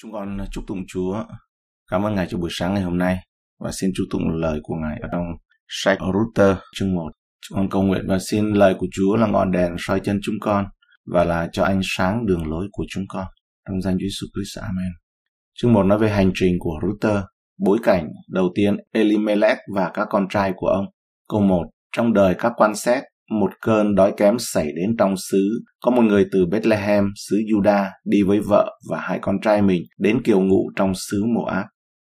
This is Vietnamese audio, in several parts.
Chúng con chúc tụng Chúa. Cảm ơn Ngài cho buổi sáng ngày hôm nay và xin chúc tụng lời của Ngài ở trong sách Router chương 1. Chúng con cầu nguyện và xin lời của Chúa là ngọn đèn soi chân chúng con và là cho ánh sáng đường lối của chúng con. Trong danh Chúa Jesus Christ. Amen. Chương 1 nói về hành trình của Router. Bối cảnh đầu tiên Elimelech và các con trai của ông. Câu 1. Trong đời các quan xét, một cơn đói kém xảy đến trong xứ. Có một người từ Bethlehem, xứ Juda, đi với vợ và hai con trai mình đến kiều ngụ trong xứ Moab.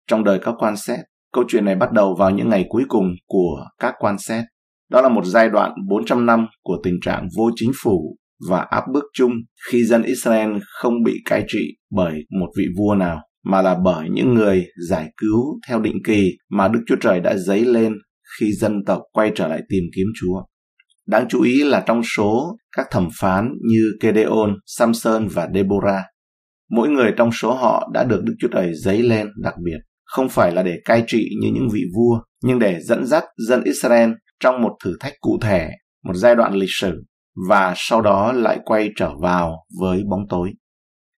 Trong đời các quan xét, câu chuyện này bắt đầu vào những ngày cuối cùng của các quan xét. Đó là một giai đoạn 400 năm của tình trạng vô chính phủ và áp bức chung khi dân Israel không bị cai trị bởi một vị vua nào, mà là bởi những người giải cứu theo định kỳ mà Đức Chúa Trời đã dấy lên khi dân tộc quay trở lại tìm kiếm Chúa. Đáng chú ý là trong số các thẩm phán như Gedeon, Samson và Deborah, mỗi người trong số họ đã được Đức Chúa Trời giấy lên đặc biệt, không phải là để cai trị như những vị vua, nhưng để dẫn dắt dân Israel trong một thử thách cụ thể, một giai đoạn lịch sử, và sau đó lại quay trở vào với bóng tối.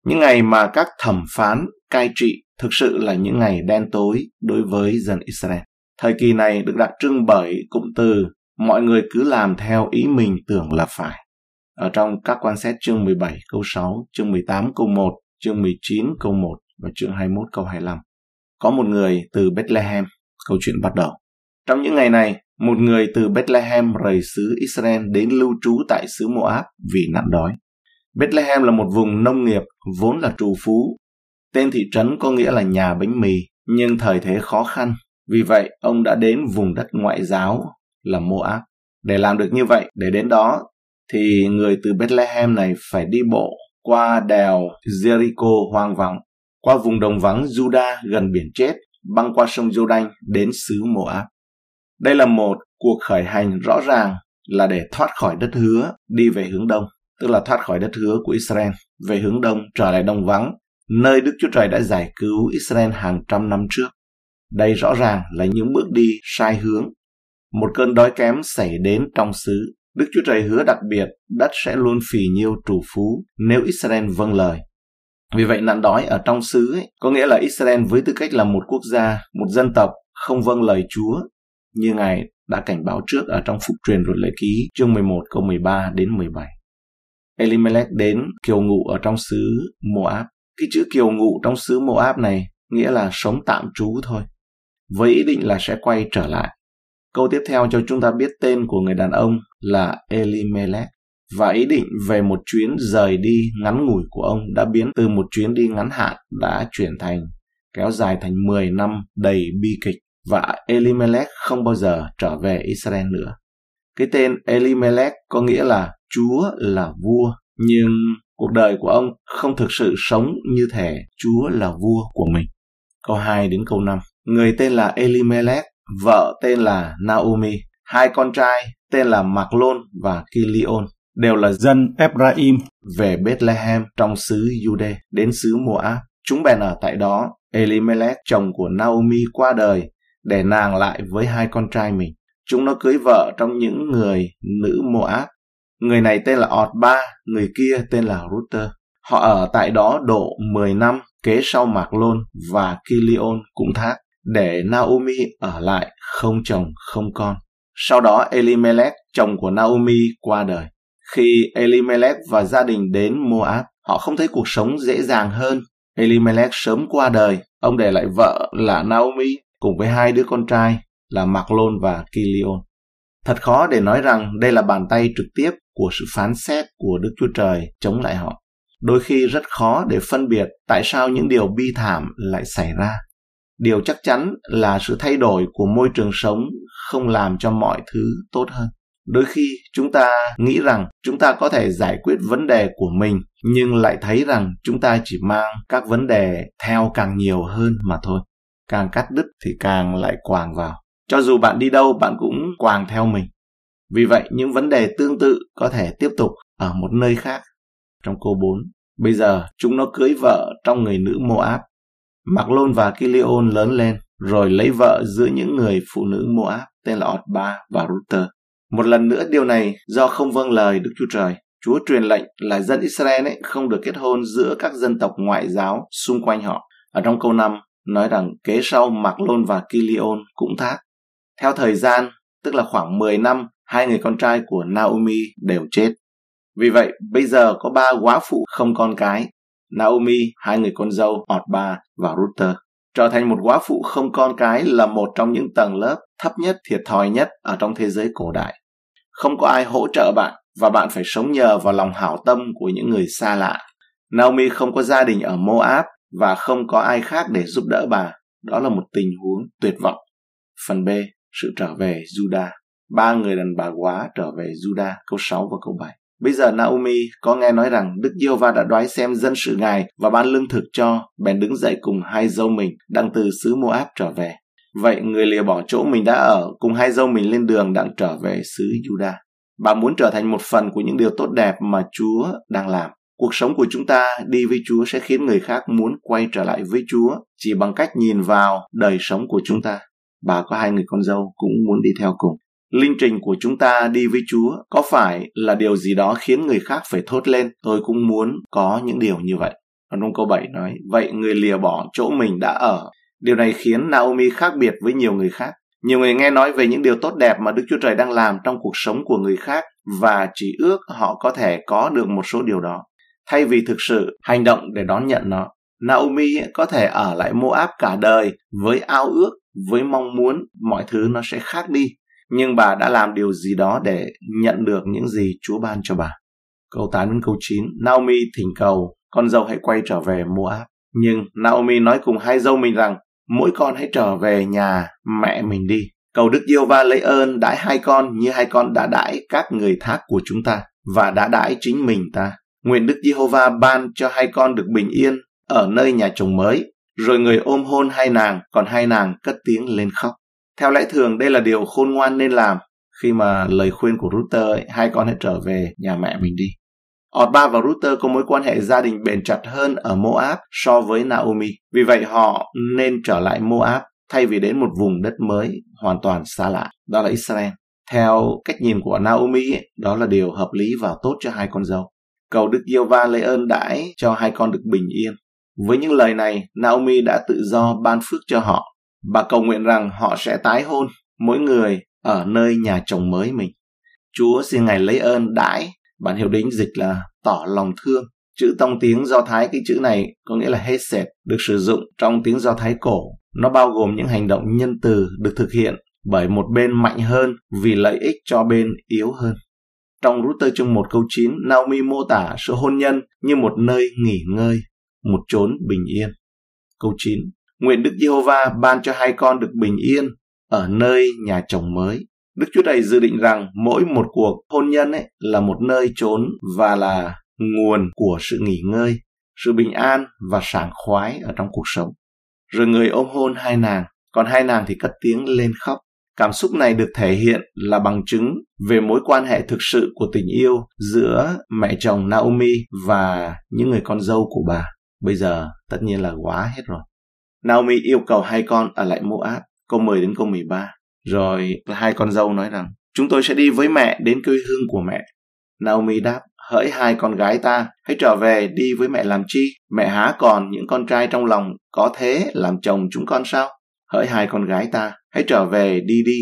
Những ngày mà các thẩm phán cai trị thực sự là những ngày đen tối đối với dân Israel. Thời kỳ này được đặc trưng bởi cụm từ mọi người cứ làm theo ý mình tưởng là phải. Ở trong các quan xét chương 17 câu 6, chương 18 câu 1, chương 19 câu 1 và chương 21 câu 25. Có một người từ Bethlehem, câu chuyện bắt đầu. Trong những ngày này, một người từ Bethlehem rời xứ Israel đến lưu trú tại xứ Moab vì nạn đói. Bethlehem là một vùng nông nghiệp vốn là trù phú. Tên thị trấn có nghĩa là nhà bánh mì, nhưng thời thế khó khăn. Vì vậy, ông đã đến vùng đất ngoại giáo là Moab. Để làm được như vậy, để đến đó, thì người từ Bethlehem này phải đi bộ qua đèo Jericho hoang vắng, qua vùng đồng vắng Juda gần biển chết, băng qua sông Jordan đến xứ Moab. Đây là một cuộc khởi hành rõ ràng là để thoát khỏi đất hứa đi về hướng đông, tức là thoát khỏi đất hứa của Israel về hướng đông trở lại đồng vắng, nơi Đức Chúa Trời đã giải cứu Israel hàng trăm năm trước. Đây rõ ràng là những bước đi sai hướng một cơn đói kém xảy đến trong xứ. Đức Chúa Trời hứa đặc biệt đất sẽ luôn phì nhiêu trù phú nếu Israel vâng lời. Vì vậy nạn đói ở trong xứ ấy, có nghĩa là Israel với tư cách là một quốc gia, một dân tộc không vâng lời Chúa như Ngài đã cảnh báo trước ở trong Phục truyền luật lệ ký chương 11 câu 13 đến 17. Elimelech đến kiều ngụ ở trong xứ Moab. Cái chữ kiều ngụ trong xứ Moab này nghĩa là sống tạm trú thôi. Với ý định là sẽ quay trở lại. Câu tiếp theo cho chúng ta biết tên của người đàn ông là Elimelech và ý định về một chuyến rời đi ngắn ngủi của ông đã biến từ một chuyến đi ngắn hạn đã chuyển thành kéo dài thành 10 năm đầy bi kịch và Elimelech không bao giờ trở về Israel nữa. Cái tên Elimelech có nghĩa là Chúa là vua, nhưng cuộc đời của ông không thực sự sống như thể Chúa là vua của mình. Câu 2 đến câu 5. Người tên là Elimelech vợ tên là Naomi, hai con trai tên là Maclon và Kilion đều là dân Ephraim về Bethlehem trong xứ Jude đến xứ Moab. Chúng bèn ở tại đó. Elimelech, chồng của Naomi qua đời để nàng lại với hai con trai mình. Chúng nó cưới vợ trong những người nữ Moab. Người này tên là Otba, người kia tên là Ruther. Họ ở tại đó độ 10 năm kế sau Mạc Lôn và Kilion cũng thác để Naomi ở lại không chồng không con. Sau đó Elimelech, chồng của Naomi, qua đời. Khi Elimelech và gia đình đến Moab, họ không thấy cuộc sống dễ dàng hơn. Elimelech sớm qua đời, ông để lại vợ là Naomi cùng với hai đứa con trai là Maclon và Kilion. Thật khó để nói rằng đây là bàn tay trực tiếp của sự phán xét của Đức Chúa Trời chống lại họ. Đôi khi rất khó để phân biệt tại sao những điều bi thảm lại xảy ra điều chắc chắn là sự thay đổi của môi trường sống không làm cho mọi thứ tốt hơn. Đôi khi chúng ta nghĩ rằng chúng ta có thể giải quyết vấn đề của mình, nhưng lại thấy rằng chúng ta chỉ mang các vấn đề theo càng nhiều hơn mà thôi. Càng cắt đứt thì càng lại quàng vào. Cho dù bạn đi đâu, bạn cũng quàng theo mình. Vì vậy, những vấn đề tương tự có thể tiếp tục ở một nơi khác. Trong câu 4 bây giờ chúng nó cưới vợ trong người nữ Moab. Mạc Lôn và Kilion lớn lên, rồi lấy vợ giữa những người phụ nữ Moab tên là Otba và Ruter. Một lần nữa điều này do không vâng lời Đức Chúa Trời, Chúa truyền lệnh là dân Israel ấy không được kết hôn giữa các dân tộc ngoại giáo xung quanh họ. Ở trong câu 5 nói rằng kế sau Mạc Lôn và Kilion cũng thác. Theo thời gian, tức là khoảng 10 năm, hai người con trai của Naomi đều chết. Vì vậy, bây giờ có ba quá phụ không con cái. Naomi, hai người con dâu, Orba và Ruther. Trở thành một quá phụ không con cái là một trong những tầng lớp thấp nhất, thiệt thòi nhất ở trong thế giới cổ đại. Không có ai hỗ trợ bạn và bạn phải sống nhờ vào lòng hảo tâm của những người xa lạ. Naomi không có gia đình ở Moab và không có ai khác để giúp đỡ bà. Đó là một tình huống tuyệt vọng. Phần B, sự trở về Judah. Ba người đàn bà quá trở về Judah, câu 6 và câu 7. Bây giờ Naomi có nghe nói rằng Đức giê va đã đoái xem dân sự ngài và ban lương thực cho, bèn đứng dậy cùng hai dâu mình đang từ xứ Moab trở về. Vậy người lìa bỏ chỗ mình đã ở cùng hai dâu mình lên đường đang trở về xứ Juda. Bà muốn trở thành một phần của những điều tốt đẹp mà Chúa đang làm. Cuộc sống của chúng ta đi với Chúa sẽ khiến người khác muốn quay trở lại với Chúa chỉ bằng cách nhìn vào đời sống của chúng ta. Bà có hai người con dâu cũng muốn đi theo cùng. Linh trình của chúng ta đi với Chúa có phải là điều gì đó khiến người khác phải thốt lên, tôi cũng muốn có những điều như vậy. Còn trong câu 7 nói, vậy người lìa bỏ chỗ mình đã ở. Điều này khiến Naomi khác biệt với nhiều người khác. Nhiều người nghe nói về những điều tốt đẹp mà Đức Chúa Trời đang làm trong cuộc sống của người khác và chỉ ước họ có thể có được một số điều đó. Thay vì thực sự hành động để đón nhận nó, Naomi có thể ở lại Moab cả đời với ao ước, với mong muốn mọi thứ nó sẽ khác đi. Nhưng bà đã làm điều gì đó để nhận được những gì Chúa ban cho bà. Câu 8 đến câu 9, Naomi thỉnh cầu con dâu hãy quay trở về Moab. Nhưng Naomi nói cùng hai dâu mình rằng mỗi con hãy trở về nhà mẹ mình đi. Cầu Đức Diêu Va lấy ơn đãi hai con như hai con đã đãi các người thác của chúng ta và đã đãi chính mình ta. Nguyện Đức Giê-hô-va ban cho hai con được bình yên ở nơi nhà chồng mới. Rồi người ôm hôn hai nàng, còn hai nàng cất tiếng lên khóc. Theo lẽ thường đây là điều khôn ngoan nên làm. Khi mà lời khuyên của Ruther ấy, hai con hãy trở về nhà mẹ mình đi. Orba và Ruther có mối quan hệ gia đình bền chặt hơn ở Moab so với Naomi. Vì vậy họ nên trở lại Moab thay vì đến một vùng đất mới hoàn toàn xa lạ, đó là Israel. Theo cách nhìn của Naomi, ấy, đó là điều hợp lý và tốt cho hai con dâu. Cầu Đức Yêu Va lấy ơn đãi cho hai con được bình yên. Với những lời này, Naomi đã tự do ban phước cho họ. Bà cầu nguyện rằng họ sẽ tái hôn, mỗi người ở nơi nhà chồng mới mình. Chúa xin Ngài lấy ơn đãi Bản hiệu đính dịch là tỏ lòng thương. Chữ tông tiếng Do Thái cái chữ này có nghĩa là hết sệt, được sử dụng trong tiếng Do Thái cổ. Nó bao gồm những hành động nhân từ được thực hiện bởi một bên mạnh hơn vì lợi ích cho bên yếu hơn. Trong Router chương 1 câu 9, Naomi mô tả sự hôn nhân như một nơi nghỉ ngơi, một chốn bình yên. Câu 9. Nguyện Đức Giê-hô-va ban cho hai con được bình yên ở nơi nhà chồng mới. Đức Chúa Trời dự định rằng mỗi một cuộc hôn nhân ấy là một nơi trốn và là nguồn của sự nghỉ ngơi, sự bình an và sảng khoái ở trong cuộc sống. Rồi người ôm hôn hai nàng, còn hai nàng thì cất tiếng lên khóc. Cảm xúc này được thể hiện là bằng chứng về mối quan hệ thực sự của tình yêu giữa mẹ chồng Naomi và những người con dâu của bà. Bây giờ tất nhiên là quá hết rồi. Naomi yêu cầu hai con ở lại Moab, câu 10 đến câu 13. Rồi hai con dâu nói rằng, chúng tôi sẽ đi với mẹ đến quê hương của mẹ. Naomi đáp, hỡi hai con gái ta, hãy trở về đi với mẹ làm chi? Mẹ há còn những con trai trong lòng có thế làm chồng chúng con sao? Hỡi hai con gái ta, hãy trở về đi đi.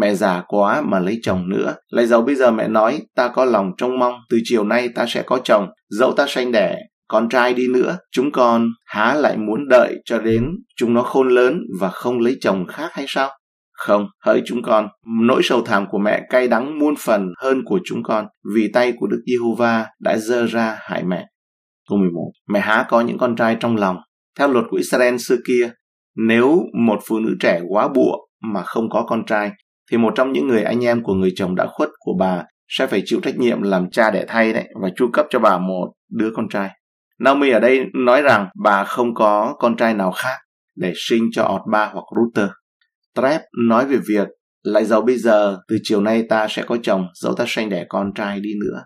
Mẹ già quá mà lấy chồng nữa. Lại dẫu bây giờ mẹ nói ta có lòng trông mong từ chiều nay ta sẽ có chồng, dẫu ta sanh đẻ con trai đi nữa, chúng con há lại muốn đợi cho đến chúng nó khôn lớn và không lấy chồng khác hay sao? Không, hỡi chúng con, nỗi sầu thảm của mẹ cay đắng muôn phần hơn của chúng con, vì tay của Đức Giê-hô-va đã dơ ra hại mẹ. Câu 11. Mẹ há có những con trai trong lòng. Theo luật của Israel xưa kia, nếu một phụ nữ trẻ quá bụa mà không có con trai, thì một trong những người anh em của người chồng đã khuất của bà sẽ phải chịu trách nhiệm làm cha đẻ thay đấy và chu cấp cho bà một đứa con trai. Naomi ở đây nói rằng bà không có con trai nào khác để sinh cho ọt ba hoặc Ruther. trep nói về việc lại giàu bây giờ, từ chiều nay ta sẽ có chồng, dẫu ta sanh đẻ con trai đi nữa.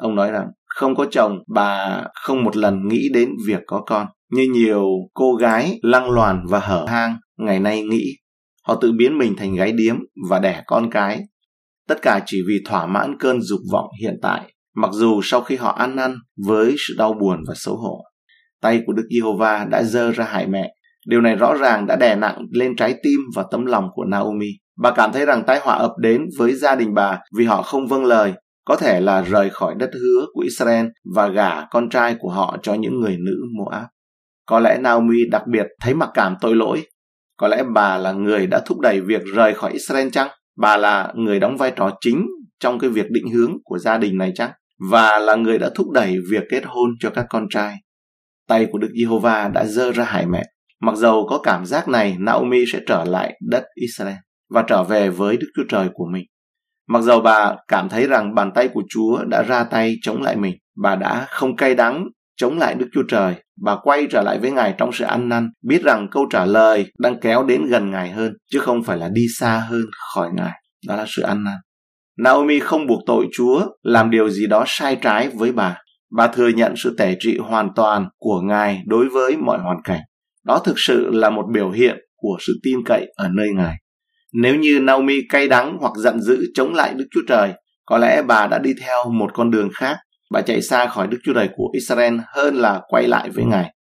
Ông nói rằng, không có chồng, bà không một lần nghĩ đến việc có con như nhiều cô gái lăng loàn và hở hang ngày nay nghĩ, họ tự biến mình thành gái điếm và đẻ con cái tất cả chỉ vì thỏa mãn cơn dục vọng hiện tại mặc dù sau khi họ ăn năn với sự đau buồn và xấu hổ. Tay của Đức Giê-hô-va đã dơ ra hại mẹ. Điều này rõ ràng đã đè nặng lên trái tim và tấm lòng của Naomi. Bà cảm thấy rằng tai họa ập đến với gia đình bà vì họ không vâng lời, có thể là rời khỏi đất hứa của Israel và gả con trai của họ cho những người nữ Moab. Có lẽ Naomi đặc biệt thấy mặc cảm tội lỗi. Có lẽ bà là người đã thúc đẩy việc rời khỏi Israel chăng? Bà là người đóng vai trò chính trong cái việc định hướng của gia đình này chăng? Và là người đã thúc đẩy việc kết hôn cho các con trai. Tay của Đức Giê-hô-va đã dơ ra hải mẹ. Mặc dầu có cảm giác này, Naomi sẽ trở lại đất Israel và trở về với Đức Chúa Trời của mình. Mặc dầu bà cảm thấy rằng bàn tay của Chúa đã ra tay chống lại mình, bà đã không cay đắng chống lại Đức Chúa Trời. Bà quay trở lại với Ngài trong sự ăn năn, biết rằng câu trả lời đang kéo đến gần Ngài hơn, chứ không phải là đi xa hơn khỏi Ngài. Đó là sự ăn năn. Naomi không buộc tội Chúa làm điều gì đó sai trái với bà. Bà thừa nhận sự tể trị hoàn toàn của Ngài đối với mọi hoàn cảnh. Đó thực sự là một biểu hiện của sự tin cậy ở nơi Ngài. Nếu như Naomi cay đắng hoặc giận dữ chống lại Đức Chúa Trời, có lẽ bà đã đi theo một con đường khác. Bà chạy xa khỏi Đức Chúa Trời của Israel hơn là quay lại với Ngài.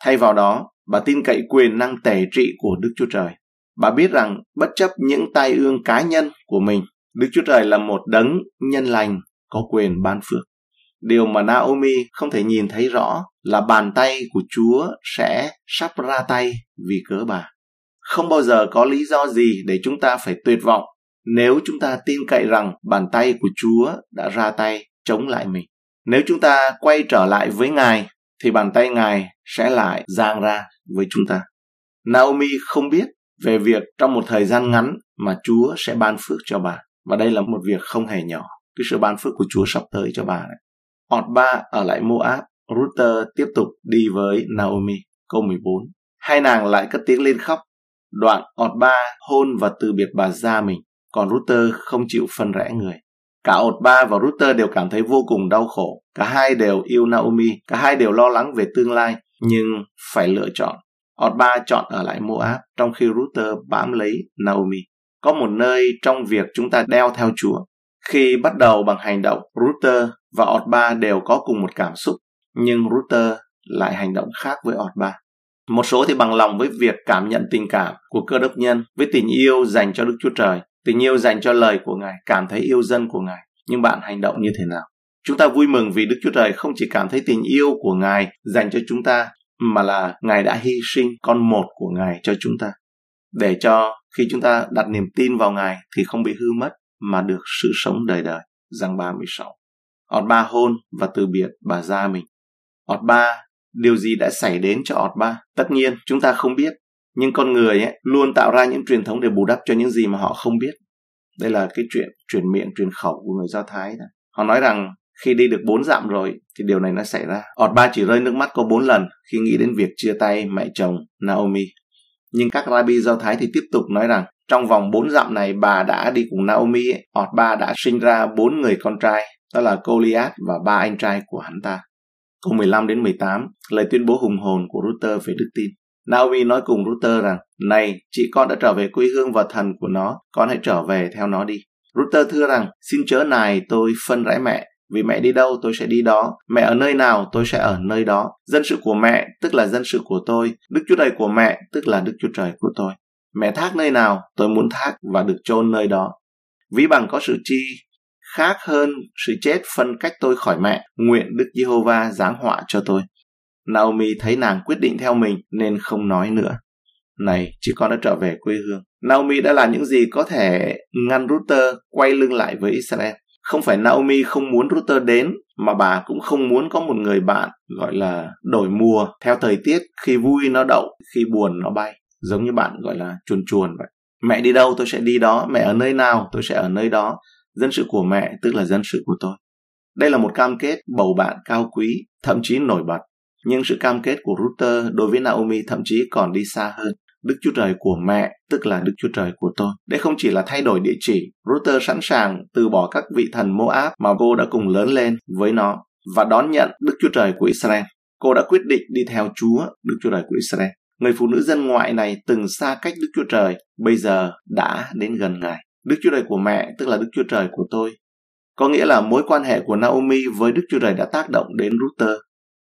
Thay vào đó, bà tin cậy quyền năng tể trị của Đức Chúa Trời. Bà biết rằng bất chấp những tai ương cá nhân của mình, Đức Chúa Trời là một đấng nhân lành, có quyền ban phước. Điều mà Naomi không thể nhìn thấy rõ là bàn tay của Chúa sẽ sắp ra tay vì cớ bà. Không bao giờ có lý do gì để chúng ta phải tuyệt vọng nếu chúng ta tin cậy rằng bàn tay của Chúa đã ra tay chống lại mình. Nếu chúng ta quay trở lại với Ngài, thì bàn tay Ngài sẽ lại giang ra với chúng ta. Naomi không biết về việc trong một thời gian ngắn mà Chúa sẽ ban phước cho bà. Và đây là một việc không hề nhỏ. Cái sự ban phước của Chúa sắp tới cho bà đấy. Ọt ba ở lại Moab, Ruther tiếp tục đi với Naomi. Câu 14. Hai nàng lại cất tiếng lên khóc Đoạn ọt ba hôn và từ biệt bà ra mình, còn Ruther không chịu phân rẽ người. Cả ọt ba và Ruther đều cảm thấy vô cùng đau khổ. Cả hai đều yêu Naomi, cả hai đều lo lắng về tương lai, nhưng phải lựa chọn. ọt ba chọn ở lại Moab, trong khi Ruther bám lấy Naomi. Có một nơi trong việc chúng ta đeo theo Chúa. Khi bắt đầu bằng hành động, Ruther và ọt đều có cùng một cảm xúc, nhưng Ruther lại hành động khác với ọt. Một số thì bằng lòng với việc cảm nhận tình cảm của cơ đốc nhân với tình yêu dành cho Đức Chúa Trời, tình yêu dành cho lời của Ngài, cảm thấy yêu dân của Ngài. Nhưng bạn hành động như thế nào? Chúng ta vui mừng vì Đức Chúa Trời không chỉ cảm thấy tình yêu của Ngài dành cho chúng ta, mà là Ngài đã hy sinh con một của Ngài cho chúng ta. Để cho khi chúng ta đặt niềm tin vào Ngài thì không bị hư mất, mà được sự sống đời đời. Giăng 36 Ọt ba hôn và từ biệt bà gia mình. Ọt ba điều gì đã xảy đến cho ọt ba tất nhiên chúng ta không biết nhưng con người ấy, luôn tạo ra những truyền thống để bù đắp cho những gì mà họ không biết đây là cái chuyện truyền miệng truyền khẩu của người do thái Này. họ nói rằng khi đi được bốn dặm rồi thì điều này nó xảy ra ọt ba chỉ rơi nước mắt có bốn lần khi nghĩ đến việc chia tay mẹ chồng naomi nhưng các rabbi do thái thì tiếp tục nói rằng trong vòng bốn dặm này bà đã đi cùng naomi ấy, ọt ba đã sinh ra bốn người con trai đó là Goliath và ba anh trai của hắn ta Câu 15 đến 18, lời tuyên bố hùng hồn của Ruther về đức tin. Naomi nói cùng Ruther rằng, Này, chị con đã trở về quê hương và thần của nó, con hãy trở về theo nó đi. Ruther thưa rằng, xin chớ nài tôi phân rãi mẹ, vì mẹ đi đâu tôi sẽ đi đó, mẹ ở nơi nào tôi sẽ ở nơi đó. Dân sự của mẹ tức là dân sự của tôi, Đức Chúa Trời của mẹ tức là Đức Chúa Trời của tôi. Mẹ thác nơi nào tôi muốn thác và được chôn nơi đó. Ví bằng có sự chi khác hơn sự chết phân cách tôi khỏi mẹ, nguyện Đức Giê-hô-va giáng họa cho tôi. Naomi thấy nàng quyết định theo mình nên không nói nữa. Này, chị con đã trở về quê hương. Naomi đã làm những gì có thể ngăn Ruther quay lưng lại với Israel. Không phải Naomi không muốn Ruther đến, mà bà cũng không muốn có một người bạn gọi là đổi mùa theo thời tiết, khi vui nó đậu, khi buồn nó bay. Giống như bạn gọi là chuồn chuồn vậy. Mẹ đi đâu tôi sẽ đi đó, mẹ ở nơi nào tôi sẽ ở nơi đó dân sự của mẹ tức là dân sự của tôi. Đây là một cam kết bầu bạn cao quý, thậm chí nổi bật. Nhưng sự cam kết của Ruther đối với Naomi thậm chí còn đi xa hơn. Đức Chúa Trời của mẹ, tức là Đức Chúa Trời của tôi. Đây không chỉ là thay đổi địa chỉ, Ruther sẵn sàng từ bỏ các vị thần Moab mà cô đã cùng lớn lên với nó và đón nhận Đức Chúa Trời của Israel. Cô đã quyết định đi theo Chúa, Đức Chúa Trời của Israel. Người phụ nữ dân ngoại này từng xa cách Đức Chúa Trời, bây giờ đã đến gần Ngài. Đức Chúa Trời của mẹ tức là Đức Chúa Trời của tôi. có nghĩa là mối quan hệ của Naomi với Đức Chúa Trời đã tác động đến Ruther.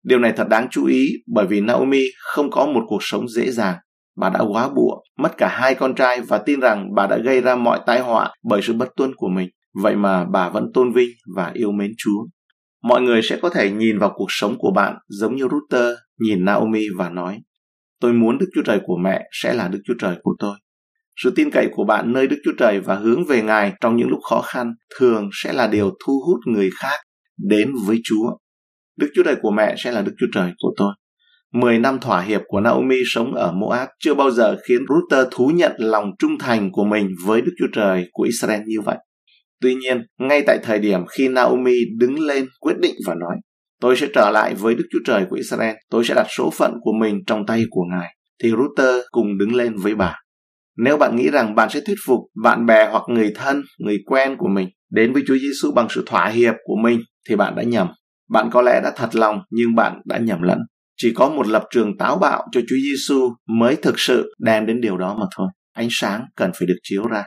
Điều này thật đáng chú ý bởi vì Naomi không có một cuộc sống dễ dàng. Bà đã quá bụa, mất cả hai con trai và tin rằng bà đã gây ra mọi tai họa bởi sự bất tuân của mình. Vậy mà bà vẫn tôn vinh và yêu mến Chúa. Mọi người sẽ có thể nhìn vào cuộc sống của bạn giống như Ruther nhìn Naomi và nói Tôi muốn Đức Chúa Trời của mẹ sẽ là Đức Chúa Trời của tôi. Sự tin cậy của bạn nơi Đức Chúa Trời và hướng về Ngài trong những lúc khó khăn thường sẽ là điều thu hút người khác đến với Chúa. Đức Chúa Trời của mẹ sẽ là Đức Chúa Trời của tôi. Mười năm thỏa hiệp của Naomi sống ở Moab chưa bao giờ khiến Ruther thú nhận lòng trung thành của mình với Đức Chúa Trời của Israel như vậy. Tuy nhiên, ngay tại thời điểm khi Naomi đứng lên quyết định và nói, tôi sẽ trở lại với Đức Chúa Trời của Israel, tôi sẽ đặt số phận của mình trong tay của Ngài, thì Ruther cùng đứng lên với bà. Nếu bạn nghĩ rằng bạn sẽ thuyết phục bạn bè hoặc người thân, người quen của mình đến với Chúa Giêsu bằng sự thỏa hiệp của mình thì bạn đã nhầm. Bạn có lẽ đã thật lòng nhưng bạn đã nhầm lẫn. Chỉ có một lập trường táo bạo cho Chúa Giêsu mới thực sự đem đến điều đó mà thôi. Ánh sáng cần phải được chiếu ra.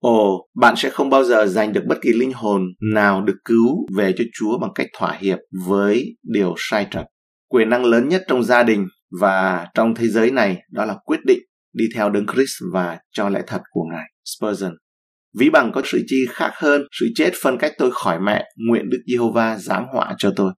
Ồ, bạn sẽ không bao giờ giành được bất kỳ linh hồn nào được cứu về cho Chúa bằng cách thỏa hiệp với điều sai trật. Quyền năng lớn nhất trong gia đình và trong thế giới này đó là quyết định đi theo đấng Christ và cho lẽ thật của Ngài. Spurgeon Ví bằng có sự chi khác hơn, sự chết phân cách tôi khỏi mẹ, nguyện Đức Giê-hô-va giáng họa cho tôi.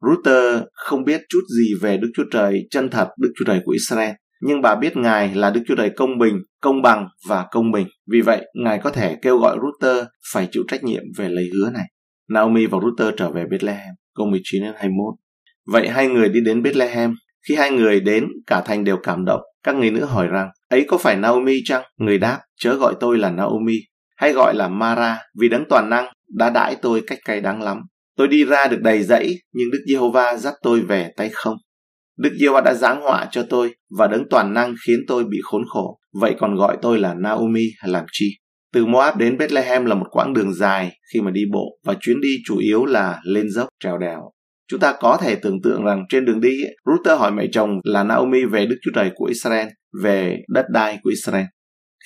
Ruther không biết chút gì về Đức Chúa Trời chân thật, Đức Chúa Trời của Israel, nhưng bà biết Ngài là Đức Chúa Trời công bình, công bằng và công bình. Vì vậy, Ngài có thể kêu gọi Ruther phải chịu trách nhiệm về lời hứa này. Naomi và Ruther trở về Bethlehem, câu 19 đến 21. Vậy hai người đi đến Bethlehem. Khi hai người đến, cả thành đều cảm động. Các người nữ hỏi rằng, ấy có phải Naomi chăng? Người đáp, chớ gọi tôi là Naomi, hay gọi là Mara, vì đấng toàn năng đã đãi tôi cách cay đắng lắm. Tôi đi ra được đầy dẫy, nhưng Đức Giê-hô-va dắt tôi về tay không. Đức Giê-hô-va đã giáng họa cho tôi và đấng toàn năng khiến tôi bị khốn khổ. Vậy còn gọi tôi là Naomi làm chi? Từ Moab đến Bethlehem là một quãng đường dài khi mà đi bộ và chuyến đi chủ yếu là lên dốc trèo đèo. Chúng ta có thể tưởng tượng rằng trên đường đi, Ruther hỏi mẹ chồng là Naomi về Đức Chúa Trời của Israel, về đất đai của Israel.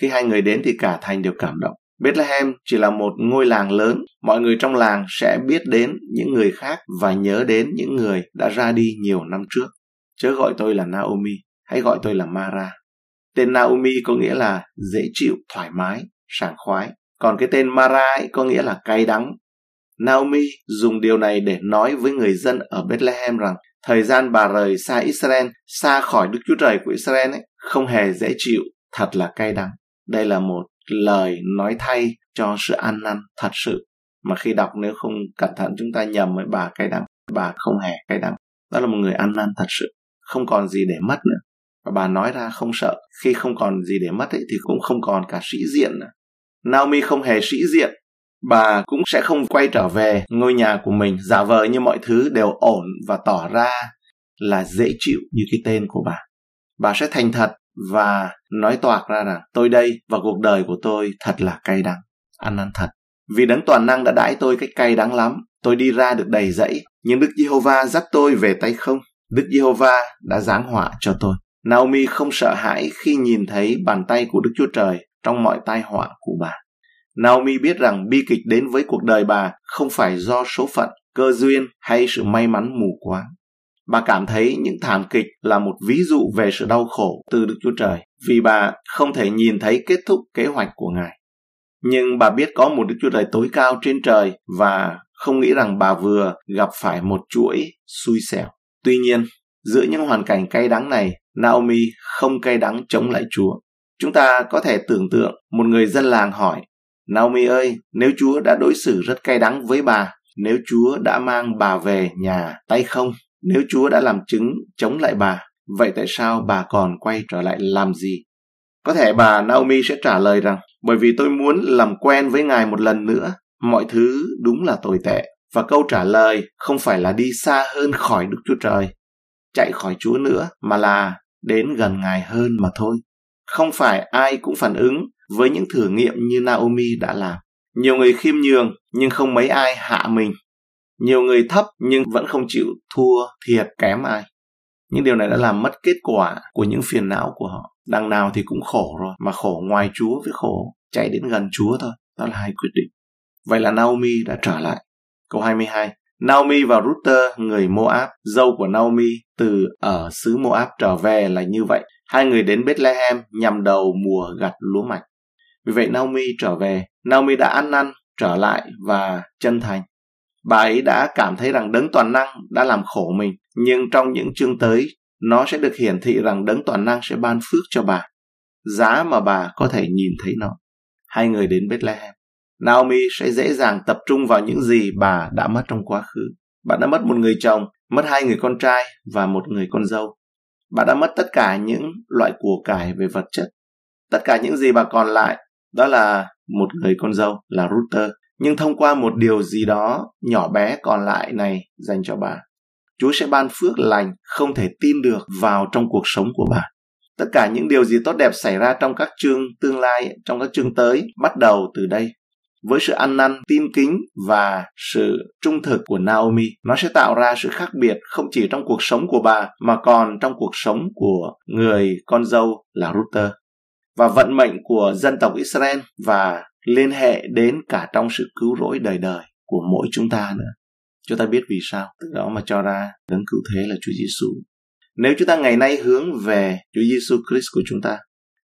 Khi hai người đến thì cả thành đều cảm động. Bethlehem chỉ là một ngôi làng lớn, mọi người trong làng sẽ biết đến những người khác và nhớ đến những người đã ra đi nhiều năm trước. Chớ gọi tôi là Naomi, hãy gọi tôi là Mara. Tên Naomi có nghĩa là dễ chịu, thoải mái, sảng khoái. Còn cái tên Mara ấy có nghĩa là cay đắng. Naomi dùng điều này để nói với người dân ở Bethlehem rằng thời gian bà rời xa Israel, xa khỏi Đức Chúa Trời của Israel ấy, không hề dễ chịu, thật là cay đắng. Đây là một lời nói thay cho sự ăn năn thật sự. Mà khi đọc nếu không cẩn thận chúng ta nhầm với bà cay đắng. Bà không hề cay đắng. Đó là một người ăn năn thật sự. Không còn gì để mất nữa. Và bà nói ra không sợ. Khi không còn gì để mất ấy, thì cũng không còn cả sĩ diện nữa. Naomi không hề sĩ diện. Bà cũng sẽ không quay trở về ngôi nhà của mình giả vờ như mọi thứ đều ổn và tỏ ra là dễ chịu như cái tên của bà. Bà sẽ thành thật và nói toạc ra rằng tôi đây và cuộc đời của tôi thật là cay đắng, ăn năn thật. Vì đấng toàn năng đã đãi tôi cách cay đắng lắm, tôi đi ra được đầy dẫy, nhưng Đức Giê-hô-va dắt tôi về tay không. Đức Giê-hô-va đã giáng họa cho tôi. Naomi không sợ hãi khi nhìn thấy bàn tay của Đức Chúa Trời trong mọi tai họa của bà. Naomi biết rằng bi kịch đến với cuộc đời bà không phải do số phận, cơ duyên hay sự may mắn mù quáng. Bà cảm thấy những thảm kịch là một ví dụ về sự đau khổ từ Đức Chúa Trời vì bà không thể nhìn thấy kết thúc kế hoạch của Ngài. Nhưng bà biết có một Đức Chúa Trời tối cao trên trời và không nghĩ rằng bà vừa gặp phải một chuỗi xui xẻo. Tuy nhiên, giữa những hoàn cảnh cay đắng này, Naomi không cay đắng chống lại Chúa. Chúng ta có thể tưởng tượng một người dân làng hỏi, Naomi ơi, nếu Chúa đã đối xử rất cay đắng với bà, nếu Chúa đã mang bà về nhà tay không, nếu Chúa đã làm chứng chống lại bà, vậy tại sao bà còn quay trở lại làm gì? Có thể bà Naomi sẽ trả lời rằng, bởi vì tôi muốn làm quen với Ngài một lần nữa, mọi thứ đúng là tồi tệ. Và câu trả lời không phải là đi xa hơn khỏi Đức Chúa Trời, chạy khỏi Chúa nữa, mà là đến gần Ngài hơn mà thôi. Không phải ai cũng phản ứng với những thử nghiệm như Naomi đã làm. Nhiều người khiêm nhường nhưng không mấy ai hạ mình nhiều người thấp nhưng vẫn không chịu thua thiệt kém ai. Những điều này đã làm mất kết quả của những phiền não của họ. Đằng nào thì cũng khổ rồi, mà khổ ngoài Chúa với khổ chạy đến gần Chúa thôi. Đó là hai quyết định. Vậy là Naomi đã trở lại. Câu 22. Naomi và Ruther, người Moab, dâu của Naomi, từ ở xứ Moab trở về là như vậy. Hai người đến Bethlehem nhằm đầu mùa gặt lúa mạch. Vì vậy Naomi trở về, Naomi đã ăn năn, trở lại và chân thành. Bà ấy đã cảm thấy rằng đấng toàn năng đã làm khổ mình, nhưng trong những chương tới, nó sẽ được hiển thị rằng đấng toàn năng sẽ ban phước cho bà. Giá mà bà có thể nhìn thấy nó. Hai người đến Bethlehem. Naomi sẽ dễ dàng tập trung vào những gì bà đã mất trong quá khứ. Bà đã mất một người chồng, mất hai người con trai và một người con dâu. Bà đã mất tất cả những loại của cải về vật chất. Tất cả những gì bà còn lại đó là một người con dâu là Ruther. Nhưng thông qua một điều gì đó nhỏ bé còn lại này dành cho bà, Chúa sẽ ban phước lành không thể tin được vào trong cuộc sống của bà. Tất cả những điều gì tốt đẹp xảy ra trong các chương tương lai, trong các chương tới, bắt đầu từ đây với sự ăn năn, tin kính và sự trung thực của Naomi, nó sẽ tạo ra sự khác biệt không chỉ trong cuộc sống của bà mà còn trong cuộc sống của người con dâu là Ruther và vận mệnh của dân tộc Israel và liên hệ đến cả trong sự cứu rỗi đời đời của mỗi chúng ta nữa. Chúng ta biết vì sao, từ đó mà cho ra đấng cứu thế là Chúa Giêsu. Nếu chúng ta ngày nay hướng về Chúa Giêsu Christ của chúng ta,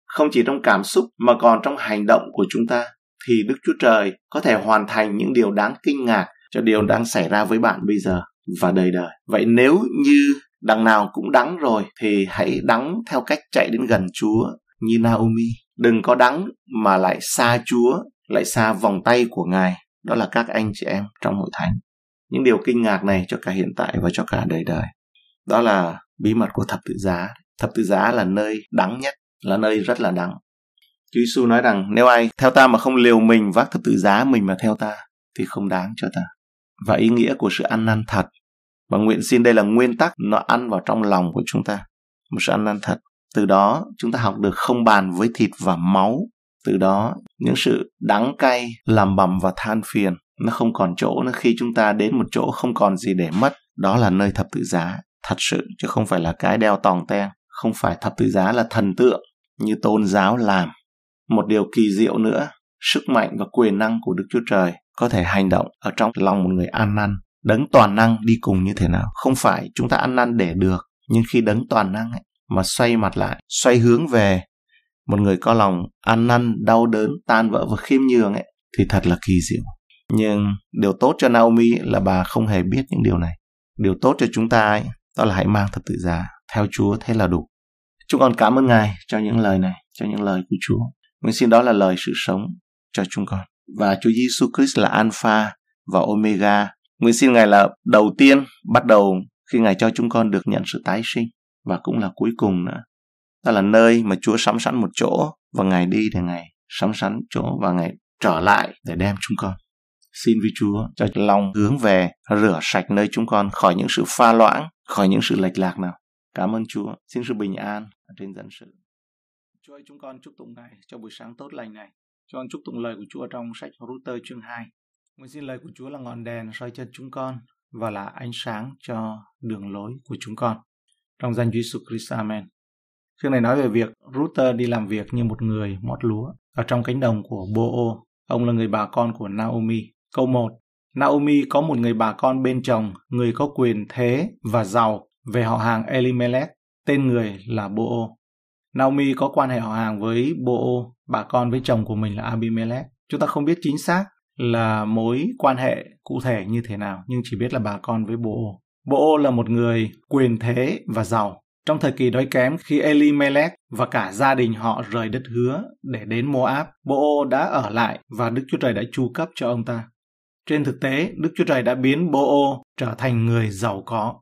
không chỉ trong cảm xúc mà còn trong hành động của chúng ta, thì Đức Chúa Trời có thể hoàn thành những điều đáng kinh ngạc cho điều đang xảy ra với bạn bây giờ và đời đời. Vậy nếu như đằng nào cũng đắng rồi thì hãy đắng theo cách chạy đến gần Chúa như Naomi. Đừng có đắng mà lại xa Chúa, lại xa vòng tay của Ngài. Đó là các anh chị em trong hội thánh. Những điều kinh ngạc này cho cả hiện tại và cho cả đời đời. Đó là bí mật của thập tự giá. Thập tự giá là nơi đắng nhất, là nơi rất là đắng. Chúa Giêsu nói rằng nếu ai theo ta mà không liều mình vác thập tự giá mình mà theo ta thì không đáng cho ta. Và ý nghĩa của sự ăn năn thật. Và nguyện xin đây là nguyên tắc nó ăn vào trong lòng của chúng ta. Một sự ăn năn thật. Từ đó chúng ta học được không bàn với thịt và máu. Từ đó những sự đắng cay, làm bầm và than phiền nó không còn chỗ nữa khi chúng ta đến một chỗ không còn gì để mất. Đó là nơi thập tự giá thật sự chứ không phải là cái đeo tòng ten. Không phải thập tự giá là thần tượng như tôn giáo làm một điều kỳ diệu nữa, sức mạnh và quyền năng của Đức Chúa Trời có thể hành động ở trong lòng một người ăn năn. Đấng toàn năng đi cùng như thế nào? Không phải chúng ta ăn năn để được, nhưng khi đấng toàn năng ấy, mà xoay mặt lại, xoay hướng về một người có lòng ăn năn, đau đớn, tan vỡ và khiêm nhường ấy, thì thật là kỳ diệu. Nhưng điều tốt cho Naomi là bà không hề biết những điều này. Điều tốt cho chúng ta ấy, đó là hãy mang thật tự giá, theo Chúa thế là đủ. Chúng con cảm ơn Ngài cho những lời này, cho những lời của Chúa. Nguyện xin đó là lời sự sống cho chúng con. Và Chúa Giêsu Christ là Alpha và Omega. Nguyện xin Ngài là đầu tiên, bắt đầu khi Ngài cho chúng con được nhận sự tái sinh và cũng là cuối cùng nữa. Đó là nơi mà Chúa sắm sẵn một chỗ và Ngài đi để Ngài sắm sẵn chỗ và Ngài trở lại để đem chúng con. Xin với Chúa cho lòng hướng về rửa sạch nơi chúng con khỏi những sự pha loãng, khỏi những sự lệch lạc nào. Cảm ơn Chúa. Xin sự bình an trên dân sự. Chúa ơi, chúng con chúc tụng Ngài cho buổi sáng tốt lành này. Cho con chúc tụng lời của Chúa trong sách Router chương 2. Nguyện xin lời của Chúa là ngọn đèn soi chân chúng con và là ánh sáng cho đường lối của chúng con. Trong danh Chúa Jesus Christ, Amen. Chương này nói về việc Ruther đi làm việc như một người mót lúa ở trong cánh đồng của Bo-o. Ông là người bà con của Naomi. Câu 1. Naomi có một người bà con bên chồng, người có quyền thế và giàu về họ hàng Elimelech, tên người là Bo-ô. Naomi có quan hệ họ hàng với Bo-o, bà con với chồng của mình là Abimelech. Chúng ta không biết chính xác là mối quan hệ cụ thể như thế nào, nhưng chỉ biết là bà con với Bo-o. Boo là một người quyền thế và giàu. Trong thời kỳ đói kém, khi Elimelech và cả gia đình họ rời đất hứa để đến Moab, Boo đã ở lại và Đức Chúa Trời đã chu cấp cho ông ta. Trên thực tế, Đức Chúa Trời đã biến Boo trở thành người giàu có.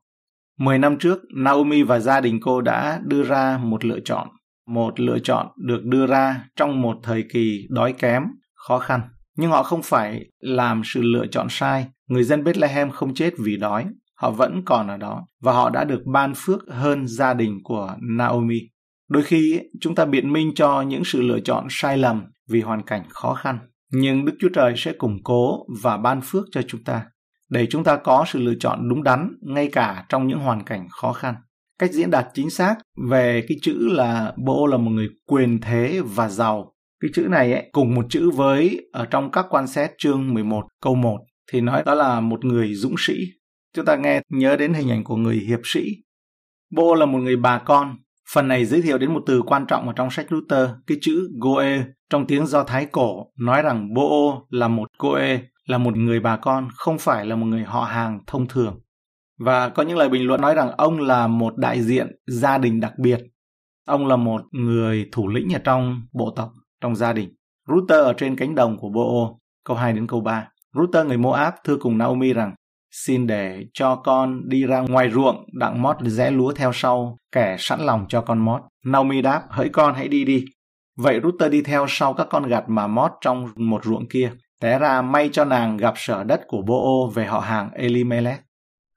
Mười năm trước, Naomi và gia đình cô đã đưa ra một lựa chọn một lựa chọn được đưa ra trong một thời kỳ đói kém, khó khăn. Nhưng họ không phải làm sự lựa chọn sai. Người dân Bethlehem không chết vì đói. Họ vẫn còn ở đó và họ đã được ban phước hơn gia đình của Naomi. Đôi khi chúng ta biện minh cho những sự lựa chọn sai lầm vì hoàn cảnh khó khăn. Nhưng Đức Chúa Trời sẽ củng cố và ban phước cho chúng ta để chúng ta có sự lựa chọn đúng đắn ngay cả trong những hoàn cảnh khó khăn cách diễn đạt chính xác về cái chữ là Bo là một người quyền thế và giàu. Cái chữ này ấy, cùng một chữ với ở trong các quan xét chương 11 câu 1 thì nói đó là một người dũng sĩ. Chúng ta nghe nhớ đến hình ảnh của người hiệp sĩ. bo là một người bà con. Phần này giới thiệu đến một từ quan trọng ở trong sách Luther, cái chữ Goe trong tiếng Do Thái cổ nói rằng bo là một Goe, là một người bà con, không phải là một người họ hàng thông thường. Và có những lời bình luận nói rằng ông là một đại diện gia đình đặc biệt. Ông là một người thủ lĩnh ở trong bộ tộc, trong gia đình. Ruther ở trên cánh đồng của bo câu 2 đến câu 3. Ruther người Moab thưa cùng Naomi rằng xin để cho con đi ra ngoài ruộng, đặng mót rẽ lúa theo sau, kẻ sẵn lòng cho con mót. Naomi đáp, hỡi con, hãy đi đi. Vậy rutter đi theo sau các con gặt mà mót trong một ruộng kia. Té ra, may cho nàng gặp sở đất của bô về họ hàng elimelech.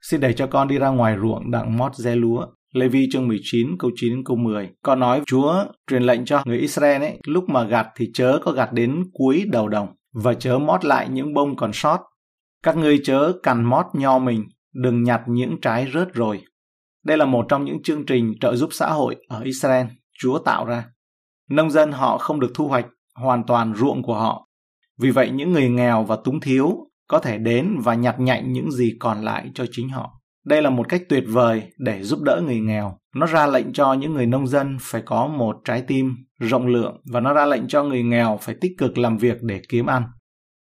Xin để cho con đi ra ngoài ruộng, đặng mót rẽ lúa. Lê Vi chương 19 câu 9 đến câu 10 Con nói, Chúa truyền lệnh cho người Israel ấy, lúc mà gặt thì chớ có gặt đến cuối đầu đồng, và chớ mót lại những bông còn sót các ngươi chớ cằn mót nho mình, đừng nhặt những trái rớt rồi. Đây là một trong những chương trình trợ giúp xã hội ở Israel Chúa tạo ra. Nông dân họ không được thu hoạch hoàn toàn ruộng của họ. Vì vậy những người nghèo và túng thiếu có thể đến và nhặt nhạnh những gì còn lại cho chính họ. Đây là một cách tuyệt vời để giúp đỡ người nghèo. Nó ra lệnh cho những người nông dân phải có một trái tim rộng lượng và nó ra lệnh cho người nghèo phải tích cực làm việc để kiếm ăn.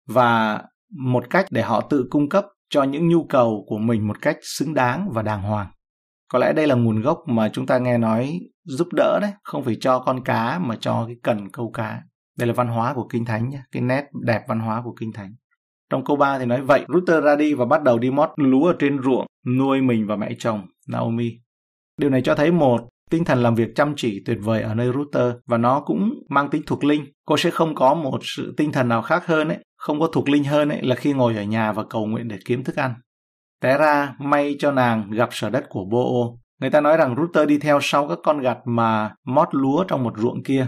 Và một cách để họ tự cung cấp cho những nhu cầu của mình một cách xứng đáng và đàng hoàng. Có lẽ đây là nguồn gốc mà chúng ta nghe nói giúp đỡ đấy, không phải cho con cá mà cho cái cần câu cá. Đây là văn hóa của Kinh Thánh nhé, cái nét đẹp văn hóa của Kinh Thánh. Trong câu 3 thì nói vậy, Ruther ra đi và bắt đầu đi mót lúa ở trên ruộng, nuôi mình và mẹ chồng, Naomi. Điều này cho thấy một, tinh thần làm việc chăm chỉ tuyệt vời ở nơi Ruther và nó cũng mang tính thuộc linh. Cô sẽ không có một sự tinh thần nào khác hơn ấy không có thuộc linh hơn ấy là khi ngồi ở nhà và cầu nguyện để kiếm thức ăn. Té ra, may cho nàng gặp sở đất của Bô Người ta nói rằng Router đi theo sau các con gặt mà mót lúa trong một ruộng kia.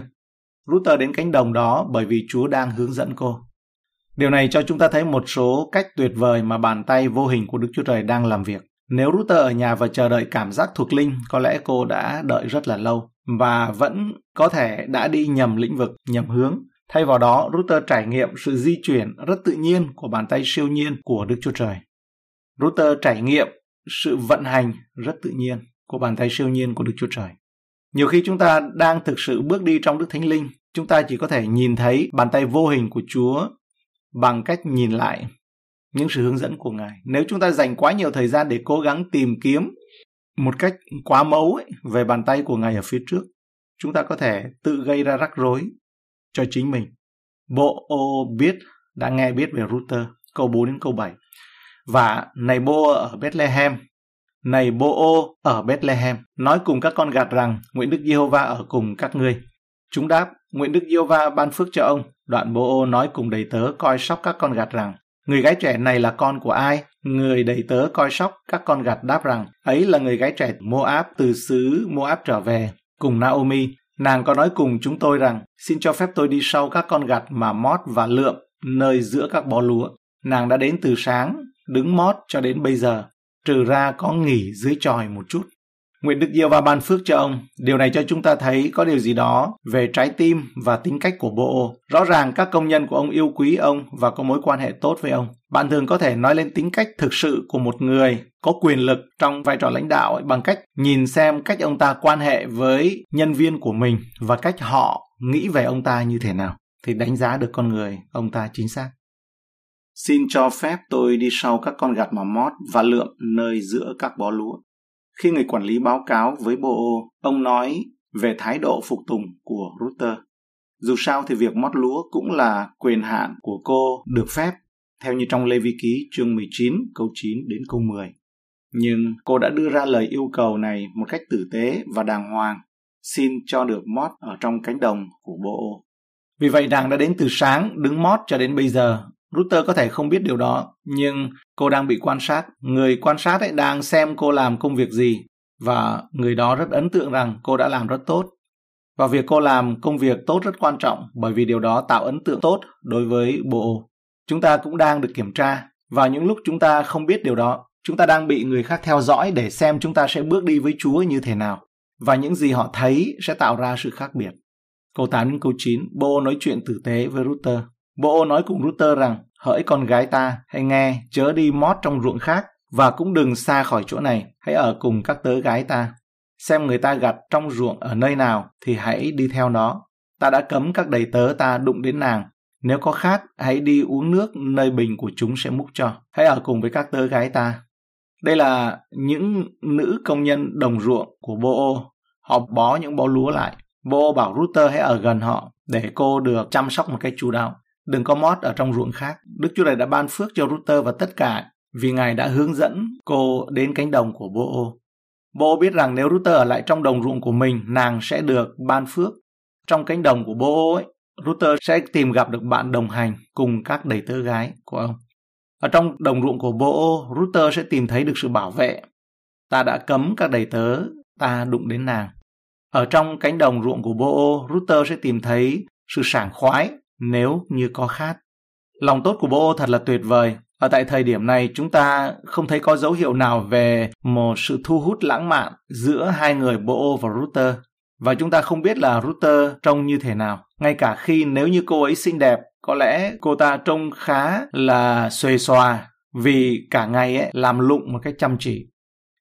Router đến cánh đồng đó bởi vì Chúa đang hướng dẫn cô. Điều này cho chúng ta thấy một số cách tuyệt vời mà bàn tay vô hình của Đức Chúa Trời đang làm việc. Nếu Router ở nhà và chờ đợi cảm giác thuộc linh, có lẽ cô đã đợi rất là lâu và vẫn có thể đã đi nhầm lĩnh vực, nhầm hướng Thay vào đó, router trải nghiệm sự di chuyển rất tự nhiên của bàn tay siêu nhiên của Đức Chúa Trời. Router trải nghiệm sự vận hành rất tự nhiên của bàn tay siêu nhiên của Đức Chúa Trời. Nhiều khi chúng ta đang thực sự bước đi trong Đức Thánh Linh, chúng ta chỉ có thể nhìn thấy bàn tay vô hình của Chúa bằng cách nhìn lại những sự hướng dẫn của Ngài. Nếu chúng ta dành quá nhiều thời gian để cố gắng tìm kiếm một cách quá mẫu ấy, về bàn tay của Ngài ở phía trước, chúng ta có thể tự gây ra rắc rối cho chính mình. Bộ ô biết, đã nghe biết về router, câu 4 đến câu 7. Và này Bô ở Bethlehem, này Bô ô ở Bethlehem, nói cùng các con gạt rằng, nguyện Đức Giê-hô-va ở cùng các ngươi. Chúng đáp, nguyện Đức Giê-hô-va ban phước cho ông. Đoạn Bô ô nói cùng đầy tớ coi sóc các con gạt rằng, người gái trẻ này là con của ai? Người đầy tớ coi sóc các con gạt đáp rằng, ấy là người gái trẻ Moab từ xứ Moab trở về, cùng Naomi, Nàng có nói cùng chúng tôi rằng, xin cho phép tôi đi sau các con gặt mà mót và lượm nơi giữa các bó lúa. Nàng đã đến từ sáng, đứng mót cho đến bây giờ, trừ ra có nghỉ dưới tròi một chút. Nguyện Đức Diêu và ban phước cho ông. Điều này cho chúng ta thấy có điều gì đó về trái tim và tính cách của Bô. Rõ ràng các công nhân của ông yêu quý ông và có mối quan hệ tốt với ông. Bạn thường có thể nói lên tính cách thực sự của một người có quyền lực trong vai trò lãnh đạo ấy, bằng cách nhìn xem cách ông ta quan hệ với nhân viên của mình và cách họ nghĩ về ông ta như thế nào thì đánh giá được con người ông ta chính xác. Xin cho phép tôi đi sau các con gặt mà mót và lượm nơi giữa các bó lúa. Khi người quản lý báo cáo với Bộ ông nói về thái độ phục tùng của Router. Dù sao thì việc mót lúa cũng là quyền hạn của cô được phép, theo như trong Lê Vi Ký chương 19 câu 9 đến câu 10. Nhưng cô đã đưa ra lời yêu cầu này một cách tử tế và đàng hoàng, xin cho được mót ở trong cánh đồng của Bộ. Vì vậy nàng đã đến từ sáng đứng mót cho đến bây giờ Router có thể không biết điều đó, nhưng cô đang bị quan sát. Người quan sát ấy đang xem cô làm công việc gì và người đó rất ấn tượng rằng cô đã làm rất tốt. Và việc cô làm công việc tốt rất quan trọng bởi vì điều đó tạo ấn tượng tốt đối với bộ. Chúng ta cũng đang được kiểm tra. Vào những lúc chúng ta không biết điều đó, chúng ta đang bị người khác theo dõi để xem chúng ta sẽ bước đi với Chúa như thế nào. Và những gì họ thấy sẽ tạo ra sự khác biệt. Câu 8 đến câu 9, Bô nói chuyện tử tế với Ruther. Bô nói cùng Ruther rằng, hỡi con gái ta, hãy nghe, chớ đi mót trong ruộng khác, và cũng đừng xa khỏi chỗ này, hãy ở cùng các tớ gái ta. Xem người ta gặt trong ruộng ở nơi nào, thì hãy đi theo nó. Ta đã cấm các đầy tớ ta đụng đến nàng. Nếu có khác, hãy đi uống nước nơi bình của chúng sẽ múc cho. Hãy ở cùng với các tớ gái ta. Đây là những nữ công nhân đồng ruộng của Bô Họ bó những bó lúa lại. Bô bảo Router hãy ở gần họ để cô được chăm sóc một cách chú đáo. Đừng có mót ở trong ruộng khác. Đức Chúa Trời đã ban phước cho Router và tất cả vì Ngài đã hướng dẫn cô đến cánh đồng của Bô ô. Biết rằng nếu Router ở lại trong đồng ruộng của mình, nàng sẽ được ban phước. Trong cánh đồng của Bô ô ấy, Router sẽ tìm gặp được bạn đồng hành cùng các đầy tớ gái của ông. Ở trong đồng ruộng của Bo, ô, sẽ tìm thấy được sự bảo vệ. Ta đã cấm các đầy tớ ta đụng đến nàng. Ở trong cánh đồng ruộng của Bo, Ruther sẽ tìm thấy sự sảng khoái nếu như có khát. Lòng tốt của Bo thật là tuyệt vời. Ở tại thời điểm này chúng ta không thấy có dấu hiệu nào về một sự thu hút lãng mạn giữa hai người Bo và Ruther. Và chúng ta không biết là Ruther trông như thế nào. Ngay cả khi nếu như cô ấy xinh đẹp, có lẽ cô ta trông khá là xuề xòa vì cả ngày ấy làm lụng một cách chăm chỉ.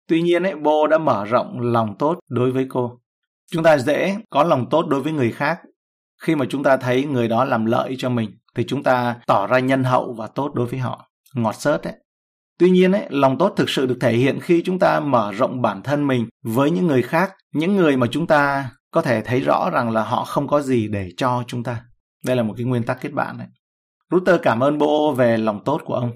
Tuy nhiên ấy, Bô đã mở rộng lòng tốt đối với cô. Chúng ta dễ có lòng tốt đối với người khác. Khi mà chúng ta thấy người đó làm lợi cho mình thì chúng ta tỏ ra nhân hậu và tốt đối với họ. Ngọt sớt đấy. Tuy nhiên ấy, lòng tốt thực sự được thể hiện khi chúng ta mở rộng bản thân mình với những người khác, những người mà chúng ta có thể thấy rõ rằng là họ không có gì để cho chúng ta. Đây là một cái nguyên tắc kết bạn đấy. Router cảm ơn bố về lòng tốt của ông.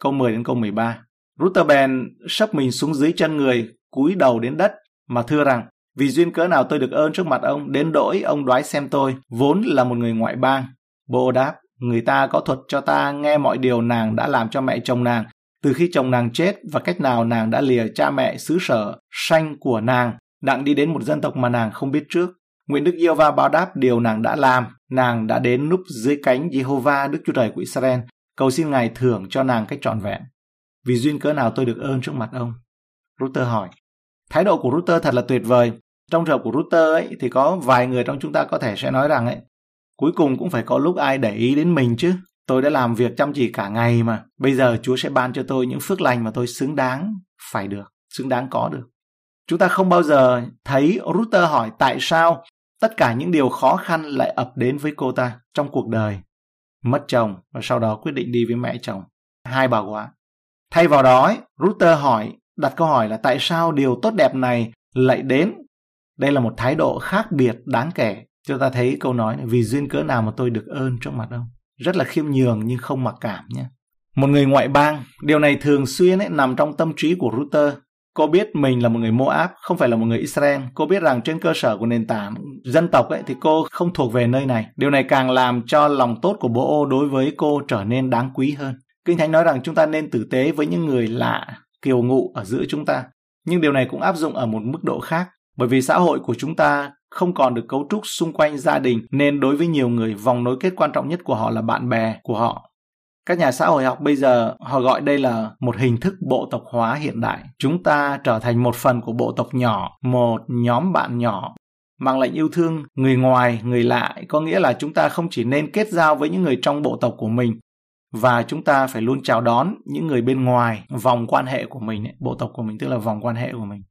Câu 10 đến câu 13. Router bèn sấp mình xuống dưới chân người, cúi đầu đến đất mà thưa rằng vì duyên cớ nào tôi được ơn trước mặt ông, đến đổi ông đoái xem tôi, vốn là một người ngoại bang. Bô đáp, người ta có thuật cho ta nghe mọi điều nàng đã làm cho mẹ chồng nàng, từ khi chồng nàng chết và cách nào nàng đã lìa cha mẹ xứ sở sanh của nàng, đặng đi đến một dân tộc mà nàng không biết trước. Nguyện Đức Yêu Va báo đáp điều nàng đã làm, nàng đã đến núp dưới cánh Jehovah Đức Chúa Trời của Israel, cầu xin Ngài thưởng cho nàng cách trọn vẹn. Vì duyên cớ nào tôi được ơn trước mặt ông? Ruther hỏi. Thái độ của Ruther thật là tuyệt vời. Trong trường hợp của Ruther ấy thì có vài người trong chúng ta có thể sẽ nói rằng ấy, cuối cùng cũng phải có lúc ai để ý đến mình chứ. Tôi đã làm việc chăm chỉ cả ngày mà. Bây giờ Chúa sẽ ban cho tôi những phước lành mà tôi xứng đáng phải được, xứng đáng có được. Chúng ta không bao giờ thấy Ruther hỏi tại sao tất cả những điều khó khăn lại ập đến với cô ta trong cuộc đời. Mất chồng và sau đó quyết định đi với mẹ chồng. Hai bà quá. Thay vào đó, Ruther hỏi, đặt câu hỏi là tại sao điều tốt đẹp này lại đến đây là một thái độ khác biệt đáng kể. Chúng ta thấy câu nói này, vì duyên cớ nào mà tôi được ơn trong mặt ông. Rất là khiêm nhường nhưng không mặc cảm nhé. Một người ngoại bang, điều này thường xuyên ấy, nằm trong tâm trí của Ruther. Cô biết mình là một người Moab, không phải là một người Israel. Cô biết rằng trên cơ sở của nền tảng dân tộc ấy, thì cô không thuộc về nơi này. Điều này càng làm cho lòng tốt của bố ô đối với cô trở nên đáng quý hơn. Kinh Thánh nói rằng chúng ta nên tử tế với những người lạ, kiều ngụ ở giữa chúng ta. Nhưng điều này cũng áp dụng ở một mức độ khác. Bởi vì xã hội của chúng ta không còn được cấu trúc xung quanh gia đình nên đối với nhiều người vòng nối kết quan trọng nhất của họ là bạn bè của họ. Các nhà xã hội học bây giờ họ gọi đây là một hình thức bộ tộc hóa hiện đại. Chúng ta trở thành một phần của bộ tộc nhỏ, một nhóm bạn nhỏ. Mang lệnh yêu thương người ngoài, người lạ có nghĩa là chúng ta không chỉ nên kết giao với những người trong bộ tộc của mình và chúng ta phải luôn chào đón những người bên ngoài vòng quan hệ của mình, bộ tộc của mình tức là vòng quan hệ của mình.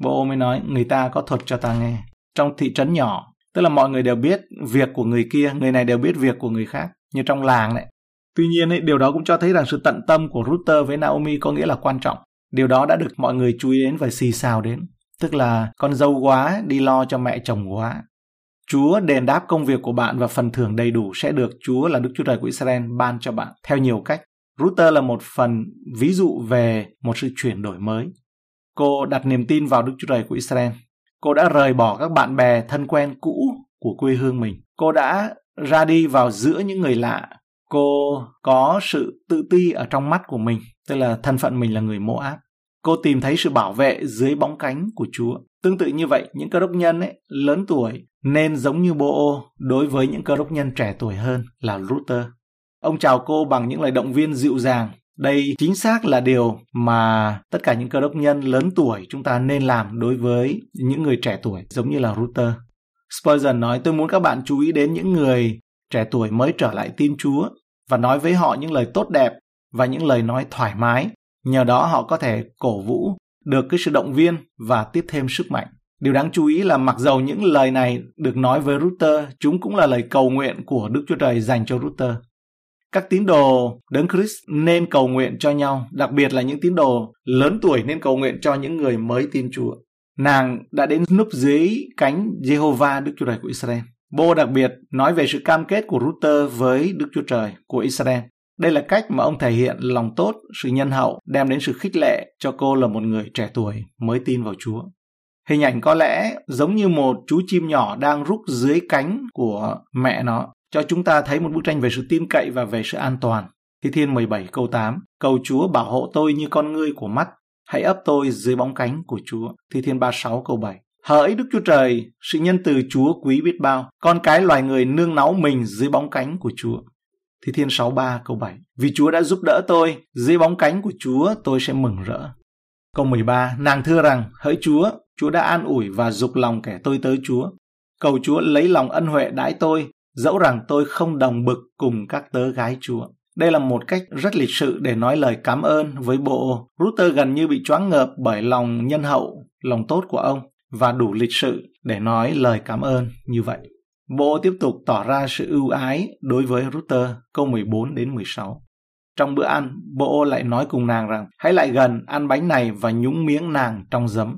bộ mới nói người ta có thuật cho ta nghe. Trong thị trấn nhỏ, tức là mọi người đều biết việc của người kia, người này đều biết việc của người khác, như trong làng đấy. Tuy nhiên ấy, điều đó cũng cho thấy rằng sự tận tâm của Ruther với Naomi có nghĩa là quan trọng. Điều đó đã được mọi người chú ý đến và xì xào đến. Tức là con dâu quá đi lo cho mẹ chồng quá. Chúa đền đáp công việc của bạn và phần thưởng đầy đủ sẽ được Chúa là Đức Chúa Trời của Israel ban cho bạn theo nhiều cách. Ruther là một phần ví dụ về một sự chuyển đổi mới. Cô đặt niềm tin vào Đức Chúa Trời của Israel. Cô đã rời bỏ các bạn bè thân quen cũ của quê hương mình. Cô đã ra đi vào giữa những người lạ. Cô có sự tự ti ở trong mắt của mình, tức là thân phận mình là người Moab. Cô tìm thấy sự bảo vệ dưới bóng cánh của Chúa. Tương tự như vậy, những cơ đốc nhân ấy, lớn tuổi nên giống như Bô đối với những cơ đốc nhân trẻ tuổi hơn là Luther. Ông chào cô bằng những lời động viên dịu dàng đây chính xác là điều mà tất cả những cơ đốc nhân lớn tuổi chúng ta nên làm đối với những người trẻ tuổi giống như là Luther. Spurgeon nói tôi muốn các bạn chú ý đến những người trẻ tuổi mới trở lại tin Chúa và nói với họ những lời tốt đẹp và những lời nói thoải mái. Nhờ đó họ có thể cổ vũ được cái sự động viên và tiếp thêm sức mạnh. Điều đáng chú ý là mặc dầu những lời này được nói với Ruther, chúng cũng là lời cầu nguyện của Đức Chúa Trời dành cho Ruther. Các tín đồ đấng Christ nên cầu nguyện cho nhau, đặc biệt là những tín đồ lớn tuổi nên cầu nguyện cho những người mới tin Chúa. Nàng đã đến núp dưới cánh Jehovah Đức Chúa Trời của Israel. Bô đặc biệt nói về sự cam kết của Ruther với Đức Chúa Trời của Israel. Đây là cách mà ông thể hiện lòng tốt, sự nhân hậu, đem đến sự khích lệ cho cô là một người trẻ tuổi mới tin vào Chúa. Hình ảnh có lẽ giống như một chú chim nhỏ đang rút dưới cánh của mẹ nó, cho chúng ta thấy một bức tranh về sự tin cậy và về sự an toàn. Thi Thiên 17 câu 8 Cầu Chúa bảo hộ tôi như con ngươi của mắt, hãy ấp tôi dưới bóng cánh của Chúa. Thi Thiên 36 câu 7 Hỡi Đức Chúa Trời, sự nhân từ Chúa quý biết bao, con cái loài người nương náu mình dưới bóng cánh của Chúa. Thi Thiên 63 câu 7 Vì Chúa đã giúp đỡ tôi, dưới bóng cánh của Chúa tôi sẽ mừng rỡ. Câu 13 Nàng thưa rằng, hỡi Chúa, Chúa đã an ủi và dục lòng kẻ tôi tới Chúa. Cầu Chúa lấy lòng ân huệ đãi tôi, dẫu rằng tôi không đồng bực cùng các tớ gái Chúa. Đây là một cách rất lịch sự để nói lời cảm ơn với bộ. Ruther gần như bị choáng ngợp bởi lòng nhân hậu, lòng tốt của ông và đủ lịch sự để nói lời cảm ơn như vậy. Bộ tiếp tục tỏ ra sự ưu ái đối với Router câu 14 đến 16. Trong bữa ăn, bộ lại nói cùng nàng rằng hãy lại gần ăn bánh này và nhúng miếng nàng trong giấm.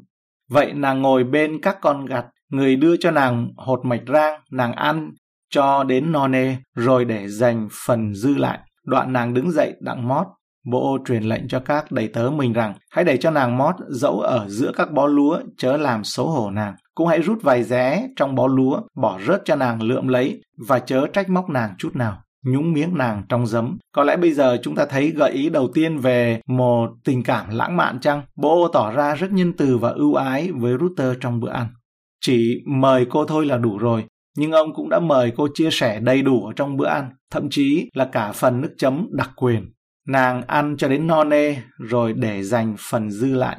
Vậy nàng ngồi bên các con gặt, người đưa cho nàng hột mạch rang, nàng ăn cho đến no nê, rồi để dành phần dư lại. Đoạn nàng đứng dậy đặng mót. Bộ truyền lệnh cho các đầy tớ mình rằng hãy để cho nàng mót dẫu ở giữa các bó lúa chớ làm xấu hổ nàng. Cũng hãy rút vài ré trong bó lúa, bỏ rớt cho nàng lượm lấy và chớ trách móc nàng chút nào nhúng miếng nàng trong giấm. Có lẽ bây giờ chúng ta thấy gợi ý đầu tiên về một tình cảm lãng mạn chăng? Bố tỏ ra rất nhân từ và ưu ái với Ruther trong bữa ăn. Chỉ mời cô thôi là đủ rồi, nhưng ông cũng đã mời cô chia sẻ đầy đủ ở trong bữa ăn, thậm chí là cả phần nước chấm đặc quyền. Nàng ăn cho đến no nê rồi để dành phần dư lại.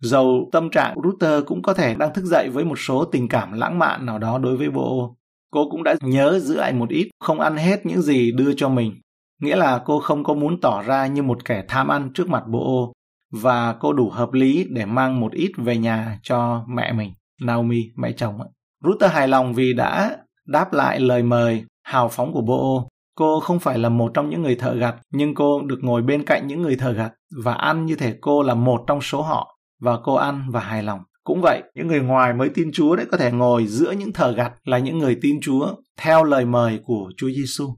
Dầu tâm trạng Ruther cũng có thể đang thức dậy với một số tình cảm lãng mạn nào đó đối với bộ cô cũng đã nhớ giữ lại một ít, không ăn hết những gì đưa cho mình. Nghĩa là cô không có muốn tỏ ra như một kẻ tham ăn trước mặt bộ ô, và cô đủ hợp lý để mang một ít về nhà cho mẹ mình, Naomi, mẹ chồng. Ruther hài lòng vì đã đáp lại lời mời hào phóng của bộ ô. Cô không phải là một trong những người thợ gặt, nhưng cô được ngồi bên cạnh những người thợ gặt và ăn như thể cô là một trong số họ, và cô ăn và hài lòng. Cũng vậy, những người ngoài mới tin Chúa đấy có thể ngồi giữa những thờ gặt là những người tin Chúa theo lời mời của Chúa Giêsu.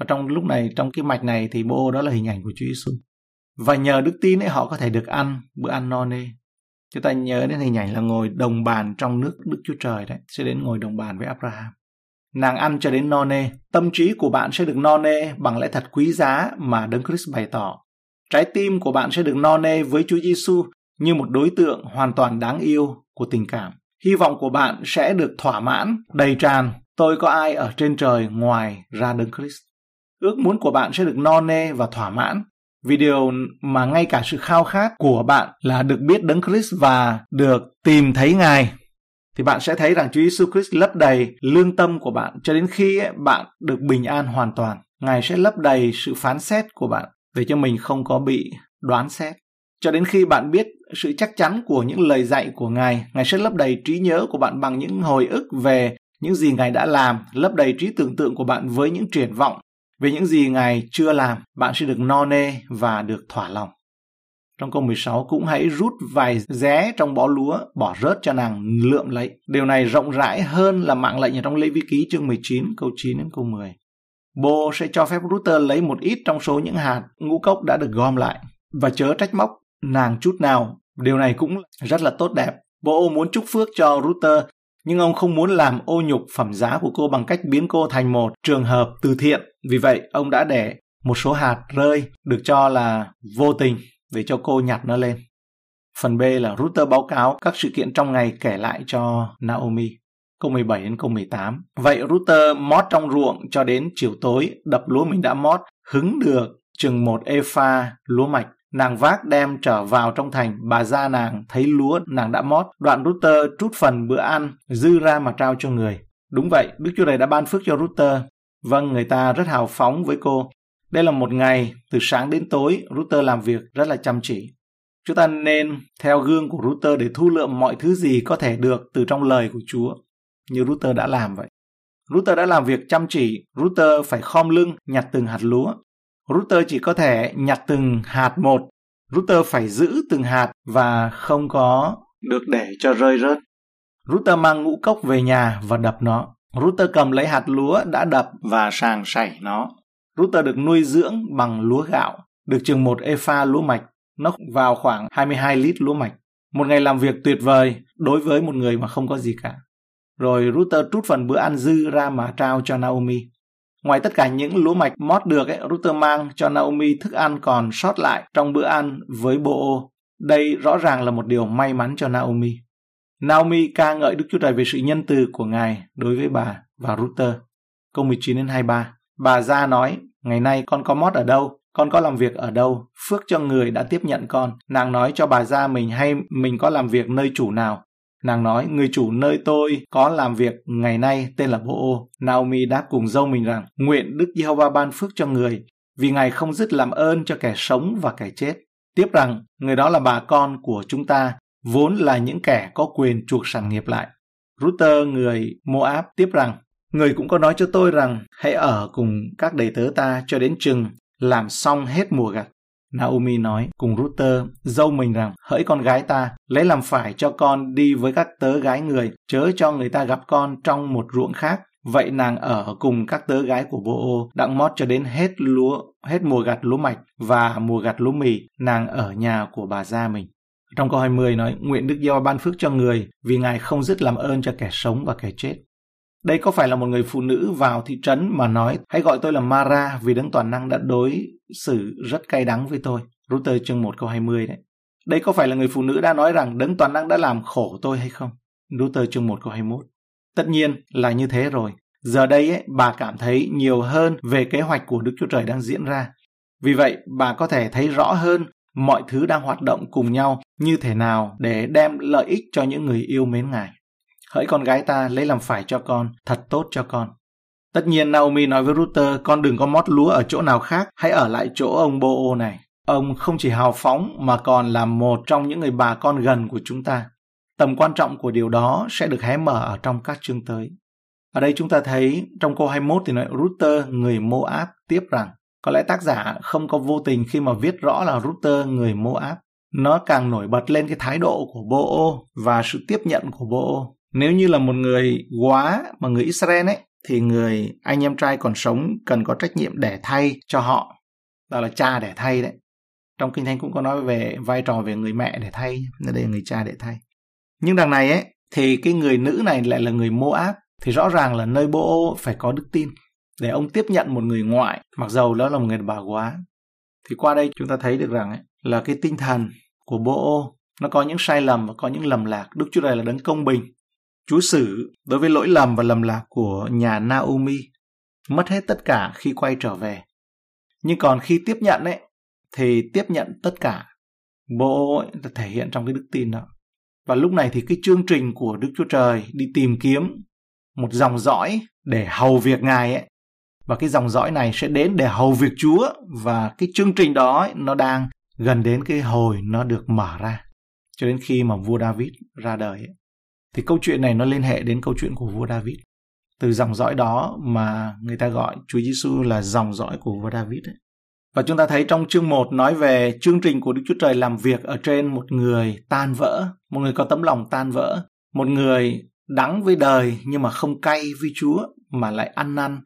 Và trong lúc này, trong cái mạch này thì bộ đó là hình ảnh của Chúa Giêsu. Và nhờ đức tin ấy họ có thể được ăn bữa ăn no nê. Chúng ta nhớ đến hình ảnh là ngồi đồng bàn trong nước Đức Chúa Trời đấy, sẽ đến ngồi đồng bàn với Abraham. Nàng ăn cho đến no nê, tâm trí của bạn sẽ được no nê bằng lẽ thật quý giá mà Đấng Christ bày tỏ. Trái tim của bạn sẽ được no nê với Chúa Giêsu như một đối tượng hoàn toàn đáng yêu của tình cảm. Hy vọng của bạn sẽ được thỏa mãn, đầy tràn. Tôi có ai ở trên trời ngoài ra Đấng Christ. Ước muốn của bạn sẽ được no nê và thỏa mãn vì điều mà ngay cả sự khao khát của bạn là được biết Đấng Christ và được tìm thấy Ngài thì bạn sẽ thấy rằng Chúa Giêsu Christ lấp đầy lương tâm của bạn cho đến khi bạn được bình an hoàn toàn. Ngài sẽ lấp đầy sự phán xét của bạn để cho mình không có bị đoán xét. Cho đến khi bạn biết sự chắc chắn của những lời dạy của Ngài, Ngài sẽ lấp đầy trí nhớ của bạn bằng những hồi ức về những gì Ngài đã làm, lấp đầy trí tưởng tượng của bạn với những triển vọng về những gì Ngài chưa làm, bạn sẽ được no nê và được thỏa lòng. Trong câu 16 cũng hãy rút vài ré trong bó lúa, bỏ rớt cho nàng lượm lấy. Điều này rộng rãi hơn là mạng lệnh ở trong Lê Vi Ký chương 19 câu 9 đến câu 10. Bồ sẽ cho phép router lấy một ít trong số những hạt ngũ cốc đã được gom lại và chớ trách móc nàng chút nào. Điều này cũng rất là tốt đẹp. Bồ muốn chúc phước cho router nhưng ông không muốn làm ô nhục phẩm giá của cô bằng cách biến cô thành một trường hợp từ thiện. Vì vậy, ông đã để một số hạt rơi được cho là vô tình để cho cô nhặt nó lên. Phần B là router báo cáo các sự kiện trong ngày kể lại cho Naomi. Câu 17 đến câu 18. Vậy router mót trong ruộng cho đến chiều tối, đập lúa mình đã mót, hứng được chừng một epha lúa mạch Nàng vác đem trở vào trong thành, bà ra nàng thấy lúa nàng đã mót, đoạn router trút phần bữa ăn, dư ra mà trao cho người. Đúng vậy, Đức Chúa Trời đã ban phước cho router Vâng, người ta rất hào phóng với cô. Đây là một ngày, từ sáng đến tối, router làm việc rất là chăm chỉ. Chúng ta nên theo gương của router để thu lượm mọi thứ gì có thể được từ trong lời của Chúa, như router đã làm vậy. Router đã làm việc chăm chỉ, router phải khom lưng nhặt từng hạt lúa. Router chỉ có thể nhặt từng hạt một, router phải giữ từng hạt và không có được để cho rơi rớt. Router mang ngũ cốc về nhà và đập nó. Router cầm lấy hạt lúa đã đập và sàng sảy nó. Ruther được nuôi dưỡng bằng lúa gạo, được chừng một epha lúa mạch. Nó vào khoảng 22 lít lúa mạch. Một ngày làm việc tuyệt vời đối với một người mà không có gì cả. Rồi Ruther trút phần bữa ăn dư ra mà trao cho Naomi. Ngoài tất cả những lúa mạch mót được, ấy, Ruther mang cho Naomi thức ăn còn sót lại trong bữa ăn với Boo. Đây rõ ràng là một điều may mắn cho Naomi. Naomi ca ngợi Đức Chúa Trời về sự nhân từ của Ngài đối với bà và Ruther. Câu 19 đến 23. Bà ra nói, ngày nay con có mót ở đâu? Con có làm việc ở đâu? Phước cho người đã tiếp nhận con. Nàng nói cho bà ra mình hay mình có làm việc nơi chủ nào. Nàng nói, người chủ nơi tôi có làm việc ngày nay tên là Bô. Naomi đáp cùng dâu mình rằng, nguyện Đức Giê-hô-va ban phước cho người, vì Ngài không dứt làm ơn cho kẻ sống và kẻ chết. Tiếp rằng, người đó là bà con của chúng ta, vốn là những kẻ có quyền chuộc sản nghiệp lại. Ruther người Moab tiếp rằng, người cũng có nói cho tôi rằng hãy ở cùng các đầy tớ ta cho đến chừng làm xong hết mùa gặt. Naomi nói cùng Ruther, dâu mình rằng, hỡi con gái ta, lấy làm phải cho con đi với các tớ gái người, chớ cho người ta gặp con trong một ruộng khác. Vậy nàng ở cùng các tớ gái của Bô đặng mót cho đến hết lúa, hết mùa gặt lúa mạch và mùa gặt lúa mì, nàng ở nhà của bà gia mình. Trong câu 20 nói, nguyện Đức Giêsu ban phước cho người vì Ngài không dứt làm ơn cho kẻ sống và kẻ chết. Đây có phải là một người phụ nữ vào thị trấn mà nói hãy gọi tôi là Mara vì đấng toàn năng đã đối xử rất cay đắng với tôi. Router chương 1 câu 20 đấy. Đây có phải là người phụ nữ đã nói rằng đấng toàn năng đã làm khổ tôi hay không? Router chương 1 câu 21. Tất nhiên là như thế rồi. Giờ đây ấy, bà cảm thấy nhiều hơn về kế hoạch của Đức Chúa Trời đang diễn ra. Vì vậy, bà có thể thấy rõ hơn mọi thứ đang hoạt động cùng nhau như thế nào để đem lợi ích cho những người yêu mến Ngài. Hỡi con gái ta lấy làm phải cho con, thật tốt cho con. Tất nhiên Naomi nói với Ruther, con đừng có mót lúa ở chỗ nào khác, hãy ở lại chỗ ông Bô này. Ông không chỉ hào phóng mà còn là một trong những người bà con gần của chúng ta. Tầm quan trọng của điều đó sẽ được hé mở ở trong các chương tới. Ở đây chúng ta thấy trong câu 21 thì nói Ruther người Moab tiếp rằng có lẽ tác giả không có vô tình khi mà viết rõ là Ruther người Moab. Nó càng nổi bật lên cái thái độ của Bô và sự tiếp nhận của Bô nếu như là một người quá mà người Israel ấy thì người anh em trai còn sống cần có trách nhiệm để thay cho họ. Đó là cha để thay đấy. Trong kinh thánh cũng có nói về vai trò về người mẹ để thay nên đây là người cha để thay. Nhưng đằng này ấy thì cái người nữ này lại là người Moab thì rõ ràng là nơi Bô phải có đức tin để ông tiếp nhận một người ngoại mặc dầu đó là một người bà quá. Thì qua đây chúng ta thấy được rằng ấy, là cái tinh thần của Bô nó có những sai lầm và có những lầm lạc. Đức Chúa Trời là đấng công bình. Chúa xử đối với lỗi lầm và lầm lạc của nhà Naomi mất hết tất cả khi quay trở về. Nhưng còn khi tiếp nhận ấy thì tiếp nhận tất cả. Bộ ấy, thể hiện trong cái đức tin đó. Và lúc này thì cái chương trình của Đức Chúa Trời đi tìm kiếm một dòng dõi để hầu việc Ngài ấy. Và cái dòng dõi này sẽ đến để hầu việc Chúa và cái chương trình đó ấy, nó đang gần đến cái hồi nó được mở ra cho đến khi mà vua David ra đời ấy thì câu chuyện này nó liên hệ đến câu chuyện của vua David từ dòng dõi đó mà người ta gọi Chúa Giêsu là dòng dõi của vua David ấy. Và chúng ta thấy trong chương 1 nói về chương trình của Đức Chúa Trời làm việc ở trên một người tan vỡ, một người có tấm lòng tan vỡ, một người đắng với đời nhưng mà không cay với Chúa mà lại ăn năn,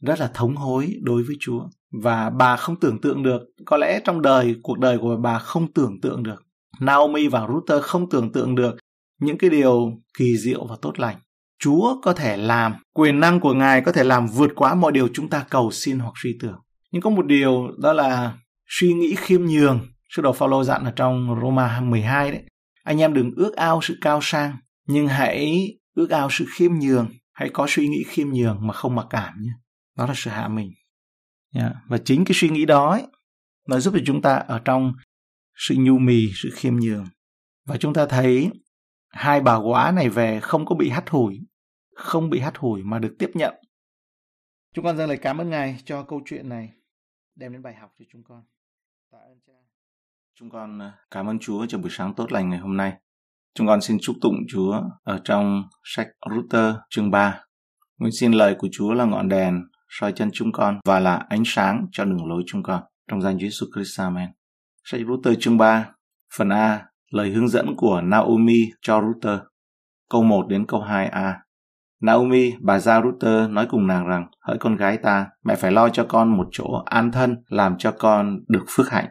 rất là thống hối đối với Chúa. Và bà không tưởng tượng được, có lẽ trong đời, cuộc đời của bà không tưởng tượng được. Naomi và Ruther không tưởng tượng được những cái điều kỳ diệu và tốt lành. Chúa có thể làm, quyền năng của Ngài có thể làm vượt quá mọi điều chúng ta cầu xin hoặc suy tưởng. Nhưng có một điều đó là suy nghĩ khiêm nhường. Sư đồ Phaolô dặn ở trong Roma 12 đấy. Anh em đừng ước ao sự cao sang, nhưng hãy ước ao sự khiêm nhường. Hãy có suy nghĩ khiêm nhường mà không mặc cảm nhé. Đó là sự hạ mình. Yeah. Và chính cái suy nghĩ đó ấy, nó giúp cho chúng ta ở trong sự nhu mì, sự khiêm nhường. Và chúng ta thấy hai bà quá này về không có bị hắt hủi, không bị hắt hủi mà được tiếp nhận. Chúng con dâng lời cảm ơn Ngài cho câu chuyện này đem đến bài học cho chúng con. Tạ ơn Cha. Chúng con ờ, cảm ơn Chúa cho buổi sáng tốt lành ngày hôm nay. Chúng con xin chúc tụng Chúa ở trong sách Ruther chương 3. Nguyện xin lời của Chúa là ngọn đèn soi chân chúng con và là ánh sáng cho đường lối chúng con. Trong danh Chúa Jesus Christ, Amen. Sách Ruther chương 3, phần A, lời hướng dẫn của Naomi cho Ruther. Câu 1 đến câu 2a. Naomi, bà gia Ruther nói cùng nàng rằng, hỡi con gái ta, mẹ phải lo cho con một chỗ an thân, làm cho con được phước hạnh.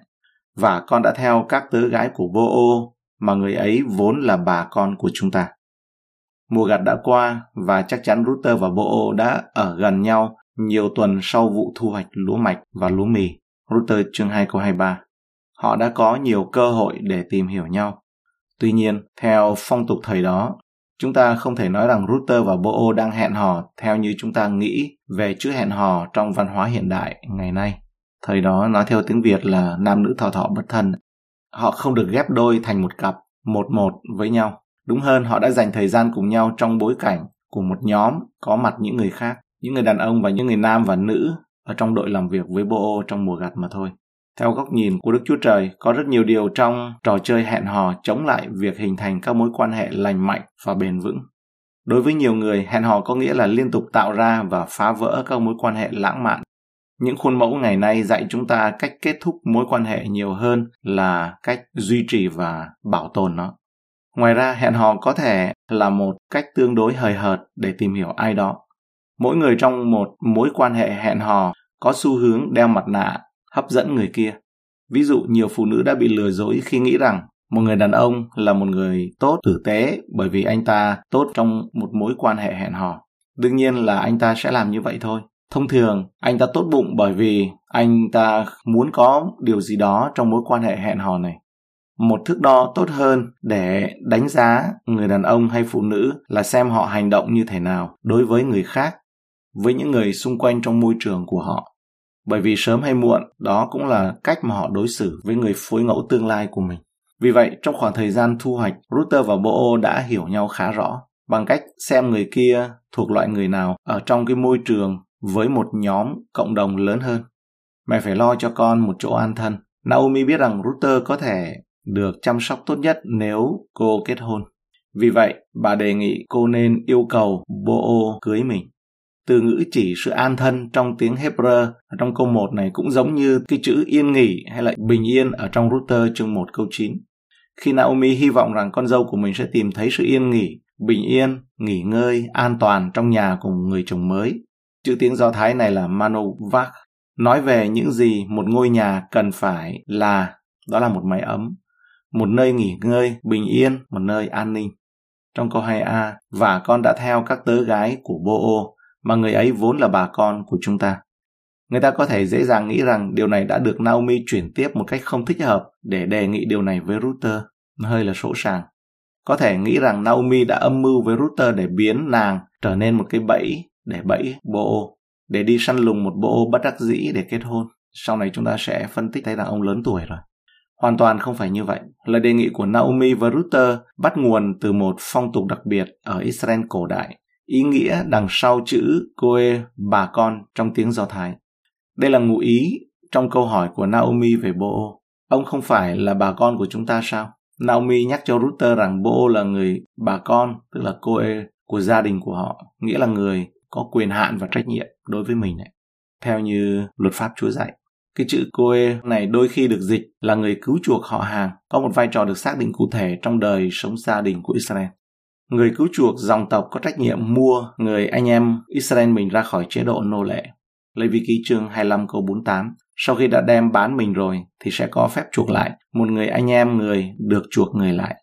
Và con đã theo các tớ gái của vô ô, mà người ấy vốn là bà con của chúng ta. Mùa gặt đã qua và chắc chắn Ruther và vô ô đã ở gần nhau nhiều tuần sau vụ thu hoạch lúa mạch và lúa mì. Ruther chương 2 câu 23. Họ đã có nhiều cơ hội để tìm hiểu nhau. Tuy nhiên, theo phong tục thời đó, Chúng ta không thể nói rằng Router và Bo đang hẹn hò theo như chúng ta nghĩ về chữ hẹn hò trong văn hóa hiện đại ngày nay. Thời đó nói theo tiếng Việt là nam nữ thọ thọ bất thân. Họ không được ghép đôi thành một cặp, một một với nhau. Đúng hơn, họ đã dành thời gian cùng nhau trong bối cảnh của một nhóm có mặt những người khác, những người đàn ông và những người nam và nữ ở trong đội làm việc với Bo trong mùa gặt mà thôi. Theo góc nhìn của Đức Chúa Trời, có rất nhiều điều trong trò chơi hẹn hò chống lại việc hình thành các mối quan hệ lành mạnh và bền vững. Đối với nhiều người, hẹn hò có nghĩa là liên tục tạo ra và phá vỡ các mối quan hệ lãng mạn. Những khuôn mẫu ngày nay dạy chúng ta cách kết thúc mối quan hệ nhiều hơn là cách duy trì và bảo tồn nó. Ngoài ra, hẹn hò có thể là một cách tương đối hời hợt để tìm hiểu ai đó. Mỗi người trong một mối quan hệ hẹn hò có xu hướng đeo mặt nạ hấp dẫn người kia. Ví dụ nhiều phụ nữ đã bị lừa dối khi nghĩ rằng một người đàn ông là một người tốt tử tế bởi vì anh ta tốt trong một mối quan hệ hẹn hò. Đương nhiên là anh ta sẽ làm như vậy thôi. Thông thường, anh ta tốt bụng bởi vì anh ta muốn có điều gì đó trong mối quan hệ hẹn hò này. Một thước đo tốt hơn để đánh giá người đàn ông hay phụ nữ là xem họ hành động như thế nào đối với người khác, với những người xung quanh trong môi trường của họ bởi vì sớm hay muộn đó cũng là cách mà họ đối xử với người phối ngẫu tương lai của mình. Vì vậy, trong khoảng thời gian thu hoạch, Router và Bo đã hiểu nhau khá rõ bằng cách xem người kia thuộc loại người nào ở trong cái môi trường với một nhóm cộng đồng lớn hơn. Mẹ phải lo cho con một chỗ an thân. Naomi biết rằng Router có thể được chăm sóc tốt nhất nếu cô kết hôn. Vì vậy, bà đề nghị cô nên yêu cầu Bo cưới mình từ ngữ chỉ sự an thân trong tiếng Hebrew trong câu 1 này cũng giống như cái chữ yên nghỉ hay là bình yên ở trong Router chương 1 câu 9. Khi Naomi hy vọng rằng con dâu của mình sẽ tìm thấy sự yên nghỉ, bình yên, nghỉ ngơi, an toàn trong nhà cùng người chồng mới. Chữ tiếng Do Thái này là Manovak, nói về những gì một ngôi nhà cần phải là, đó là một mái ấm, một nơi nghỉ ngơi, bình yên, một nơi an ninh. Trong câu 2a, và con đã theo các tớ gái của Bô mà người ấy vốn là bà con của chúng ta. Người ta có thể dễ dàng nghĩ rằng điều này đã được Naomi chuyển tiếp một cách không thích hợp để đề nghị điều này với Ruther, hơi là sỗ sàng. Có thể nghĩ rằng Naomi đã âm mưu với Ruther để biến nàng trở nên một cái bẫy để bẫy Bo, để đi săn lùng một Bo bất đắc dĩ để kết hôn. Sau này chúng ta sẽ phân tích thấy rằng ông lớn tuổi rồi. Hoàn toàn không phải như vậy. Lời đề nghị của Naomi và Ruther bắt nguồn từ một phong tục đặc biệt ở Israel cổ đại ý nghĩa đằng sau chữ Koe bà con trong tiếng Do Thái. Đây là ngụ ý trong câu hỏi của Naomi về Bo. Ông không phải là bà con của chúng ta sao? Naomi nhắc cho Ruther rằng Bo là người bà con, tức là Koe của gia đình của họ, nghĩa là người có quyền hạn và trách nhiệm đối với mình này, theo như luật pháp Chúa dạy. Cái chữ Koe này đôi khi được dịch là người cứu chuộc họ hàng, có một vai trò được xác định cụ thể trong đời sống gia đình của Israel. Người cứu chuộc dòng tộc có trách nhiệm mua người anh em Israel mình ra khỏi chế độ nô lệ. Lê-vi ký chương 25 câu 48. Sau khi đã đem bán mình rồi thì sẽ có phép chuộc lại. Một người anh em người được chuộc người lại.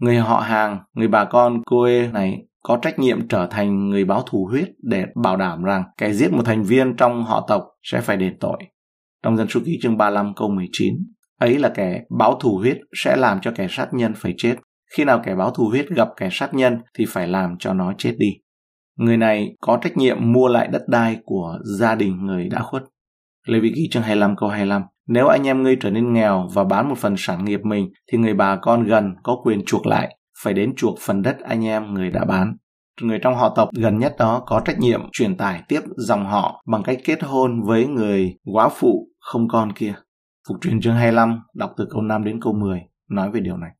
Người họ hàng, người bà con quê này có trách nhiệm trở thành người báo thù huyết để bảo đảm rằng kẻ giết một thành viên trong họ tộc sẽ phải đền tội. Trong dân số ký chương 35 câu 19, ấy là kẻ báo thù huyết sẽ làm cho kẻ sát nhân phải chết khi nào kẻ báo thù huyết gặp kẻ sát nhân thì phải làm cho nó chết đi. Người này có trách nhiệm mua lại đất đai của gia đình người đã khuất. Lê vị Ký chương 25 câu 25. Nếu anh em ngươi trở nên nghèo và bán một phần sản nghiệp mình, thì người bà con gần có quyền chuộc lại, phải đến chuộc phần đất anh em người đã bán. Người trong họ tộc gần nhất đó có trách nhiệm truyền tải tiếp dòng họ bằng cách kết hôn với người quá phụ không con kia. Phục truyền chương 25 đọc từ câu 5 đến câu 10 nói về điều này.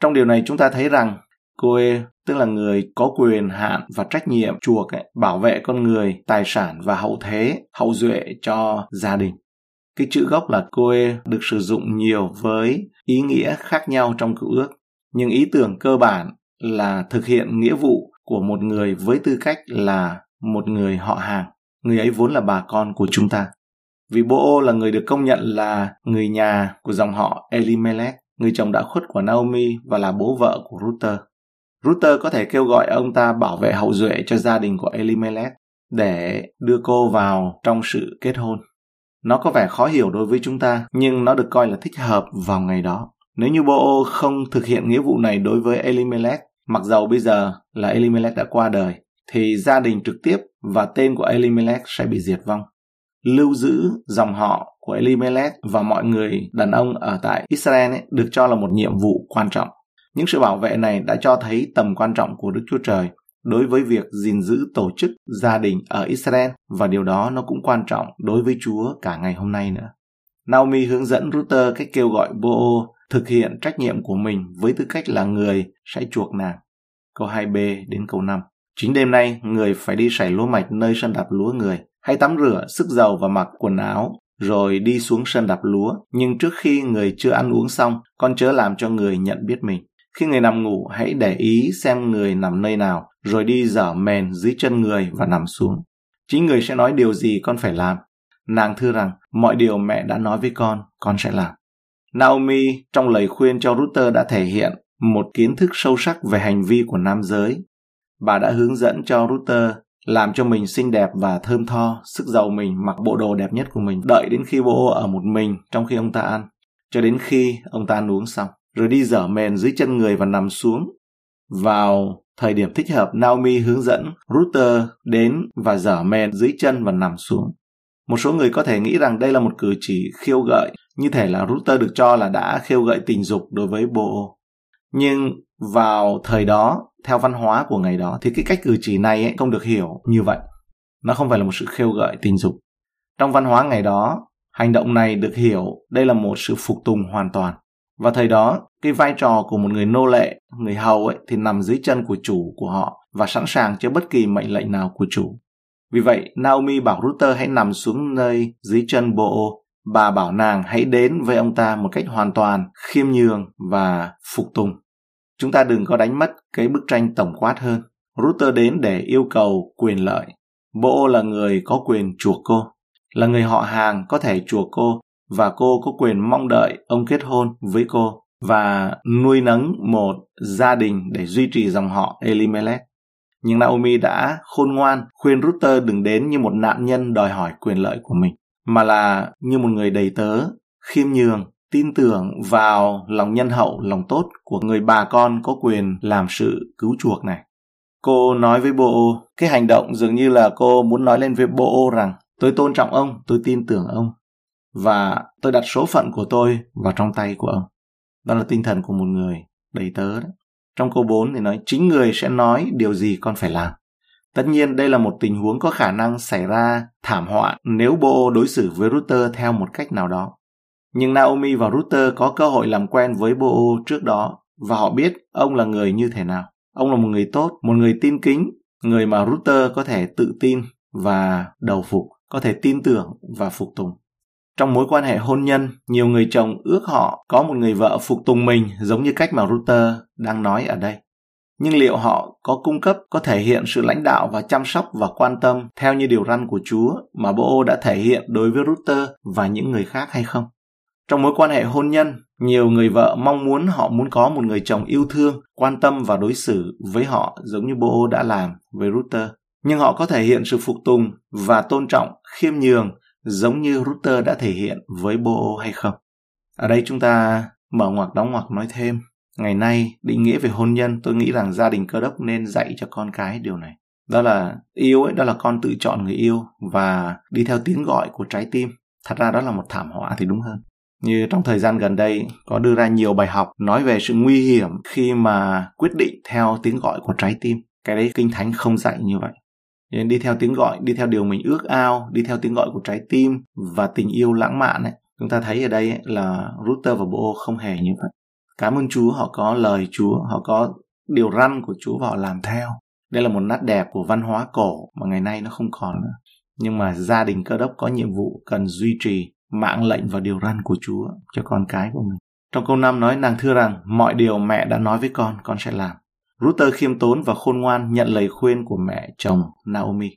Trong điều này chúng ta thấy rằng cô tức là người có quyền hạn và trách nhiệm chuộc ấy, bảo vệ con người, tài sản và hậu thế, hậu duệ cho gia đình. Cái chữ gốc là coe được sử dụng nhiều với ý nghĩa khác nhau trong cựu ước, nhưng ý tưởng cơ bản là thực hiện nghĩa vụ của một người với tư cách là một người họ hàng. Người ấy vốn là bà con của chúng ta. Vì Boo là người được công nhận là người nhà của dòng họ Elimelech, người chồng đã khuất của Naomi và là bố vợ của Ruther. Ruther có thể kêu gọi ông ta bảo vệ hậu duệ cho gia đình của Elimelech để đưa cô vào trong sự kết hôn. Nó có vẻ khó hiểu đối với chúng ta, nhưng nó được coi là thích hợp vào ngày đó. Nếu như Bo không thực hiện nghĩa vụ này đối với Elimelech, mặc dầu bây giờ là Elimelech đã qua đời, thì gia đình trực tiếp và tên của Elimelech sẽ bị diệt vong. Lưu giữ dòng họ của Elimelech và mọi người đàn ông ở tại Israel ấy, được cho là một nhiệm vụ quan trọng. Những sự bảo vệ này đã cho thấy tầm quan trọng của Đức Chúa Trời đối với việc gìn giữ tổ chức gia đình ở Israel và điều đó nó cũng quan trọng đối với Chúa cả ngày hôm nay nữa. Naomi hướng dẫn Ruther cách kêu gọi Boo thực hiện trách nhiệm của mình với tư cách là người sẽ chuộc nàng. Câu 2b đến câu 5. Chính đêm nay, người phải đi sảy lúa mạch nơi sân đạp lúa người. Hãy tắm rửa, sức dầu và mặc quần áo, rồi đi xuống sân đạp lúa. Nhưng trước khi người chưa ăn uống xong, con chớ làm cho người nhận biết mình. Khi người nằm ngủ, hãy để ý xem người nằm nơi nào, rồi đi dở mền dưới chân người và nằm xuống. Chính người sẽ nói điều gì con phải làm. Nàng thưa rằng, mọi điều mẹ đã nói với con, con sẽ làm. Naomi trong lời khuyên cho Router đã thể hiện một kiến thức sâu sắc về hành vi của nam giới. Bà đã hướng dẫn cho Router làm cho mình xinh đẹp và thơm tho, sức giàu mình mặc bộ đồ đẹp nhất của mình, đợi đến khi bố ở một mình trong khi ông ta ăn, cho đến khi ông ta ăn uống xong, rồi đi dở mền dưới chân người và nằm xuống. Vào thời điểm thích hợp, Naomi hướng dẫn Ruther đến và dở mền dưới chân và nằm xuống. Một số người có thể nghĩ rằng đây là một cử chỉ khiêu gợi, như thể là Ruther được cho là đã khiêu gợi tình dục đối với Boo. Nhưng vào thời đó, theo văn hóa của ngày đó, thì cái cách cử chỉ này ấy không được hiểu như vậy. Nó không phải là một sự khêu gợi tình dục. Trong văn hóa ngày đó, hành động này được hiểu đây là một sự phục tùng hoàn toàn. Và thời đó, cái vai trò của một người nô lệ, người hầu ấy thì nằm dưới chân của chủ của họ và sẵn sàng cho bất kỳ mệnh lệnh nào của chủ. Vì vậy, Naomi bảo Ruther hãy nằm xuống nơi dưới chân bộ Bà bảo nàng hãy đến với ông ta một cách hoàn toàn, khiêm nhường và phục tùng. Chúng ta đừng có đánh mất cái bức tranh tổng quát hơn. Ruther đến để yêu cầu quyền lợi. bộ là người có quyền chuộc cô, là người họ hàng có thể chuộc cô và cô có quyền mong đợi ông kết hôn với cô và nuôi nấng một gia đình để duy trì dòng họ Elimelech. Nhưng Naomi đã khôn ngoan khuyên Ruther đừng đến như một nạn nhân đòi hỏi quyền lợi của mình, mà là như một người đầy tớ, khiêm nhường, tin tưởng vào lòng nhân hậu, lòng tốt của người bà con có quyền làm sự cứu chuộc này. Cô nói với Bo, cái hành động dường như là cô muốn nói lên với Bo rằng tôi tôn trọng ông, tôi tin tưởng ông và tôi đặt số phận của tôi vào trong tay của ông. Đó là tinh thần của một người đầy tớ đó. Trong câu 4 thì nói chính người sẽ nói điều gì con phải làm. Tất nhiên đây là một tình huống có khả năng xảy ra thảm họa nếu Bo đối xử với Ruther theo một cách nào đó. Nhưng Naomi và Ruther có cơ hội làm quen với Boo trước đó và họ biết ông là người như thế nào. Ông là một người tốt, một người tin kính, người mà Ruther có thể tự tin và đầu phục, có thể tin tưởng và phục tùng. Trong mối quan hệ hôn nhân, nhiều người chồng ước họ có một người vợ phục tùng mình giống như cách mà Ruther đang nói ở đây. Nhưng liệu họ có cung cấp, có thể hiện sự lãnh đạo và chăm sóc và quan tâm theo như điều răn của Chúa mà Bo đã thể hiện đối với Ruther và những người khác hay không? Trong mối quan hệ hôn nhân, nhiều người vợ mong muốn họ muốn có một người chồng yêu thương, quan tâm và đối xử với họ giống như Bo đã làm với Ruther. Nhưng họ có thể hiện sự phục tùng và tôn trọng, khiêm nhường giống như Ruther đã thể hiện với Bo hay không? Ở đây chúng ta mở ngoặc đóng ngoặc nói thêm. Ngày nay, định nghĩa về hôn nhân, tôi nghĩ rằng gia đình cơ đốc nên dạy cho con cái điều này. Đó là yêu ấy, đó là con tự chọn người yêu và đi theo tiếng gọi của trái tim. Thật ra đó là một thảm họa thì đúng hơn. Như trong thời gian gần đây có đưa ra nhiều bài học nói về sự nguy hiểm khi mà quyết định theo tiếng gọi của trái tim. Cái đấy kinh thánh không dạy như vậy. Nên đi theo tiếng gọi, đi theo điều mình ước ao, đi theo tiếng gọi của trái tim và tình yêu lãng mạn ấy. Chúng ta thấy ở đây ấy, là router và Bo không hề như vậy. Cảm ơn Chúa, họ có lời Chúa, họ có điều răn của Chúa và họ làm theo. Đây là một nét đẹp của văn hóa cổ mà ngày nay nó không còn nữa. Nhưng mà gia đình cơ đốc có nhiệm vụ cần duy trì mạng lệnh và điều răn của Chúa cho con cái của mình. Trong câu 5 nói nàng thưa rằng mọi điều mẹ đã nói với con, con sẽ làm. Ruther khiêm tốn và khôn ngoan nhận lời khuyên của mẹ chồng Naomi.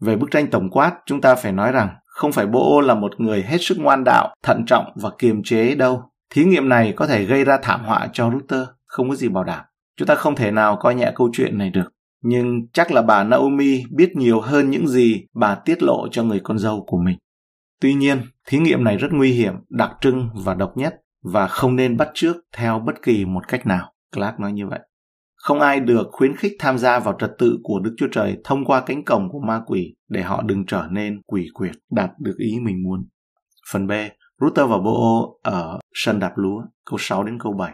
Về bức tranh tổng quát, chúng ta phải nói rằng không phải Bô là một người hết sức ngoan đạo, thận trọng và kiềm chế đâu. Thí nghiệm này có thể gây ra thảm họa cho Ruther, không có gì bảo đảm. Chúng ta không thể nào coi nhẹ câu chuyện này được. Nhưng chắc là bà Naomi biết nhiều hơn những gì bà tiết lộ cho người con dâu của mình. Tuy nhiên, thí nghiệm này rất nguy hiểm, đặc trưng và độc nhất và không nên bắt chước theo bất kỳ một cách nào. Clark nói như vậy. Không ai được khuyến khích tham gia vào trật tự của Đức Chúa Trời thông qua cánh cổng của ma quỷ để họ đừng trở nên quỷ quyệt, đạt được ý mình muốn. Phần B, Router và Bo ở sân đạp lúa, câu 6 đến câu 7.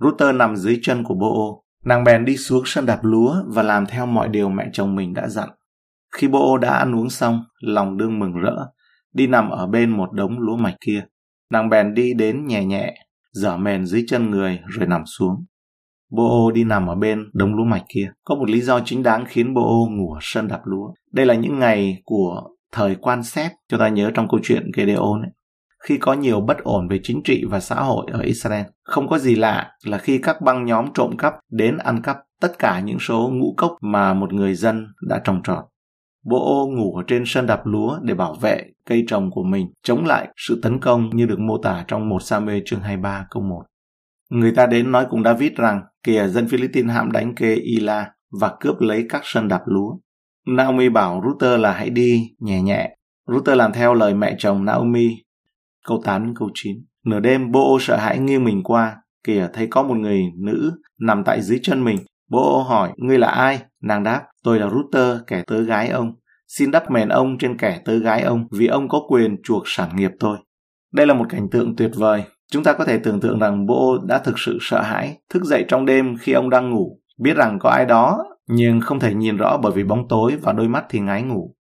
Router nằm dưới chân của Bo, nàng bèn đi xuống sân đạp lúa và làm theo mọi điều mẹ chồng mình đã dặn. Khi Bo đã ăn uống xong, lòng đương mừng rỡ, đi nằm ở bên một đống lúa mạch kia. Nàng bèn đi đến nhẹ nhẹ, dở mền dưới chân người rồi nằm xuống. Bo đi nằm ở bên đống lúa mạch kia. Có một lý do chính đáng khiến Bo ngủ ở sân đạp lúa. Đây là những ngày của thời quan xét, Chúng ta nhớ trong câu chuyện Gedeon ấy. Khi có nhiều bất ổn về chính trị và xã hội ở Israel, không có gì lạ là khi các băng nhóm trộm cắp đến ăn cắp tất cả những số ngũ cốc mà một người dân đã trồng trọt. Bộ ngủ ở trên sân đạp lúa để bảo vệ cây trồng của mình chống lại sự tấn công như được mô tả trong 1 Samuel chương 23 câu 1. Người ta đến nói cùng David rằng kìa dân Philippines hãm đánh kê Ila và cướp lấy các sân đạp lúa. Naomi bảo Ruther là hãy đi nhẹ nhẹ. Ruther làm theo lời mẹ chồng Naomi. Câu 8 đến câu 9. Nửa đêm, Bô sợ hãi nghiêng mình qua. Kìa, thấy có một người nữ nằm tại dưới chân mình. Bô hỏi, ngươi là ai? Nàng đáp, tôi là router kẻ tớ gái ông. Xin đắp mền ông trên kẻ tớ gái ông, vì ông có quyền chuộc sản nghiệp tôi. Đây là một cảnh tượng tuyệt vời. Chúng ta có thể tưởng tượng rằng bo đã thực sự sợ hãi, thức dậy trong đêm khi ông đang ngủ, biết rằng có ai đó, nhưng không thể nhìn rõ bởi vì bóng tối và đôi mắt thì ngái ngủ.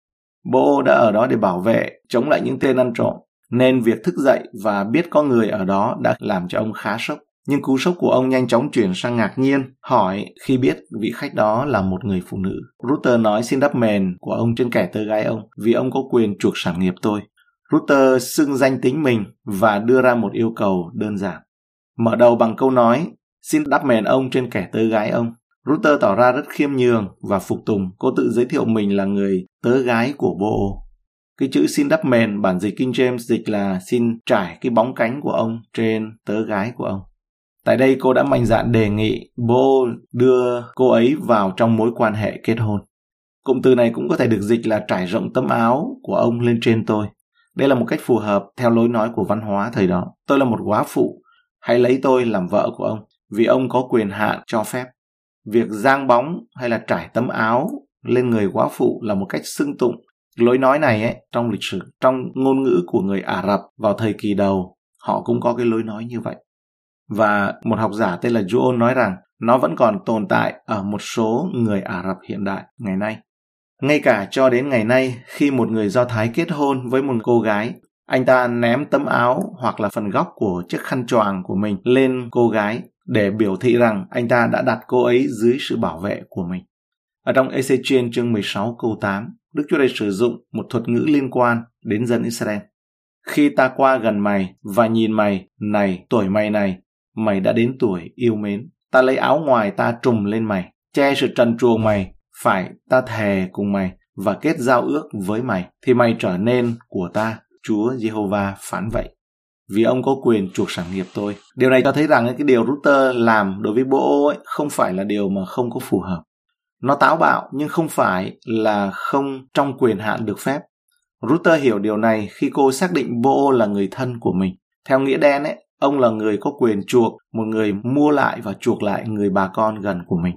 bo đã ở đó để bảo vệ, chống lại những tên ăn trộm, nên việc thức dậy và biết có người ở đó đã làm cho ông khá sốc. Nhưng cú sốc của ông nhanh chóng chuyển sang ngạc nhiên, hỏi khi biết vị khách đó là một người phụ nữ. Ruther nói xin đắp mền của ông trên kẻ tơ gái ông, vì ông có quyền chuộc sản nghiệp tôi. Ruther xưng danh tính mình và đưa ra một yêu cầu đơn giản. Mở đầu bằng câu nói, xin đắp mền ông trên kẻ tơ gái ông. Ruther tỏ ra rất khiêm nhường và phục tùng, cô tự giới thiệu mình là người tớ gái của Bô. Cái chữ xin đắp mền bản dịch King James dịch là xin trải cái bóng cánh của ông trên tớ gái của ông. Tại đây cô đã mạnh dạn đề nghị Bo đưa cô ấy vào trong mối quan hệ kết hôn. Cụm từ này cũng có thể được dịch là trải rộng tấm áo của ông lên trên tôi. Đây là một cách phù hợp theo lối nói của văn hóa thời đó. Tôi là một quá phụ, hãy lấy tôi làm vợ của ông, vì ông có quyền hạn cho phép. Việc giang bóng hay là trải tấm áo lên người quá phụ là một cách xưng tụng. Lối nói này ấy, trong lịch sử, trong ngôn ngữ của người Ả Rập vào thời kỳ đầu, họ cũng có cái lối nói như vậy. Và một học giả tên là Joel nói rằng nó vẫn còn tồn tại ở một số người Ả Rập hiện đại ngày nay. Ngay cả cho đến ngày nay, khi một người Do Thái kết hôn với một cô gái, anh ta ném tấm áo hoặc là phần góc của chiếc khăn choàng của mình lên cô gái để biểu thị rằng anh ta đã đặt cô ấy dưới sự bảo vệ của mình. Ở trong Ezechiel chương 16 câu 8, Đức Chúa Trời sử dụng một thuật ngữ liên quan đến dân Israel. Khi ta qua gần mày và nhìn mày, này, tuổi mày này, mày đã đến tuổi yêu mến. Ta lấy áo ngoài ta trùm lên mày, che sự trần truồng mày phải ta thề cùng mày và kết giao ước với mày, thì mày trở nên của ta, Chúa Jehovah phán vậy. Vì ông có quyền chuộc sản nghiệp tôi. Điều này cho thấy rằng cái điều Router làm đối với Bô ấy không phải là điều mà không có phù hợp. Nó táo bạo nhưng không phải là không trong quyền hạn được phép. Router hiểu điều này khi cô xác định Bô là người thân của mình. Theo nghĩa đen ấy, ông là người có quyền chuộc, một người mua lại và chuộc lại người bà con gần của mình.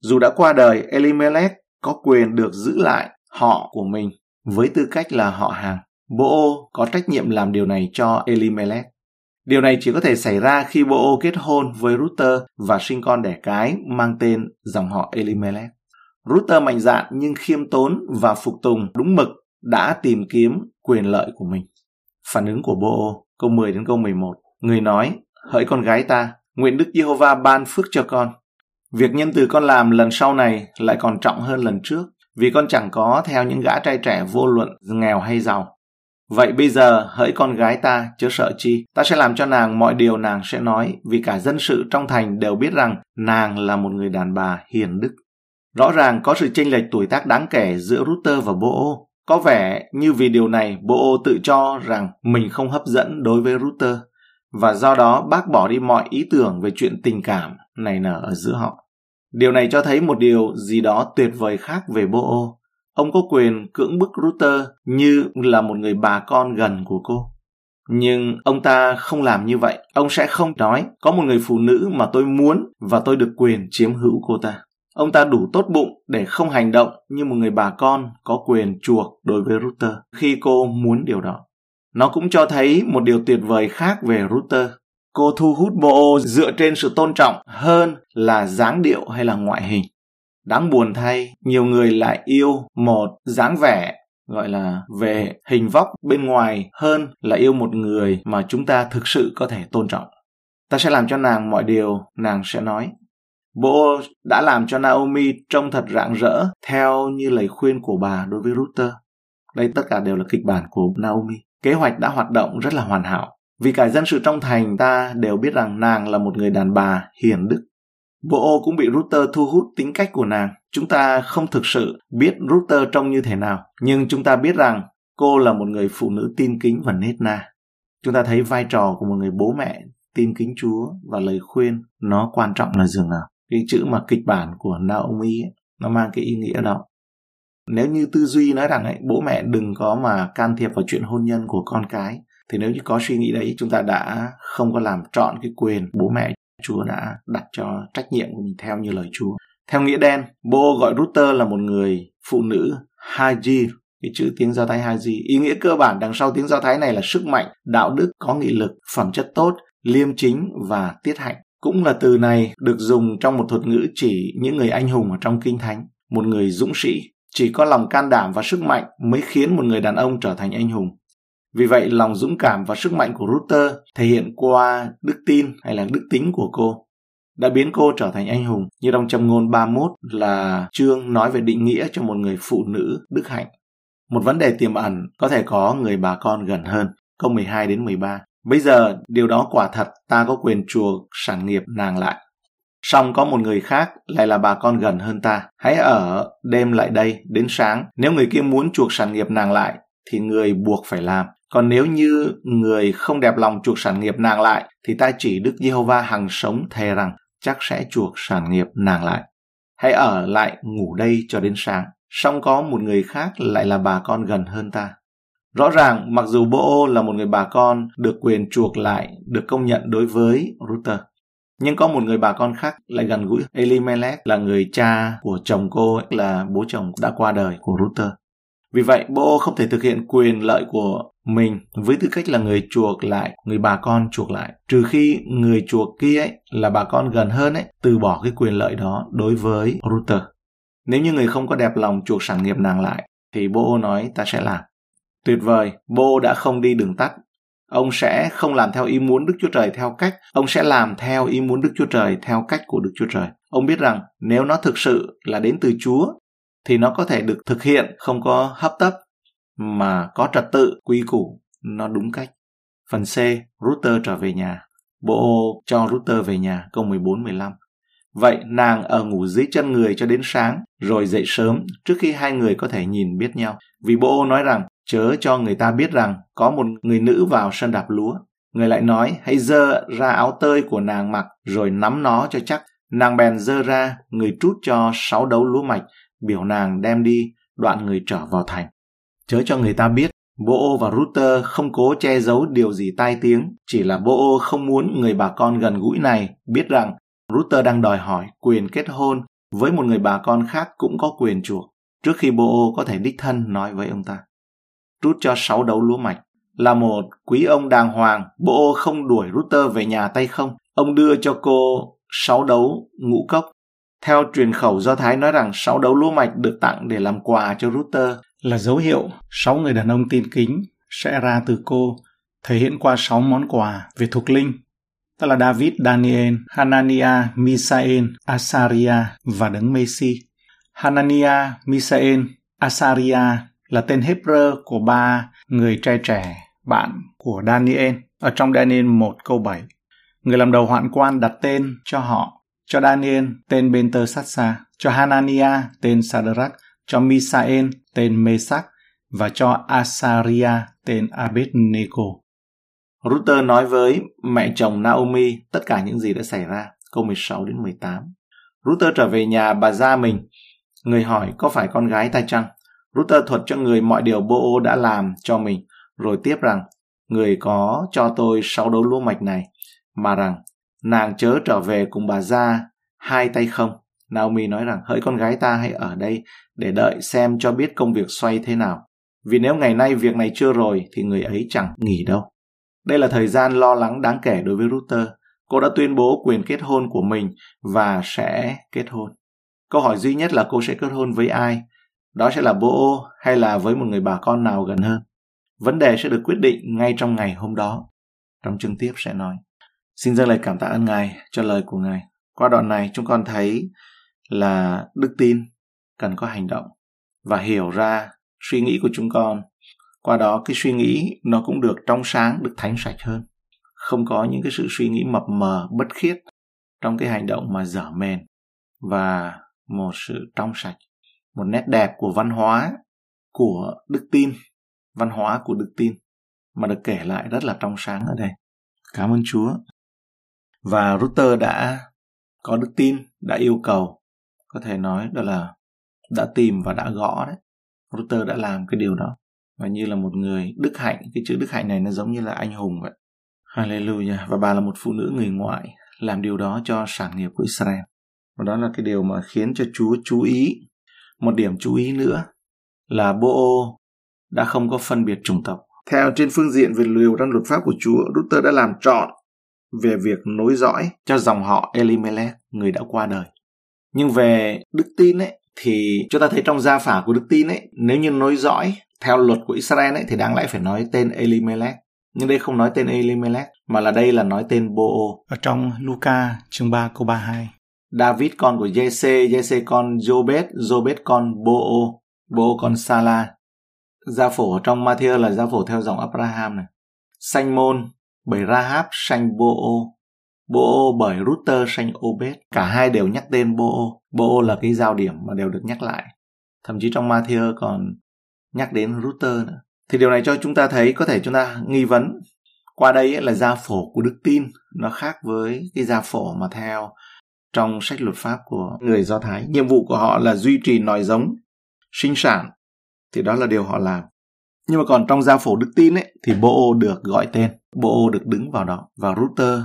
Dù đã qua đời, Elimelech có quyền được giữ lại họ của mình với tư cách là họ hàng. Bô có trách nhiệm làm điều này cho Elimelech. Điều này chỉ có thể xảy ra khi Bô kết hôn với Ruther và sinh con đẻ cái mang tên dòng họ Elimelech. Ruther mạnh dạn nhưng khiêm tốn và phục tùng đúng mực đã tìm kiếm quyền lợi của mình. Phản ứng của Bô câu 10 đến câu 11. Người nói, hỡi con gái ta, nguyện Đức Giê-hô-va ban phước cho con. Việc nhân từ con làm lần sau này lại còn trọng hơn lần trước, vì con chẳng có theo những gã trai trẻ vô luận nghèo hay giàu. Vậy bây giờ, hỡi con gái ta, chớ sợ chi, ta sẽ làm cho nàng mọi điều nàng sẽ nói, vì cả dân sự trong thành đều biết rằng nàng là một người đàn bà hiền đức. Rõ ràng có sự chênh lệch tuổi tác đáng kể giữa Ruther và Bô Có vẻ như vì điều này Bô tự cho rằng mình không hấp dẫn đối với Ruther và do đó bác bỏ đi mọi ý tưởng về chuyện tình cảm này nở ở giữa họ. Điều này cho thấy một điều gì đó tuyệt vời khác về Bô Ông có quyền cưỡng bức Ruther như là một người bà con gần của cô. Nhưng ông ta không làm như vậy. Ông sẽ không nói, có một người phụ nữ mà tôi muốn và tôi được quyền chiếm hữu cô ta. Ông ta đủ tốt bụng để không hành động như một người bà con có quyền chuộc đối với Ruther khi cô muốn điều đó. Nó cũng cho thấy một điều tuyệt vời khác về router Cô thu hút Bo dựa trên sự tôn trọng hơn là dáng điệu hay là ngoại hình. Đáng buồn thay, nhiều người lại yêu một dáng vẻ gọi là về hình vóc bên ngoài hơn là yêu một người mà chúng ta thực sự có thể tôn trọng. Ta sẽ làm cho nàng mọi điều nàng sẽ nói. Bố đã làm cho Naomi trông thật rạng rỡ theo như lời khuyên của bà đối với Ruther. Đây tất cả đều là kịch bản của Naomi. Kế hoạch đã hoạt động rất là hoàn hảo. Vì cả dân sự trong thành ta đều biết rằng nàng là một người đàn bà hiền đức. Bộ cũng bị router thu hút tính cách của nàng. Chúng ta không thực sự biết router trông như thế nào, nhưng chúng ta biết rằng cô là một người phụ nữ tin kính và nết na. Chúng ta thấy vai trò của một người bố mẹ tin kính Chúa và lời khuyên nó quan trọng là dường nào. Cái chữ mà kịch bản của Naomi ấy, nó mang cái ý nghĩa đó. Nếu như tư duy nói rằng ấy, bố mẹ đừng có mà can thiệp vào chuyện hôn nhân của con cái, thì nếu như có suy nghĩ đấy chúng ta đã không có làm trọn cái quyền bố mẹ Chúa đã đặt cho trách nhiệm của mình theo như lời Chúa. Theo nghĩa đen, Bo gọi router là một người phụ nữ Haji, cái chữ tiếng Do Thái Haji. Ý nghĩa cơ bản đằng sau tiếng Do Thái này là sức mạnh, đạo đức, có nghị lực, phẩm chất tốt, liêm chính và tiết hạnh. Cũng là từ này được dùng trong một thuật ngữ chỉ những người anh hùng ở trong kinh thánh, một người dũng sĩ. Chỉ có lòng can đảm và sức mạnh mới khiến một người đàn ông trở thành anh hùng. Vì vậy, lòng dũng cảm và sức mạnh của Ruther thể hiện qua đức tin hay là đức tính của cô đã biến cô trở thành anh hùng như trong châm ngôn 31 là chương nói về định nghĩa cho một người phụ nữ đức hạnh. Một vấn đề tiềm ẩn có thể có người bà con gần hơn. Câu 12 đến 13. Bây giờ, điều đó quả thật ta có quyền chuộc sản nghiệp nàng lại. Song có một người khác lại là bà con gần hơn ta. Hãy ở đêm lại đây đến sáng. Nếu người kia muốn chuộc sản nghiệp nàng lại, thì người buộc phải làm. Còn nếu như người không đẹp lòng chuộc sản nghiệp nàng lại, thì ta chỉ Đức Giê-hô-va hằng sống thề rằng chắc sẽ chuộc sản nghiệp nàng lại. Hãy ở lại ngủ đây cho đến sáng. Song có một người khác lại là bà con gần hơn ta. Rõ ràng, mặc dù Bô là một người bà con được quyền chuộc lại, được công nhận đối với Ruther. Nhưng có một người bà con khác lại gần gũi Elimelech là người cha của chồng cô là bố chồng đã qua đời của Ruther. Vì vậy, Bo không thể thực hiện quyền lợi của mình với tư cách là người chuộc lại, người bà con chuộc lại. Trừ khi người chuộc kia ấy, là bà con gần hơn ấy, từ bỏ cái quyền lợi đó đối với Ruther. Nếu như người không có đẹp lòng chuộc sản nghiệp nàng lại, thì Bo nói ta sẽ làm. Tuyệt vời, Bo đã không đi đường tắt. Ông sẽ không làm theo ý muốn Đức Chúa Trời theo cách, ông sẽ làm theo ý muốn Đức Chúa Trời theo cách của Đức Chúa Trời. Ông biết rằng nếu nó thực sự là đến từ Chúa thì nó có thể được thực hiện không có hấp tấp mà có trật tự, quy củ, nó đúng cách. Phần C, router trở về nhà. Bộ cho router về nhà, câu 14-15. Vậy nàng ở ngủ dưới chân người cho đến sáng, rồi dậy sớm trước khi hai người có thể nhìn biết nhau. Vì bộ nói rằng, chớ cho người ta biết rằng có một người nữ vào sân đạp lúa. Người lại nói, hãy dơ ra áo tơi của nàng mặc, rồi nắm nó cho chắc. Nàng bèn dơ ra, người trút cho sáu đấu lúa mạch, biểu nàng đem đi, đoạn người trở vào thành. Chớ cho người ta biết, Bô và Ruther không cố che giấu điều gì tai tiếng, chỉ là Bô không muốn người bà con gần gũi này biết rằng Ruther đang đòi hỏi quyền kết hôn với một người bà con khác cũng có quyền chuộc, trước khi Bô có thể đích thân nói với ông ta rút cho sáu đấu lúa mạch. Là một quý ông đàng hoàng, bộ không đuổi Ruther về nhà tay không. Ông đưa cho cô sáu đấu ngũ cốc. Theo truyền khẩu Do Thái nói rằng sáu đấu lúa mạch được tặng để làm quà cho Ruther là dấu hiệu sáu người đàn ông tin kính sẽ ra từ cô, thể hiện qua sáu món quà về thuộc linh tức là David, Daniel, Hanania, Misael, Asaria và đấng Messi. Hanania, Misael, Asaria là tên Hebrew của ba người trai trẻ, bạn của Daniel ở trong Daniel 1 câu 7. Người làm đầu hoạn quan đặt tên cho họ, cho Daniel tên Benter Satsa, cho Hanania tên Sadrach, cho Misael tên Mesach và cho Asaria tên Abednego. Ruther nói với mẹ chồng Naomi tất cả những gì đã xảy ra, câu 16 đến 18. Ruther trở về nhà bà gia mình. Người hỏi có phải con gái ta chăng? Ruther thuật cho người mọi điều Bô đã làm cho mình, rồi tiếp rằng người có cho tôi sáu đấu lúa mạch này, mà rằng nàng chớ trở về cùng bà gia hai tay không. Naomi nói rằng hỡi con gái ta hãy ở đây để đợi xem cho biết công việc xoay thế nào. Vì nếu ngày nay việc này chưa rồi thì người ấy chẳng nghỉ đâu. Đây là thời gian lo lắng đáng kể đối với Ruther. Cô đã tuyên bố quyền kết hôn của mình và sẽ kết hôn. Câu hỏi duy nhất là cô sẽ kết hôn với ai? Đó sẽ là bố hay là với một người bà con nào gần hơn? Vấn đề sẽ được quyết định ngay trong ngày hôm đó. Trong chương tiếp sẽ nói. Xin dâng lời cảm tạ ơn Ngài cho lời của Ngài. Qua đoạn này, chúng con thấy là đức tin cần có hành động và hiểu ra suy nghĩ của chúng con qua đó, cái suy nghĩ nó cũng được trong sáng, được thánh sạch hơn không có những cái sự suy nghĩ mập mờ, bất khiết trong cái hành động mà dở mền và một sự trong sạch một nét đẹp của văn hóa của đức tin, văn hóa của đức tin, mà được kể lại rất là trong sáng ở đây. Cảm ơn chúa. Và router đã có đức tin, đã yêu cầu, có thể nói đó là đã tìm và đã gõ đấy. Router đã làm cái điều đó. Và như là một người đức hạnh, cái chữ đức hạnh này nó giống như là anh hùng vậy. Hallelujah. Và bà là một phụ nữ người ngoại làm điều đó cho sản nghiệp của Israel. Và đó là cái điều mà khiến cho Chúa chú ý một điểm chú ý nữa là Bô đã không có phân biệt chủng tộc. Theo trên phương diện về liều răn luật pháp của Chúa Luther đã làm trọn về việc nối dõi cho dòng họ Elimelech người đã qua đời. Nhưng về đức tin ấy thì chúng ta thấy trong gia phả của đức tin ấy nếu như nối dõi theo luật của Israel ấy thì đáng lẽ phải nói tên Elimelech. Nhưng đây không nói tên Elimelech mà là đây là nói tên Boo ở trong Luca chương 3 câu 32 David con của Jesse Jesse con Jobet, Jobet con Boo Boo con Sala. Gia phổ trong Matthew là gia phổ theo dòng Abraham này. Sanh môn bởi Rahab sanh Boo Boo bởi Router sanh Obed. Cả hai đều nhắc tên Boo Boo là cái giao điểm mà đều được nhắc lại. Thậm chí trong Matthew còn nhắc đến router nữa. Thì điều này cho chúng ta thấy có thể chúng ta nghi vấn qua đây là gia phổ của đức tin nó khác với cái gia phổ mà theo trong sách luật pháp của người Do Thái. Nhiệm vụ của họ là duy trì nòi giống, sinh sản thì đó là điều họ làm. Nhưng mà còn trong gia phổ đức tin ấy thì Bo được gọi tên, Bo được đứng vào đó và router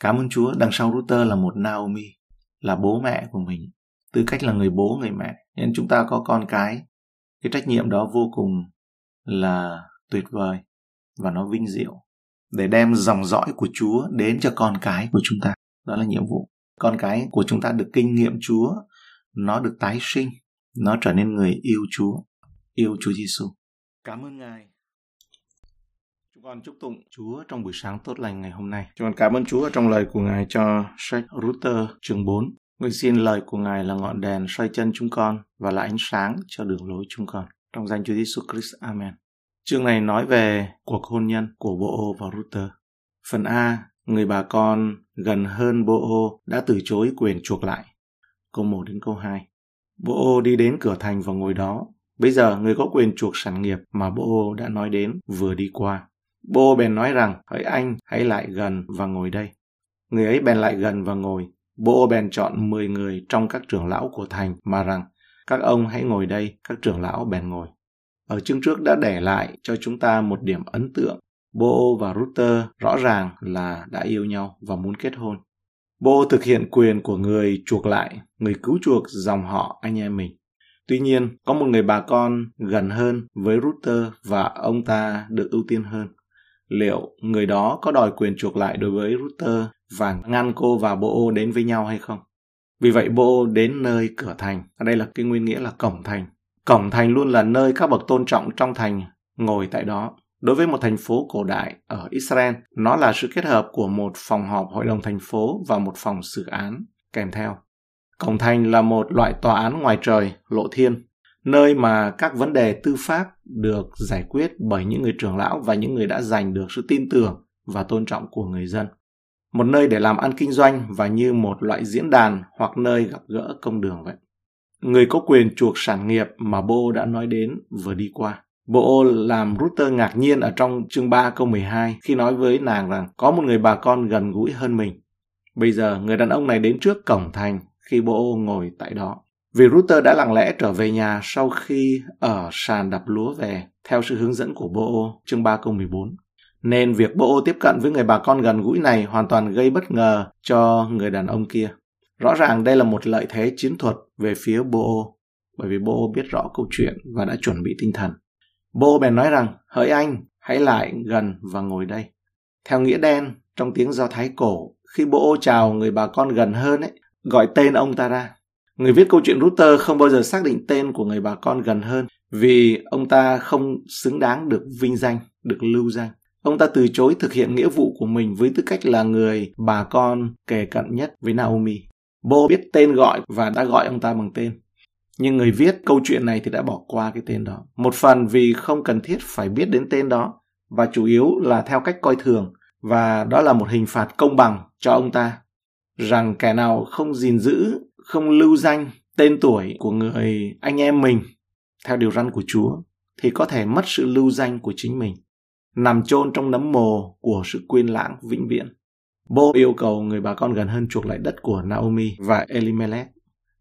cảm ơn Chúa đằng sau router là một Naomi là bố mẹ của mình tư cách là người bố người mẹ nên chúng ta có con cái cái trách nhiệm đó vô cùng là tuyệt vời và nó vinh diệu để đem dòng dõi của Chúa đến cho con cái của chúng ta. Đó là nhiệm vụ. Con cái của chúng ta được kinh nghiệm Chúa, nó được tái sinh, nó trở nên người yêu Chúa, yêu Chúa Giêsu. Cảm ơn Ngài. Chúng con chúc tụng Chúa trong buổi sáng tốt lành ngày hôm nay. Chúng con cảm ơn Chúa trong lời của Ngài cho sách Ruther chương 4. Nguyện xin lời của Ngài là ngọn đèn soi chân chúng con và là ánh sáng cho đường lối chúng con. Trong danh Chúa Giêsu Christ. Amen. Chương này nói về cuộc hôn nhân của Bô và Ruther. Phần A, người bà con gần hơn Bô đã từ chối quyền chuộc lại. Câu 1 đến câu 2. Bô đi đến cửa thành và ngồi đó. Bây giờ người có quyền chuộc sản nghiệp mà Bô đã nói đến vừa đi qua. Bô bèn nói rằng, hỡi anh, hãy lại gần và ngồi đây. Người ấy bèn lại gần và ngồi, Bô bèn chọn 10 người trong các trưởng lão của thành mà rằng các ông hãy ngồi đây, các trưởng lão bèn ngồi. Ở chương trước đã để lại cho chúng ta một điểm ấn tượng. Bo và Ruther rõ ràng là đã yêu nhau và muốn kết hôn. Bo thực hiện quyền của người chuộc lại, người cứu chuộc dòng họ anh em mình. Tuy nhiên, có một người bà con gần hơn với Ruther và ông ta được ưu tiên hơn. Liệu người đó có đòi quyền chuộc lại đối với Ruther và ngăn cô và Bo đến với nhau hay không? Vì vậy Bo đến nơi cửa thành. Ở đây là cái nguyên nghĩa là cổng thành. Cổng thành luôn là nơi các bậc tôn trọng trong thành ngồi tại đó. Đối với một thành phố cổ đại ở Israel, nó là sự kết hợp của một phòng họp hội đồng thành phố và một phòng xử án kèm theo. Cổng thành là một loại tòa án ngoài trời, lộ thiên, nơi mà các vấn đề tư pháp được giải quyết bởi những người trưởng lão và những người đã giành được sự tin tưởng và tôn trọng của người dân. Một nơi để làm ăn kinh doanh và như một loại diễn đàn hoặc nơi gặp gỡ công đường vậy. Người có quyền chuộc sản nghiệp mà Bo đã nói đến vừa đi qua. Bộ làm Router ngạc nhiên ở trong chương 3 câu 12 khi nói với nàng rằng có một người bà con gần gũi hơn mình. Bây giờ, người đàn ông này đến trước cổng thành khi Bộ ngồi tại đó. Vì Router đã lặng lẽ trở về nhà sau khi ở sàn đập lúa về, theo sự hướng dẫn của Bộ chương 3 câu 14. Nên việc Bộ tiếp cận với người bà con gần gũi này hoàn toàn gây bất ngờ cho người đàn ông kia. Rõ ràng đây là một lợi thế chiến thuật về phía Bộ bởi vì Bộ biết rõ câu chuyện và đã chuẩn bị tinh thần. Bô bèn nói rằng, hỡi anh, hãy lại gần và ngồi đây. Theo nghĩa đen, trong tiếng Do Thái cổ, khi bố chào người bà con gần hơn ấy, gọi tên ông ta ra. Người viết câu chuyện Router không bao giờ xác định tên của người bà con gần hơn vì ông ta không xứng đáng được vinh danh, được lưu danh. Ông ta từ chối thực hiện nghĩa vụ của mình với tư cách là người bà con kề cận nhất với Naomi. Bo biết tên gọi và đã gọi ông ta bằng tên nhưng người viết câu chuyện này thì đã bỏ qua cái tên đó. Một phần vì không cần thiết phải biết đến tên đó, và chủ yếu là theo cách coi thường, và đó là một hình phạt công bằng cho ông ta, rằng kẻ nào không gìn giữ, không lưu danh tên tuổi của người anh em mình theo điều răn của chúa, thì có thể mất sự lưu danh của chính mình, nằm chôn trong nấm mồ của sự quên lãng vĩnh viễn. Bô yêu cầu người bà con gần hơn chuộc lại đất của Naomi và Elimelech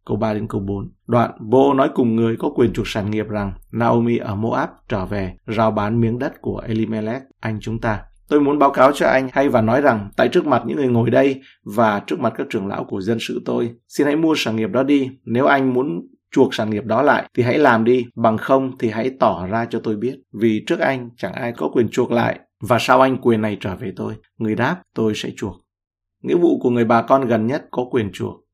câu 3 đến câu 4. Đoạn, Bo nói cùng người có quyền chuộc sản nghiệp rằng Naomi ở Moab trở về rao bán miếng đất của Elimelech, anh chúng ta. Tôi muốn báo cáo cho anh hay và nói rằng tại trước mặt những người ngồi đây và trước mặt các trưởng lão của dân sự tôi, xin hãy mua sản nghiệp đó đi. Nếu anh muốn chuộc sản nghiệp đó lại thì hãy làm đi, bằng không thì hãy tỏ ra cho tôi biết. Vì trước anh chẳng ai có quyền chuộc lại và sau anh quyền này trở về tôi. Người đáp, tôi sẽ chuộc. Nghĩa vụ của người bà con gần nhất có quyền chuộc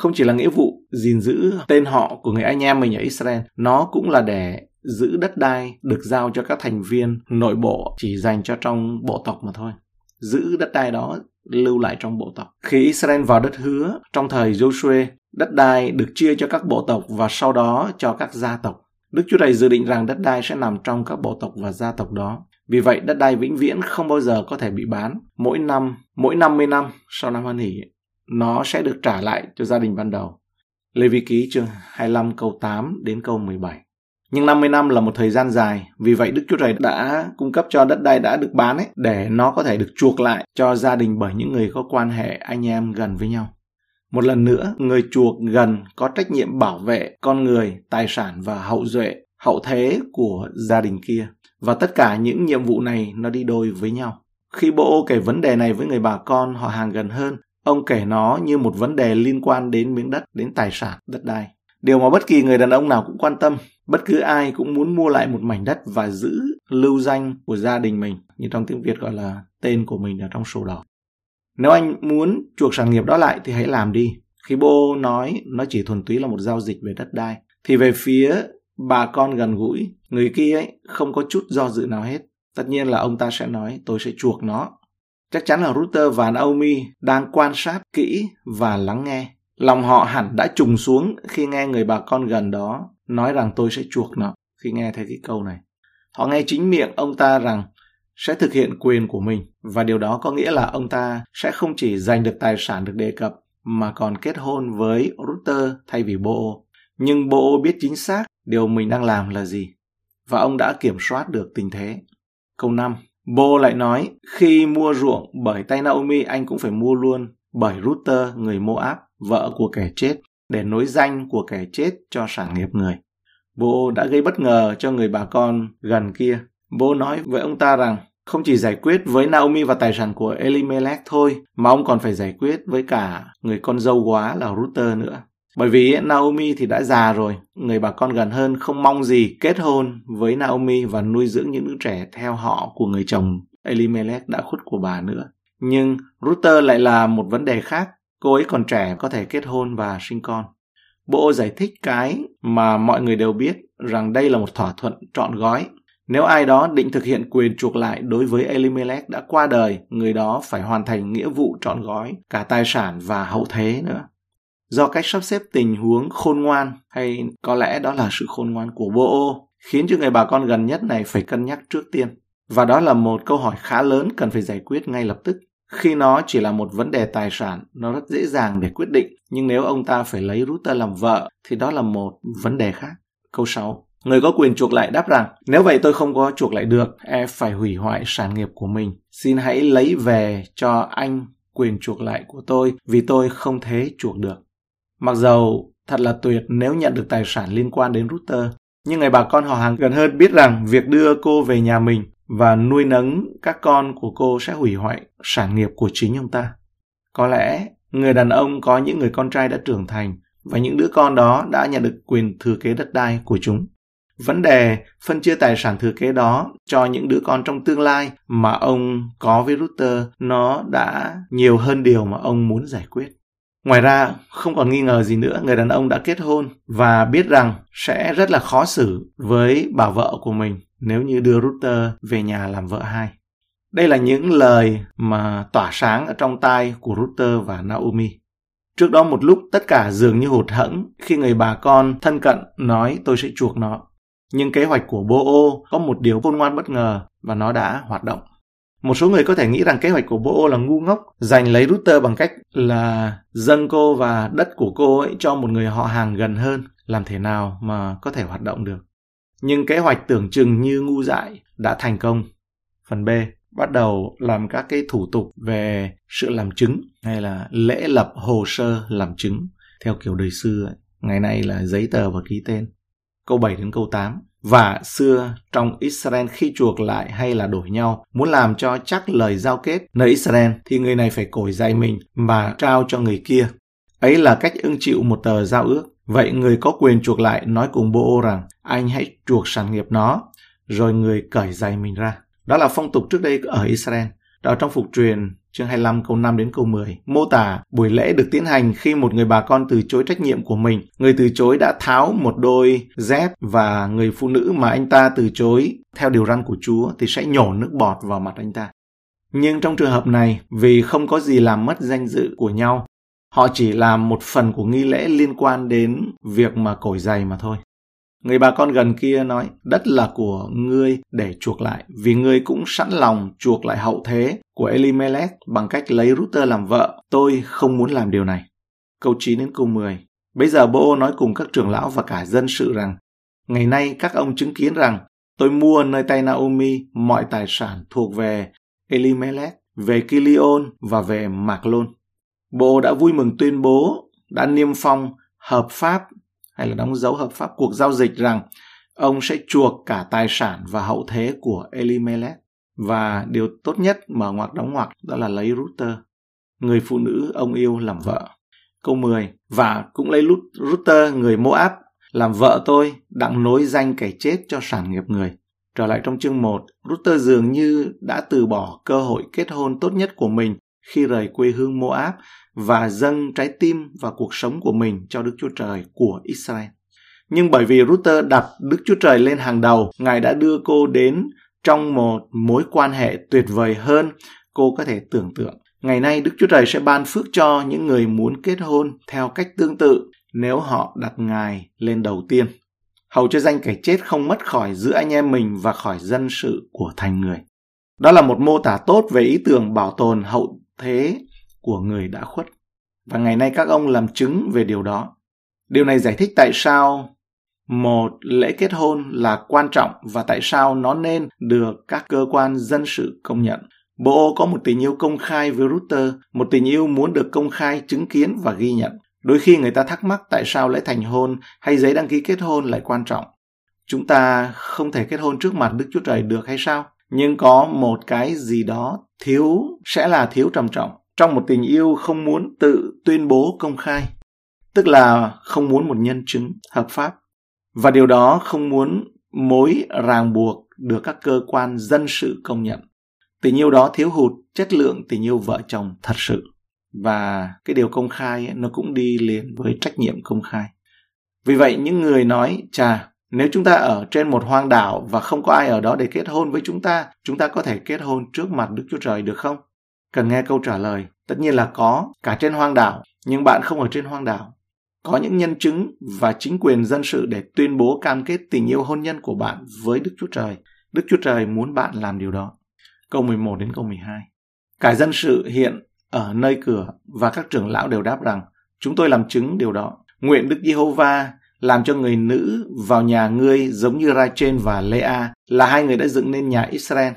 không chỉ là nghĩa vụ gìn giữ tên họ của người anh em mình ở Israel, nó cũng là để giữ đất đai được giao cho các thành viên nội bộ chỉ dành cho trong bộ tộc mà thôi. Giữ đất đai đó lưu lại trong bộ tộc. Khi Israel vào đất hứa, trong thời Joshua, đất đai được chia cho các bộ tộc và sau đó cho các gia tộc. Đức Chúa Trời dự định rằng đất đai sẽ nằm trong các bộ tộc và gia tộc đó. Vì vậy, đất đai vĩnh viễn không bao giờ có thể bị bán. Mỗi năm, mỗi 50 năm sau năm hoan hỷ, nó sẽ được trả lại cho gia đình ban đầu. Lê Vi Ký chương 25 câu 8 đến câu 17. Nhưng 50 năm là một thời gian dài, vì vậy Đức Chúa Trời đã cung cấp cho đất đai đã được bán ấy, để nó có thể được chuộc lại cho gia đình bởi những người có quan hệ anh em gần với nhau. Một lần nữa, người chuộc gần có trách nhiệm bảo vệ con người, tài sản và hậu duệ, hậu thế của gia đình kia. Và tất cả những nhiệm vụ này nó đi đôi với nhau. Khi bộ kể vấn đề này với người bà con họ hàng gần hơn, Ông kể nó như một vấn đề liên quan đến miếng đất, đến tài sản, đất đai. Điều mà bất kỳ người đàn ông nào cũng quan tâm, bất cứ ai cũng muốn mua lại một mảnh đất và giữ lưu danh của gia đình mình, như trong tiếng Việt gọi là tên của mình ở trong sổ đỏ. Nếu anh muốn chuộc sản nghiệp đó lại thì hãy làm đi. Khi bố nói nó chỉ thuần túy là một giao dịch về đất đai, thì về phía bà con gần gũi, người kia ấy không có chút do dự nào hết. Tất nhiên là ông ta sẽ nói tôi sẽ chuộc nó Chắc chắn là Ruther và Naomi đang quan sát kỹ và lắng nghe. Lòng họ hẳn đã trùng xuống khi nghe người bà con gần đó nói rằng tôi sẽ chuộc nó khi nghe thấy cái câu này. Họ nghe chính miệng ông ta rằng sẽ thực hiện quyền của mình và điều đó có nghĩa là ông ta sẽ không chỉ giành được tài sản được đề cập, mà còn kết hôn với Ruther thay vì Bo. Nhưng Bo biết chính xác điều mình đang làm là gì và ông đã kiểm soát được tình thế. Câu 5 Bo lại nói, khi mua ruộng bởi tay Naomi anh cũng phải mua luôn bởi Ruther người Moab, vợ của kẻ chết, để nối danh của kẻ chết cho sản nghiệp người. Bo đã gây bất ngờ cho người bà con gần kia. Bo nói với ông ta rằng không chỉ giải quyết với Naomi và tài sản của Elimelech thôi, mà ông còn phải giải quyết với cả người con dâu quá là Ruther nữa. Bởi vì Naomi thì đã già rồi, người bà con gần hơn không mong gì kết hôn với Naomi và nuôi dưỡng những đứa trẻ theo họ của người chồng Elimelech đã khuất của bà nữa. Nhưng Ruther lại là một vấn đề khác. Cô ấy còn trẻ có thể kết hôn và sinh con. Bộ giải thích cái mà mọi người đều biết rằng đây là một thỏa thuận trọn gói. Nếu ai đó định thực hiện quyền chuộc lại đối với Elimelech đã qua đời, người đó phải hoàn thành nghĩa vụ trọn gói, cả tài sản và hậu thế nữa. Do cách sắp xếp tình huống khôn ngoan, hay có lẽ đó là sự khôn ngoan của vô ô khiến cho người bà con gần nhất này phải cân nhắc trước tiên. Và đó là một câu hỏi khá lớn cần phải giải quyết ngay lập tức. Khi nó chỉ là một vấn đề tài sản, nó rất dễ dàng để quyết định. Nhưng nếu ông ta phải lấy router làm vợ, thì đó là một vấn đề khác. Câu 6. Người có quyền chuộc lại đáp rằng, nếu vậy tôi không có chuộc lại được, e phải hủy hoại sản nghiệp của mình. Xin hãy lấy về cho anh quyền chuộc lại của tôi, vì tôi không thế chuộc được. Mặc dầu thật là tuyệt nếu nhận được tài sản liên quan đến router, nhưng người bà con họ hàng gần hơn biết rằng việc đưa cô về nhà mình và nuôi nấng các con của cô sẽ hủy hoại sản nghiệp của chính ông ta. Có lẽ người đàn ông có những người con trai đã trưởng thành và những đứa con đó đã nhận được quyền thừa kế đất đai của chúng. Vấn đề phân chia tài sản thừa kế đó cho những đứa con trong tương lai mà ông có với Router nó đã nhiều hơn điều mà ông muốn giải quyết. Ngoài ra, không còn nghi ngờ gì nữa, người đàn ông đã kết hôn và biết rằng sẽ rất là khó xử với bà vợ của mình nếu như đưa Ruther về nhà làm vợ hai. Đây là những lời mà tỏa sáng ở trong tai của Ruther và Naomi. Trước đó một lúc tất cả dường như hụt hẫng khi người bà con thân cận nói tôi sẽ chuộc nó. Nhưng kế hoạch của Bô có một điều khôn ngoan bất ngờ và nó đã hoạt động. Một số người có thể nghĩ rằng kế hoạch của Bo là ngu ngốc, giành lấy router bằng cách là dâng cô và đất của cô ấy cho một người họ hàng gần hơn, làm thế nào mà có thể hoạt động được. Nhưng kế hoạch tưởng chừng như ngu dại đã thành công. Phần B, bắt đầu làm các cái thủ tục về sự làm chứng hay là lễ lập hồ sơ làm chứng theo kiểu đời xưa ấy. Ngày nay là giấy tờ và ký tên. Câu 7 đến câu 8. Và xưa trong Israel khi chuộc lại hay là đổi nhau, muốn làm cho chắc lời giao kết nơi Israel thì người này phải cổi dạy mình và trao cho người kia. Ấy là cách ưng chịu một tờ giao ước. Vậy người có quyền chuộc lại nói cùng Bô rằng anh hãy chuộc sản nghiệp nó, rồi người cởi giày mình ra. Đó là phong tục trước đây ở Israel. Đó trong phục truyền chương 25 câu 5 đến câu 10 mô tả buổi lễ được tiến hành khi một người bà con từ chối trách nhiệm của mình. Người từ chối đã tháo một đôi dép và người phụ nữ mà anh ta từ chối theo điều răn của Chúa thì sẽ nhổ nước bọt vào mặt anh ta. Nhưng trong trường hợp này, vì không có gì làm mất danh dự của nhau, họ chỉ làm một phần của nghi lễ liên quan đến việc mà cổi giày mà thôi. Người bà con gần kia nói, đất là của ngươi để chuộc lại, vì ngươi cũng sẵn lòng chuộc lại hậu thế của Elimelech bằng cách lấy Ruther làm vợ. Tôi không muốn làm điều này. Câu 9 đến câu 10. Bây giờ Bô nói cùng các trưởng lão và cả dân sự rằng, ngày nay các ông chứng kiến rằng tôi mua nơi tay Naomi mọi tài sản thuộc về Elimelech, về Kilion và về Maklon. Bộ đã vui mừng tuyên bố, đã niêm phong hợp pháp hay là đóng dấu hợp pháp cuộc giao dịch rằng ông sẽ chuộc cả tài sản và hậu thế của Elimelech. Và điều tốt nhất mở ngoặc đóng ngoặc đó là lấy Ruther, người phụ nữ ông yêu làm vợ. Câu 10. Và cũng lấy Ruther, người Moab, làm vợ tôi, đặng nối danh kẻ chết cho sản nghiệp người. Trở lại trong chương 1, Ruther dường như đã từ bỏ cơ hội kết hôn tốt nhất của mình khi rời quê hương Moab và dâng trái tim và cuộc sống của mình cho Đức Chúa Trời của Israel. Nhưng bởi vì Ruther đặt Đức Chúa Trời lên hàng đầu, Ngài đã đưa cô đến trong một mối quan hệ tuyệt vời hơn cô có thể tưởng tượng. Ngày nay Đức Chúa Trời sẽ ban phước cho những người muốn kết hôn theo cách tương tự nếu họ đặt Ngài lên đầu tiên. Hầu cho danh kẻ chết không mất khỏi giữa anh em mình và khỏi dân sự của thành người. Đó là một mô tả tốt về ý tưởng bảo tồn hậu thế của người đã khuất. Và ngày nay các ông làm chứng về điều đó. Điều này giải thích tại sao một lễ kết hôn là quan trọng và tại sao nó nên được các cơ quan dân sự công nhận. Bộ có một tình yêu công khai với Router, một tình yêu muốn được công khai chứng kiến và ghi nhận. Đôi khi người ta thắc mắc tại sao lễ thành hôn hay giấy đăng ký kết hôn lại quan trọng. Chúng ta không thể kết hôn trước mặt Đức Chúa Trời được hay sao? Nhưng có một cái gì đó thiếu sẽ là thiếu trầm trọng trong một tình yêu không muốn tự tuyên bố công khai. tức là không muốn một nhân chứng hợp pháp. Và điều đó không muốn mối ràng buộc được các cơ quan dân sự công nhận. Tình yêu đó thiếu hụt chất lượng tình yêu vợ chồng thật sự. Và cái điều công khai ấy, nó cũng đi liền với trách nhiệm công khai. Vì vậy những người nói, chà, nếu chúng ta ở trên một hoang đảo và không có ai ở đó để kết hôn với chúng ta, chúng ta có thể kết hôn trước mặt Đức Chúa Trời được không? Cần nghe câu trả lời. Tất nhiên là có, cả trên hoang đảo, nhưng bạn không ở trên hoang đảo. Có những nhân chứng và chính quyền dân sự để tuyên bố cam kết tình yêu hôn nhân của bạn với Đức Chúa Trời. Đức Chúa Trời muốn bạn làm điều đó. Câu 11 đến câu 12. Cả dân sự hiện ở nơi cửa và các trưởng lão đều đáp rằng chúng tôi làm chứng điều đó. Nguyện Đức Giê-hô-va làm cho người nữ vào nhà ngươi giống như Rachel và Lea là hai người đã dựng nên nhà Israel.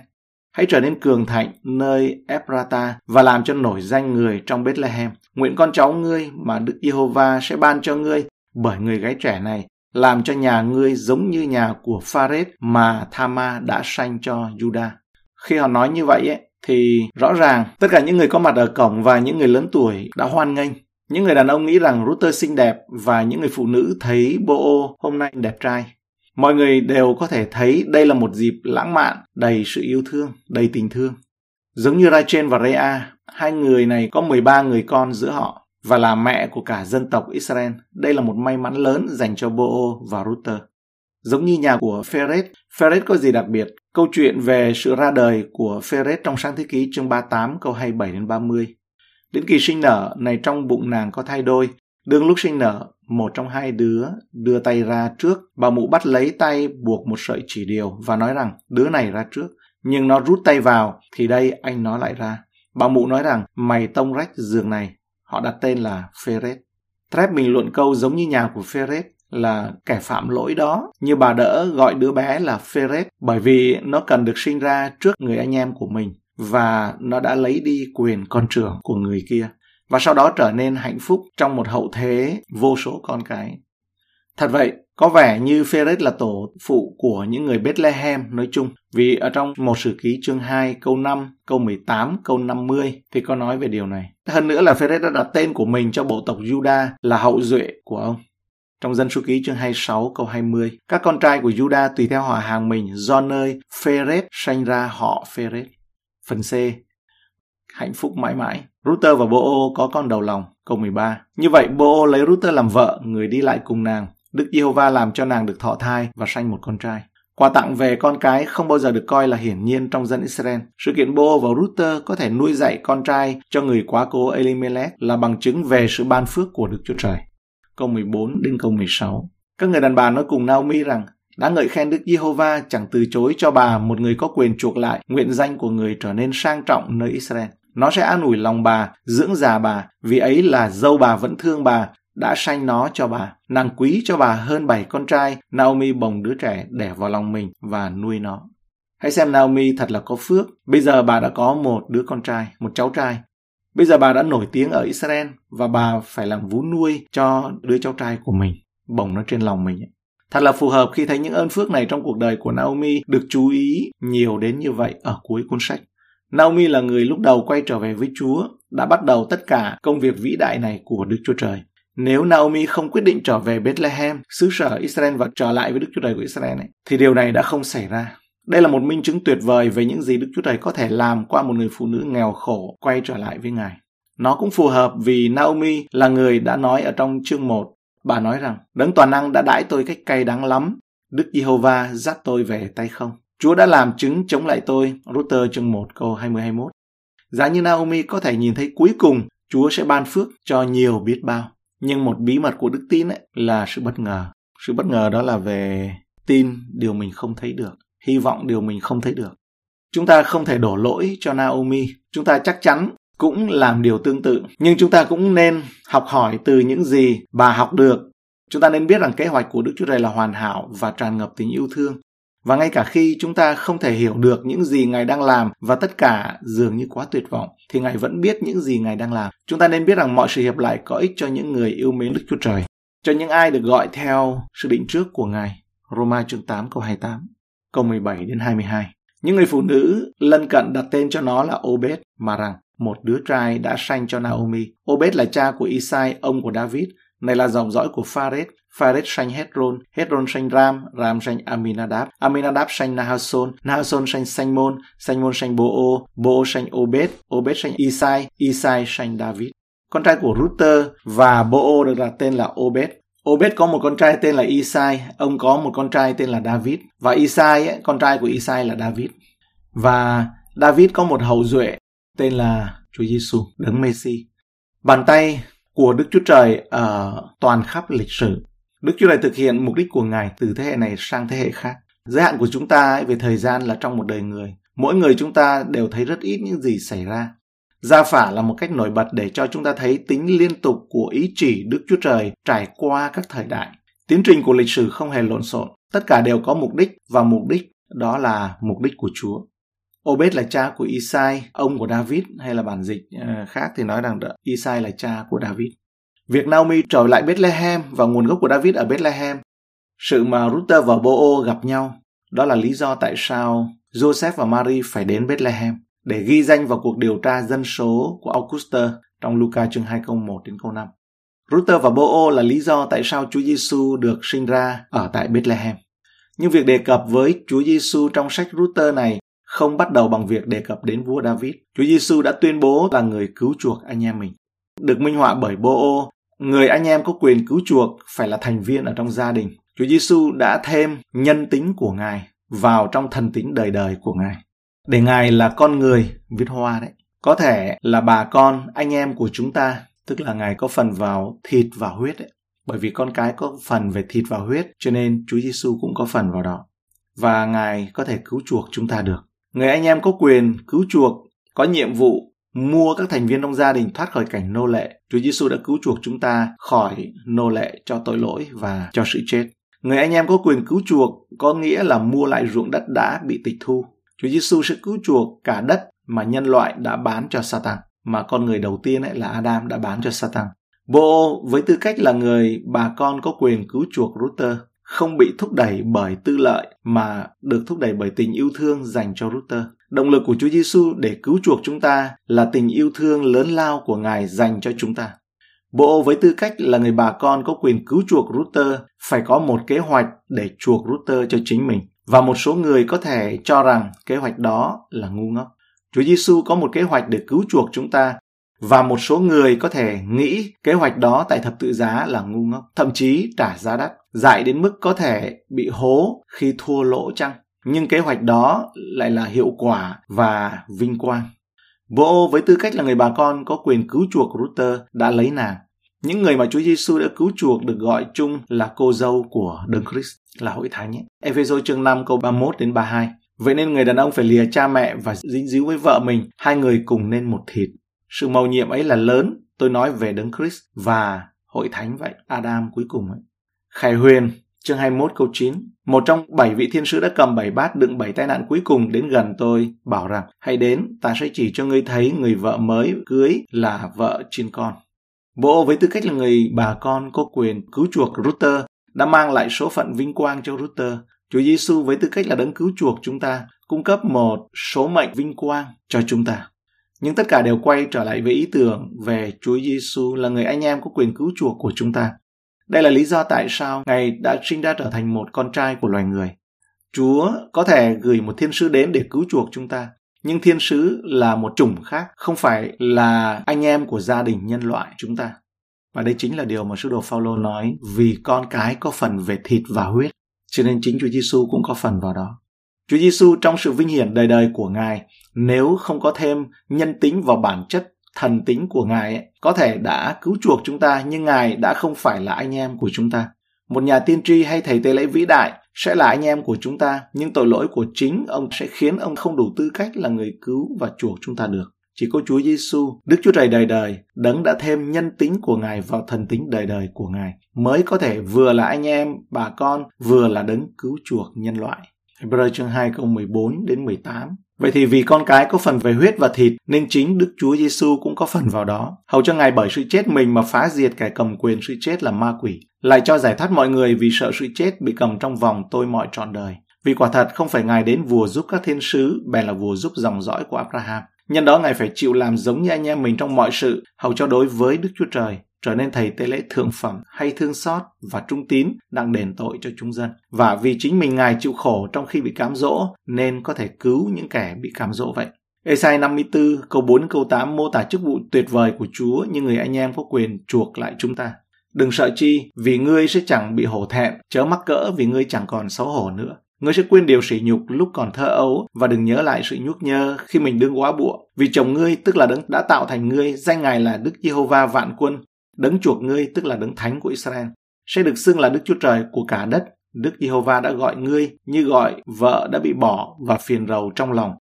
Hãy trở nên cường thạnh nơi Ephrata và làm cho nổi danh người trong Bethlehem. Nguyện con cháu ngươi mà Đức Giê-hô-va sẽ ban cho ngươi bởi người gái trẻ này làm cho nhà ngươi giống như nhà của Pharet mà Thama đã sanh cho Judah. Khi họ nói như vậy ấy, thì rõ ràng tất cả những người có mặt ở cổng và những người lớn tuổi đã hoan nghênh. Những người đàn ông nghĩ rằng Ruther xinh đẹp và những người phụ nữ thấy Bo hôm nay đẹp trai. Mọi người đều có thể thấy đây là một dịp lãng mạn, đầy sự yêu thương, đầy tình thương. Giống như Rachel và Rea, hai người này có 13 người con giữa họ và là mẹ của cả dân tộc Israel. Đây là một may mắn lớn dành cho Bo và Ruther. Giống như nhà của Phares, Phares có gì đặc biệt? Câu chuyện về sự ra đời của Phares trong sáng thế ký chương 38 câu 27 đến 30. Đến kỳ sinh nở, này trong bụng nàng có thai đôi. Đương lúc sinh nở, một trong hai đứa đưa tay ra trước. Bà mụ bắt lấy tay buộc một sợi chỉ điều và nói rằng, đứa này ra trước. Nhưng nó rút tay vào thì đây anh nó lại ra. Bà mụ nói rằng, mày tông rách giường này. Họ đặt tên là ferret Trep bình luận câu giống như nhà của ferret là kẻ phạm lỗi đó như bà đỡ gọi đứa bé là ferret bởi vì nó cần được sinh ra trước người anh em của mình và nó đã lấy đi quyền con trưởng của người kia và sau đó trở nên hạnh phúc trong một hậu thế vô số con cái. Thật vậy, có vẻ như Phêrết là tổ phụ của những người Bethlehem nói chung, vì ở trong một sử ký chương 2 câu 5, câu 18, câu 50 thì có nói về điều này. Hơn nữa là Phêrết đã đặt tên của mình cho bộ tộc Juda là hậu duệ của ông. Trong dân số ký chương 26 câu 20, các con trai của Juda tùy theo họ hàng mình do nơi Phêrết sanh ra họ Phêrết. Phần C. Hạnh phúc mãi mãi. Router và Boo có con đầu lòng. Câu 13. Như vậy Boo lấy Router làm vợ, người đi lại cùng nàng. Đức Giê-hô-va làm cho nàng được thọ thai và sanh một con trai. Quà tặng về con cái không bao giờ được coi là hiển nhiên trong dân Israel. Sự kiện Bo và Ruther có thể nuôi dạy con trai cho người quá cố Elimelech là bằng chứng về sự ban phước của Đức Chúa Trời. Câu 14 đến câu 16. Các người đàn bà nói cùng Naomi rằng đã ngợi khen Đức Giê-hô-va chẳng từ chối cho bà một người có quyền chuộc lại nguyện danh của người trở nên sang trọng nơi Israel. Nó sẽ an ủi lòng bà, dưỡng già bà, vì ấy là dâu bà vẫn thương bà, đã sanh nó cho bà. Nàng quý cho bà hơn bảy con trai, Naomi bồng đứa trẻ đẻ vào lòng mình và nuôi nó. Hãy xem Naomi thật là có phước. Bây giờ bà đã có một đứa con trai, một cháu trai. Bây giờ bà đã nổi tiếng ở Israel và bà phải làm vú nuôi cho đứa cháu trai của mình, bồng nó trên lòng mình. Thật là phù hợp khi thấy những ơn phước này trong cuộc đời của Naomi được chú ý nhiều đến như vậy ở cuối cuốn sách. Naomi là người lúc đầu quay trở về với Chúa, đã bắt đầu tất cả công việc vĩ đại này của Đức Chúa Trời. Nếu Naomi không quyết định trở về Bethlehem, xứ sở Israel và trở lại với Đức Chúa Trời của Israel ấy, thì điều này đã không xảy ra. Đây là một minh chứng tuyệt vời về những gì Đức Chúa Trời có thể làm qua một người phụ nữ nghèo khổ quay trở lại với Ngài. Nó cũng phù hợp vì Naomi là người đã nói ở trong chương 1. Bà nói rằng, Đấng Toàn Năng đã đãi tôi cách cay đắng lắm. Đức Giê-hô-va dắt tôi về tay không. Chúa đã làm chứng chống lại tôi. Router chương 1 câu 20-21. Giá như Naomi có thể nhìn thấy cuối cùng Chúa sẽ ban phước cho nhiều biết bao. Nhưng một bí mật của đức tin ấy là sự bất ngờ. Sự bất ngờ đó là về tin điều mình không thấy được, hy vọng điều mình không thấy được. Chúng ta không thể đổ lỗi cho Naomi. Chúng ta chắc chắn cũng làm điều tương tự. Nhưng chúng ta cũng nên học hỏi từ những gì bà học được. Chúng ta nên biết rằng kế hoạch của Đức Chúa Trời là hoàn hảo và tràn ngập tình yêu thương. Và ngay cả khi chúng ta không thể hiểu được những gì Ngài đang làm và tất cả dường như quá tuyệt vọng, thì Ngài vẫn biết những gì Ngài đang làm. Chúng ta nên biết rằng mọi sự hiệp lại có ích cho những người yêu mến Đức Chúa Trời, cho những ai được gọi theo sự định trước của Ngài. Roma chương 8 câu 28, câu 17 đến 22. Những người phụ nữ lân cận đặt tên cho nó là Obed mà rằng một đứa trai đã sanh cho Naomi. Obed là cha của Isai, ông của David. Này là dòng dõi của Phares. Phares sanh Hezron, Hezron sanh Ram, Ram sanh Aminadab, Aminadab sanh Nahason, Nahason sanh Sanh-môn, Sanh-môn sanh Boo, Boo sanh Obed, Obed sanh Isai, Isai sanh David. Con trai của Ruther và Boo được đặt tên là Obed. Obed có một con trai tên là Isai, ông có một con trai tên là David và Isai, ấy, con trai của Isai là David. Và David có một hậu duệ tên là Chúa Giêsu, đấng Messi. Bàn tay của Đức Chúa Trời ở toàn khắp lịch sử. Đức Chúa Trời thực hiện mục đích của Ngài từ thế hệ này sang thế hệ khác. Giới hạn của chúng ta ấy, về thời gian là trong một đời người. Mỗi người chúng ta đều thấy rất ít những gì xảy ra. Gia phả là một cách nổi bật để cho chúng ta thấy tính liên tục của ý chỉ Đức Chúa Trời trải qua các thời đại. Tiến trình của lịch sử không hề lộn xộn, tất cả đều có mục đích và mục đích đó là mục đích của Chúa. Obed là cha của Isai, ông của David hay là bản dịch ờ, khác thì nói rằng Isai là cha của David. Việc Naomi trở lại Bethlehem và nguồn gốc của David ở Bethlehem, sự mà Ruther và Boo gặp nhau, đó là lý do tại sao Joseph và Mary phải đến Bethlehem để ghi danh vào cuộc điều tra dân số của Augusta trong Luca chương 2 câu 1 đến câu 5. Ruther và Boo là lý do tại sao Chúa Giêsu được sinh ra ở tại Bethlehem. Nhưng việc đề cập với Chúa Giêsu trong sách Ruther này không bắt đầu bằng việc đề cập đến vua David. Chúa Giêsu đã tuyên bố là người cứu chuộc anh em mình. Được minh họa bởi Boo, người anh em có quyền cứu chuộc phải là thành viên ở trong gia đình. Chúa Giêsu đã thêm nhân tính của Ngài vào trong thần tính đời đời của Ngài. Để Ngài là con người, viết hoa đấy. Có thể là bà con, anh em của chúng ta, tức là Ngài có phần vào thịt và huyết đấy. Bởi vì con cái có phần về thịt và huyết, cho nên Chúa Giêsu cũng có phần vào đó. Và Ngài có thể cứu chuộc chúng ta được. Người anh em có quyền cứu chuộc, có nhiệm vụ mua các thành viên trong gia đình thoát khỏi cảnh nô lệ. Chúa Giêsu đã cứu chuộc chúng ta khỏi nô lệ cho tội lỗi và cho sự chết. Người anh em có quyền cứu chuộc có nghĩa là mua lại ruộng đất đã bị tịch thu. Chúa Giêsu sẽ cứu chuộc cả đất mà nhân loại đã bán cho Satan, mà con người đầu tiên ấy là Adam đã bán cho Satan. Bộ với tư cách là người bà con có quyền cứu chuộc Ruther không bị thúc đẩy bởi tư lợi mà được thúc đẩy bởi tình yêu thương dành cho Ruther. Động lực của Chúa Giêsu để cứu chuộc chúng ta là tình yêu thương lớn lao của Ngài dành cho chúng ta. Bộ với tư cách là người bà con có quyền cứu chuộc Router phải có một kế hoạch để chuộc Router cho chính mình. Và một số người có thể cho rằng kế hoạch đó là ngu ngốc. Chúa Giêsu có một kế hoạch để cứu chuộc chúng ta và một số người có thể nghĩ kế hoạch đó tại thập tự giá là ngu ngốc, thậm chí trả giá đắt, dại đến mức có thể bị hố khi thua lỗ chăng. Nhưng kế hoạch đó lại là hiệu quả và vinh quang. Bộ với tư cách là người bà con có quyền cứu chuộc Ruther đã lấy nàng. Những người mà Chúa Giêsu đã cứu chuộc được gọi chung là cô dâu của Đấng Christ, là hội thánh. Ephesos chương 5 câu 31 đến 32. Vậy nên người đàn ông phải lìa cha mẹ và dính díu với vợ mình, hai người cùng nên một thịt. Sự mầu nhiệm ấy là lớn, tôi nói về Đấng Christ và hội thánh vậy, Adam cuối cùng ấy. Khải Huyền, chương 21 câu 9. Một trong bảy vị thiên sứ đã cầm bảy bát đựng bảy tai nạn cuối cùng đến gần tôi, bảo rằng, hãy đến, ta sẽ chỉ cho ngươi thấy người vợ mới cưới là vợ trên con. Bộ với tư cách là người bà con có quyền cứu chuộc Ruther đã mang lại số phận vinh quang cho Ruther. Chúa Giêsu với tư cách là đấng cứu chuộc chúng ta, cung cấp một số mệnh vinh quang cho chúng ta. Nhưng tất cả đều quay trở lại với ý tưởng về Chúa Giêsu là người anh em có quyền cứu chuộc của chúng ta. Đây là lý do tại sao Ngài đã sinh ra trở thành một con trai của loài người. Chúa có thể gửi một thiên sứ đến để cứu chuộc chúng ta, nhưng thiên sứ là một chủng khác, không phải là anh em của gia đình nhân loại chúng ta. Và đây chính là điều mà sứ đồ Phaolô nói, vì con cái có phần về thịt và huyết, cho nên chính Chúa Giêsu cũng có phần vào đó. Chúa Giêsu trong sự vinh hiển đời đời của Ngài, nếu không có thêm nhân tính và bản chất thần tính của Ngài ấy, có thể đã cứu chuộc chúng ta nhưng Ngài đã không phải là anh em của chúng ta. Một nhà tiên tri hay thầy tế lễ vĩ đại sẽ là anh em của chúng ta, nhưng tội lỗi của chính ông sẽ khiến ông không đủ tư cách là người cứu và chuộc chúng ta được. Chỉ có Chúa Giêsu, Đức Chúa Trời đời đời, đấng đã thêm nhân tính của Ngài vào thần tính đời đời của Ngài, mới có thể vừa là anh em, bà con, vừa là đấng cứu chuộc nhân loại. Hebrew chương 2 câu 14 đến 18. Vậy thì vì con cái có phần về huyết và thịt nên chính Đức Chúa Giêsu cũng có phần vào đó. Hầu cho Ngài bởi sự chết mình mà phá diệt kẻ cầm quyền sự chết là ma quỷ, lại cho giải thoát mọi người vì sợ sự chết bị cầm trong vòng tôi mọi trọn đời. Vì quả thật không phải Ngài đến vùa giúp các thiên sứ, bèn là vùa giúp dòng dõi của Abraham. Nhân đó Ngài phải chịu làm giống như anh em mình trong mọi sự, hầu cho đối với Đức Chúa Trời trở nên thầy tế lễ thượng phẩm hay thương xót và trung tín đang đền tội cho chúng dân. Và vì chính mình Ngài chịu khổ trong khi bị cám dỗ nên có thể cứu những kẻ bị cám dỗ vậy. Esai 54 câu 4 câu 8 mô tả chức vụ tuyệt vời của Chúa như người anh em có quyền chuộc lại chúng ta. Đừng sợ chi, vì ngươi sẽ chẳng bị hổ thẹn, chớ mắc cỡ vì ngươi chẳng còn xấu hổ nữa. Ngươi sẽ quên điều sỉ nhục lúc còn thơ ấu và đừng nhớ lại sự nhúc nhơ khi mình đương quá bụa. Vì chồng ngươi tức là đấng đã tạo thành ngươi, danh ngài là Đức Giê-hô-va vạn quân, đấng chuộc ngươi tức là đấng thánh của Israel. Sẽ được xưng là Đức Chúa Trời của cả đất. Đức Giê-hô-va đã gọi ngươi như gọi vợ đã bị bỏ và phiền rầu trong lòng.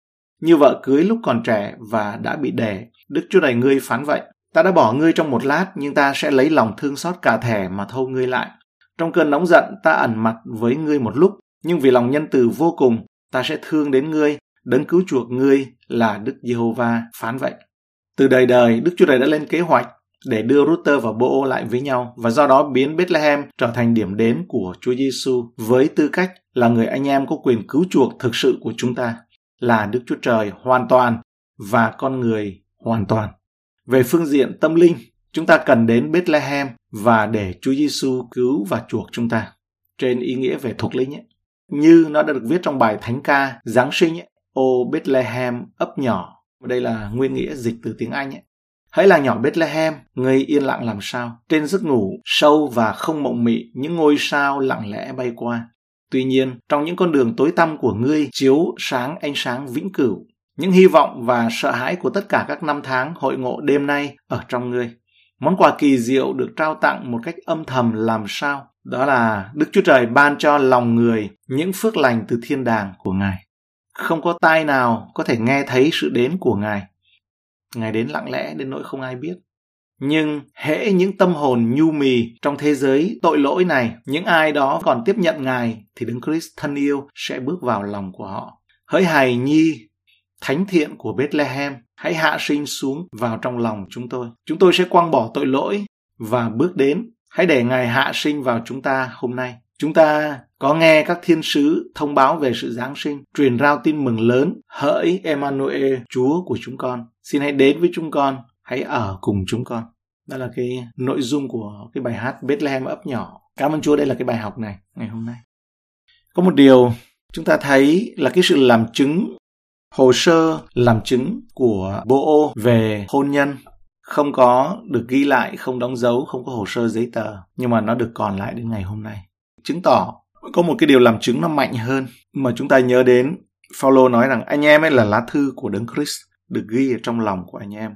Như vợ cưới lúc còn trẻ và đã bị đẻ, Đức Chúa Trời ngươi phán vậy. Ta đã bỏ ngươi trong một lát, nhưng ta sẽ lấy lòng thương xót cả thẻ mà thâu ngươi lại. Trong cơn nóng giận, ta ẩn mặt với ngươi một lúc, nhưng vì lòng nhân từ vô cùng, ta sẽ thương đến ngươi, đấng cứu chuộc ngươi là Đức Giê-hô-va phán vậy. Từ đời đời, Đức Chúa Trời đã lên kế hoạch để đưa router và Bô lại với nhau và do đó biến Bethlehem trở thành điểm đến của Chúa Giêsu với tư cách là người anh em có quyền cứu chuộc thực sự của chúng ta, là Đức Chúa Trời hoàn toàn và con người hoàn toàn. Về phương diện tâm linh, chúng ta cần đến Bethlehem và để Chúa Giêsu cứu và chuộc chúng ta. Trên ý nghĩa về thuộc linh ấy, như nó đã được viết trong bài Thánh ca Giáng sinh ấy, ô Bethlehem ấp nhỏ. Và đây là nguyên nghĩa dịch từ tiếng Anh ấy. Hãy là nhỏ Bethlehem, ngươi yên lặng làm sao. Trên giấc ngủ, sâu và không mộng mị, những ngôi sao lặng lẽ bay qua. Tuy nhiên, trong những con đường tối tăm của ngươi chiếu sáng ánh sáng vĩnh cửu. Những hy vọng và sợ hãi của tất cả các năm tháng hội ngộ đêm nay ở trong ngươi. Món quà kỳ diệu được trao tặng một cách âm thầm làm sao? Đó là Đức Chúa Trời ban cho lòng người những phước lành từ thiên đàng của Ngài. Không có tai nào có thể nghe thấy sự đến của Ngài. Ngài đến lặng lẽ đến nỗi không ai biết. Nhưng hễ những tâm hồn nhu mì trong thế giới tội lỗi này, những ai đó còn tiếp nhận Ngài thì Đấng Christ thân yêu sẽ bước vào lòng của họ. Hỡi hài nhi, thánh thiện của Bethlehem, hãy hạ sinh xuống vào trong lòng chúng tôi. Chúng tôi sẽ quăng bỏ tội lỗi và bước đến. Hãy để Ngài hạ sinh vào chúng ta hôm nay. Chúng ta có nghe các thiên sứ thông báo về sự Giáng sinh, truyền rao tin mừng lớn, hỡi Emmanuel, Chúa của chúng con. Xin hãy đến với chúng con, hãy ở cùng chúng con. Đó là cái nội dung của cái bài hát Bethlehem ấp nhỏ. Cảm ơn Chúa đây là cái bài học này ngày hôm nay. Có một điều chúng ta thấy là cái sự làm chứng hồ sơ làm chứng của Bô về hôn nhân không có được ghi lại, không đóng dấu, không có hồ sơ giấy tờ, nhưng mà nó được còn lại đến ngày hôm nay. Chứng tỏ có một cái điều làm chứng nó mạnh hơn mà chúng ta nhớ đến. Paulo nói rằng anh em ấy là lá thư của Đấng Christ được ghi ở trong lòng của anh em.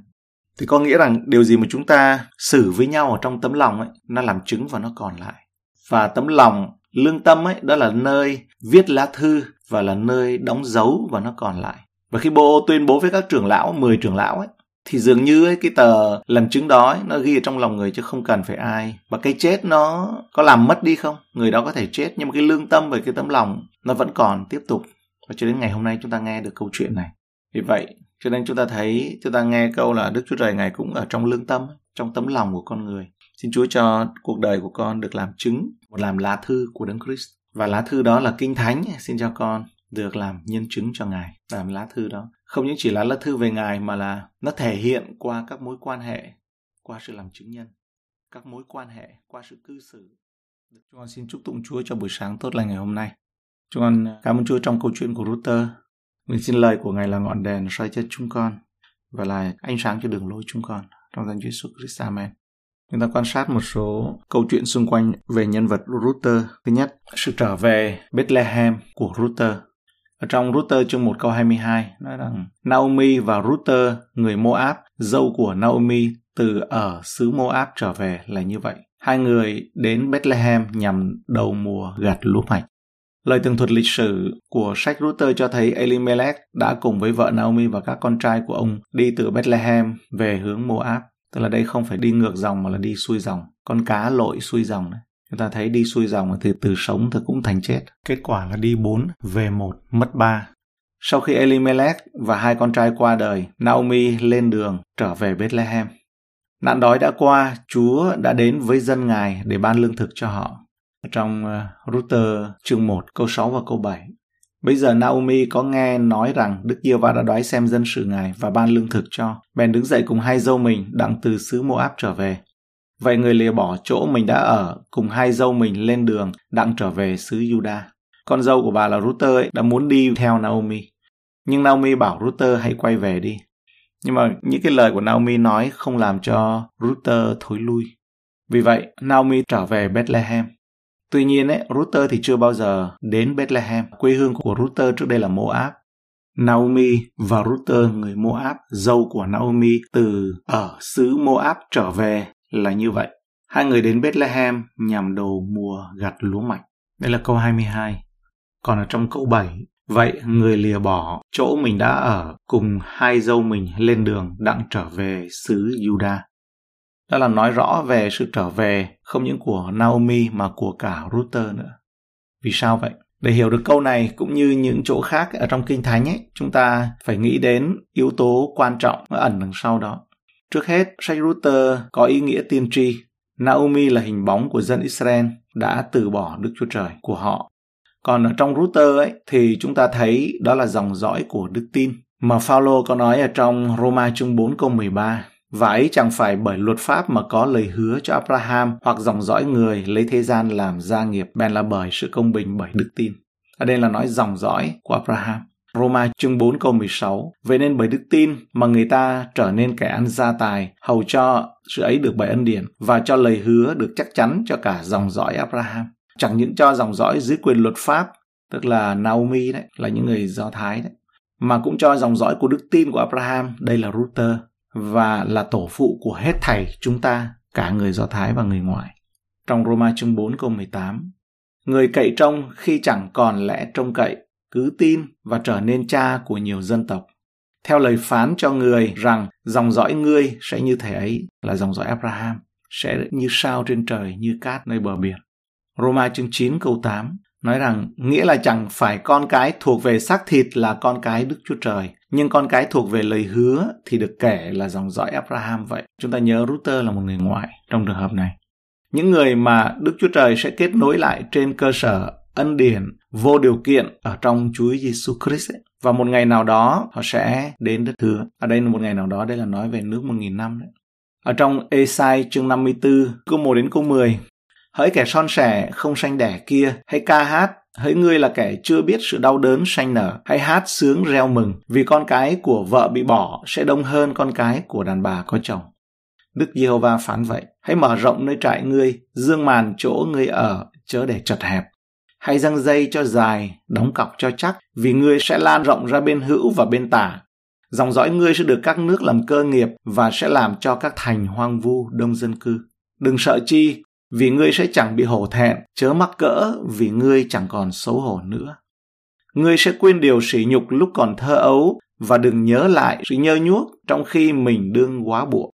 Thì có nghĩa rằng điều gì mà chúng ta xử với nhau ở trong tấm lòng ấy, nó làm chứng và nó còn lại. Và tấm lòng, lương tâm ấy, đó là nơi viết lá thư và là nơi đóng dấu và nó còn lại. Và khi Bô tuyên bố với các trưởng lão, 10 trưởng lão ấy, thì dường như ấy, cái tờ làm chứng đó ấy, nó ghi ở trong lòng người chứ không cần phải ai. Và cái chết nó có làm mất đi không? Người đó có thể chết nhưng mà cái lương tâm và cái tấm lòng nó vẫn còn tiếp tục. Và cho đến ngày hôm nay chúng ta nghe được câu chuyện này. Vì vậy cho nên chúng ta thấy chúng ta nghe câu là đức chúa trời ngài cũng ở trong lương tâm trong tấm lòng của con người. Xin chúa cho cuộc đời của con được làm chứng một làm lá thư của đấng christ. Và lá thư đó là kinh thánh. Xin cho con được làm nhân chứng cho ngài. Làm lá thư đó không những chỉ là lá thư về ngài mà là nó thể hiện qua các mối quan hệ qua sự làm chứng nhân các mối quan hệ qua sự cư xử. Chúng con xin chúc tụng chúa cho buổi sáng tốt lành ngày hôm nay. Chúng con à, cảm ơn chúa trong câu chuyện của router mình xin lời của ngài là ngọn đèn soi chân chúng con và là ánh sáng cho đường lối chúng con trong danh Chúa Jesus Christ. Amen. Chúng ta quan sát một số câu chuyện xung quanh về nhân vật Ruther. Thứ nhất, sự trở về Bethlehem của Ruther. Ở trong Ruther chương 1 câu 22 nói rằng Naomi và Ruther, người Moab, dâu của Naomi từ ở xứ Moab trở về là như vậy. Hai người đến Bethlehem nhằm đầu mùa gặt lúa mạch. Lời tường thuật lịch sử của sách Ruther cho thấy Elimelech đã cùng với vợ Naomi và các con trai của ông đi từ Bethlehem về hướng Moab. Tức là đây không phải đi ngược dòng mà là đi xuôi dòng. Con cá lội xuôi dòng đấy. Chúng ta thấy đi xuôi dòng thì từ sống thì cũng thành chết. Kết quả là đi 4, về 1, mất 3. Sau khi Elimelech và hai con trai qua đời, Naomi lên đường trở về Bethlehem. Nạn đói đã qua, Chúa đã đến với dân Ngài để ban lương thực cho họ. Trong uh, Ruther chương 1 câu 6 và câu 7. Bây giờ Naomi có nghe nói rằng Đức Giêsu va đã đoái xem dân sự Ngài và ban lương thực cho. Bèn đứng dậy cùng hai dâu mình đặng từ xứ Moab trở về. Vậy người lìa bỏ chỗ mình đã ở cùng hai dâu mình lên đường đặng trở về xứ Juda. Con dâu của bà là Ruther ấy đã muốn đi theo Naomi. Nhưng Naomi bảo Ruther hãy quay về đi. Nhưng mà những cái lời của Naomi nói không làm cho Ruther thối lui. Vì vậy, Naomi trở về Bethlehem. Tuy nhiên, ấy, Ruther thì chưa bao giờ đến Bethlehem. Quê hương của Ruther trước đây là Moab. Naomi và Ruther người Moab, dâu của Naomi từ ở xứ Moab trở về là như vậy. Hai người đến Bethlehem nhằm đầu mùa gặt lúa mạch. Đây là câu 22. Còn ở trong câu 7, vậy người lìa bỏ chỗ mình đã ở cùng hai dâu mình lên đường đặng trở về xứ Juda. Đó là nói rõ về sự trở về không những của Naomi mà của cả Ruther nữa. Vì sao vậy? Để hiểu được câu này cũng như những chỗ khác ở trong Kinh Thánh ấy, chúng ta phải nghĩ đến yếu tố quan trọng ẩn đằng sau đó. Trước hết, sách Ruther có ý nghĩa tiên tri. Naomi là hình bóng của dân Israel đã từ bỏ Đức Chúa Trời của họ. Còn ở trong Ruther ấy thì chúng ta thấy đó là dòng dõi của đức tin. Mà Phaolô có nói ở trong Roma chương 4 câu 13 và ấy chẳng phải bởi luật pháp mà có lời hứa cho Abraham hoặc dòng dõi người lấy thế gian làm gia nghiệp, bèn là bởi sự công bình bởi đức tin. Ở đây là nói dòng dõi của Abraham. Roma chương 4 câu 16 Vậy nên bởi đức tin mà người ta trở nên kẻ ăn gia tài, hầu cho sự ấy được bởi ân điển và cho lời hứa được chắc chắn cho cả dòng dõi Abraham. Chẳng những cho dòng dõi dưới quyền luật pháp, tức là Naomi đấy, là những người Do Thái đấy, mà cũng cho dòng dõi của đức tin của Abraham, đây là Ruther, và là tổ phụ của hết thảy chúng ta, cả người Do Thái và người ngoại. Trong Roma chương 4 câu 18, Người cậy trông khi chẳng còn lẽ trông cậy, cứ tin và trở nên cha của nhiều dân tộc. Theo lời phán cho người rằng dòng dõi ngươi sẽ như thể ấy là dòng dõi Abraham, sẽ như sao trên trời, như cát nơi bờ biển. Roma chương 9 câu 8 nói rằng nghĩa là chẳng phải con cái thuộc về xác thịt là con cái Đức Chúa Trời, nhưng con cái thuộc về lời hứa thì được kể là dòng dõi Abraham vậy. Chúng ta nhớ Ruther là một người ngoại trong trường hợp này. Những người mà Đức Chúa Trời sẽ kết nối lại trên cơ sở ân điển vô điều kiện ở trong Chúa Giêsu Christ ấy. và một ngày nào đó họ sẽ đến đất hứa. Ở đây là một ngày nào đó đây là nói về nước một nghìn năm đấy. Ở trong Esai chương 54 câu 1 đến câu 10 Hỡi kẻ son sẻ không sanh đẻ kia, hãy ca hát, hỡi ngươi là kẻ chưa biết sự đau đớn sanh nở, hãy hát sướng reo mừng, vì con cái của vợ bị bỏ sẽ đông hơn con cái của đàn bà có chồng. Đức Giê-hô-va phán vậy, hãy mở rộng nơi trại ngươi, dương màn chỗ ngươi ở, chớ để chật hẹp. Hãy răng dây cho dài, đóng cọc cho chắc, vì ngươi sẽ lan rộng ra bên hữu và bên tả. Dòng dõi ngươi sẽ được các nước làm cơ nghiệp và sẽ làm cho các thành hoang vu đông dân cư. Đừng sợ chi, vì ngươi sẽ chẳng bị hổ thẹn, chớ mắc cỡ vì ngươi chẳng còn xấu hổ nữa. Ngươi sẽ quên điều sỉ nhục lúc còn thơ ấu và đừng nhớ lại sự nhơ nhuốc trong khi mình đương quá buộc.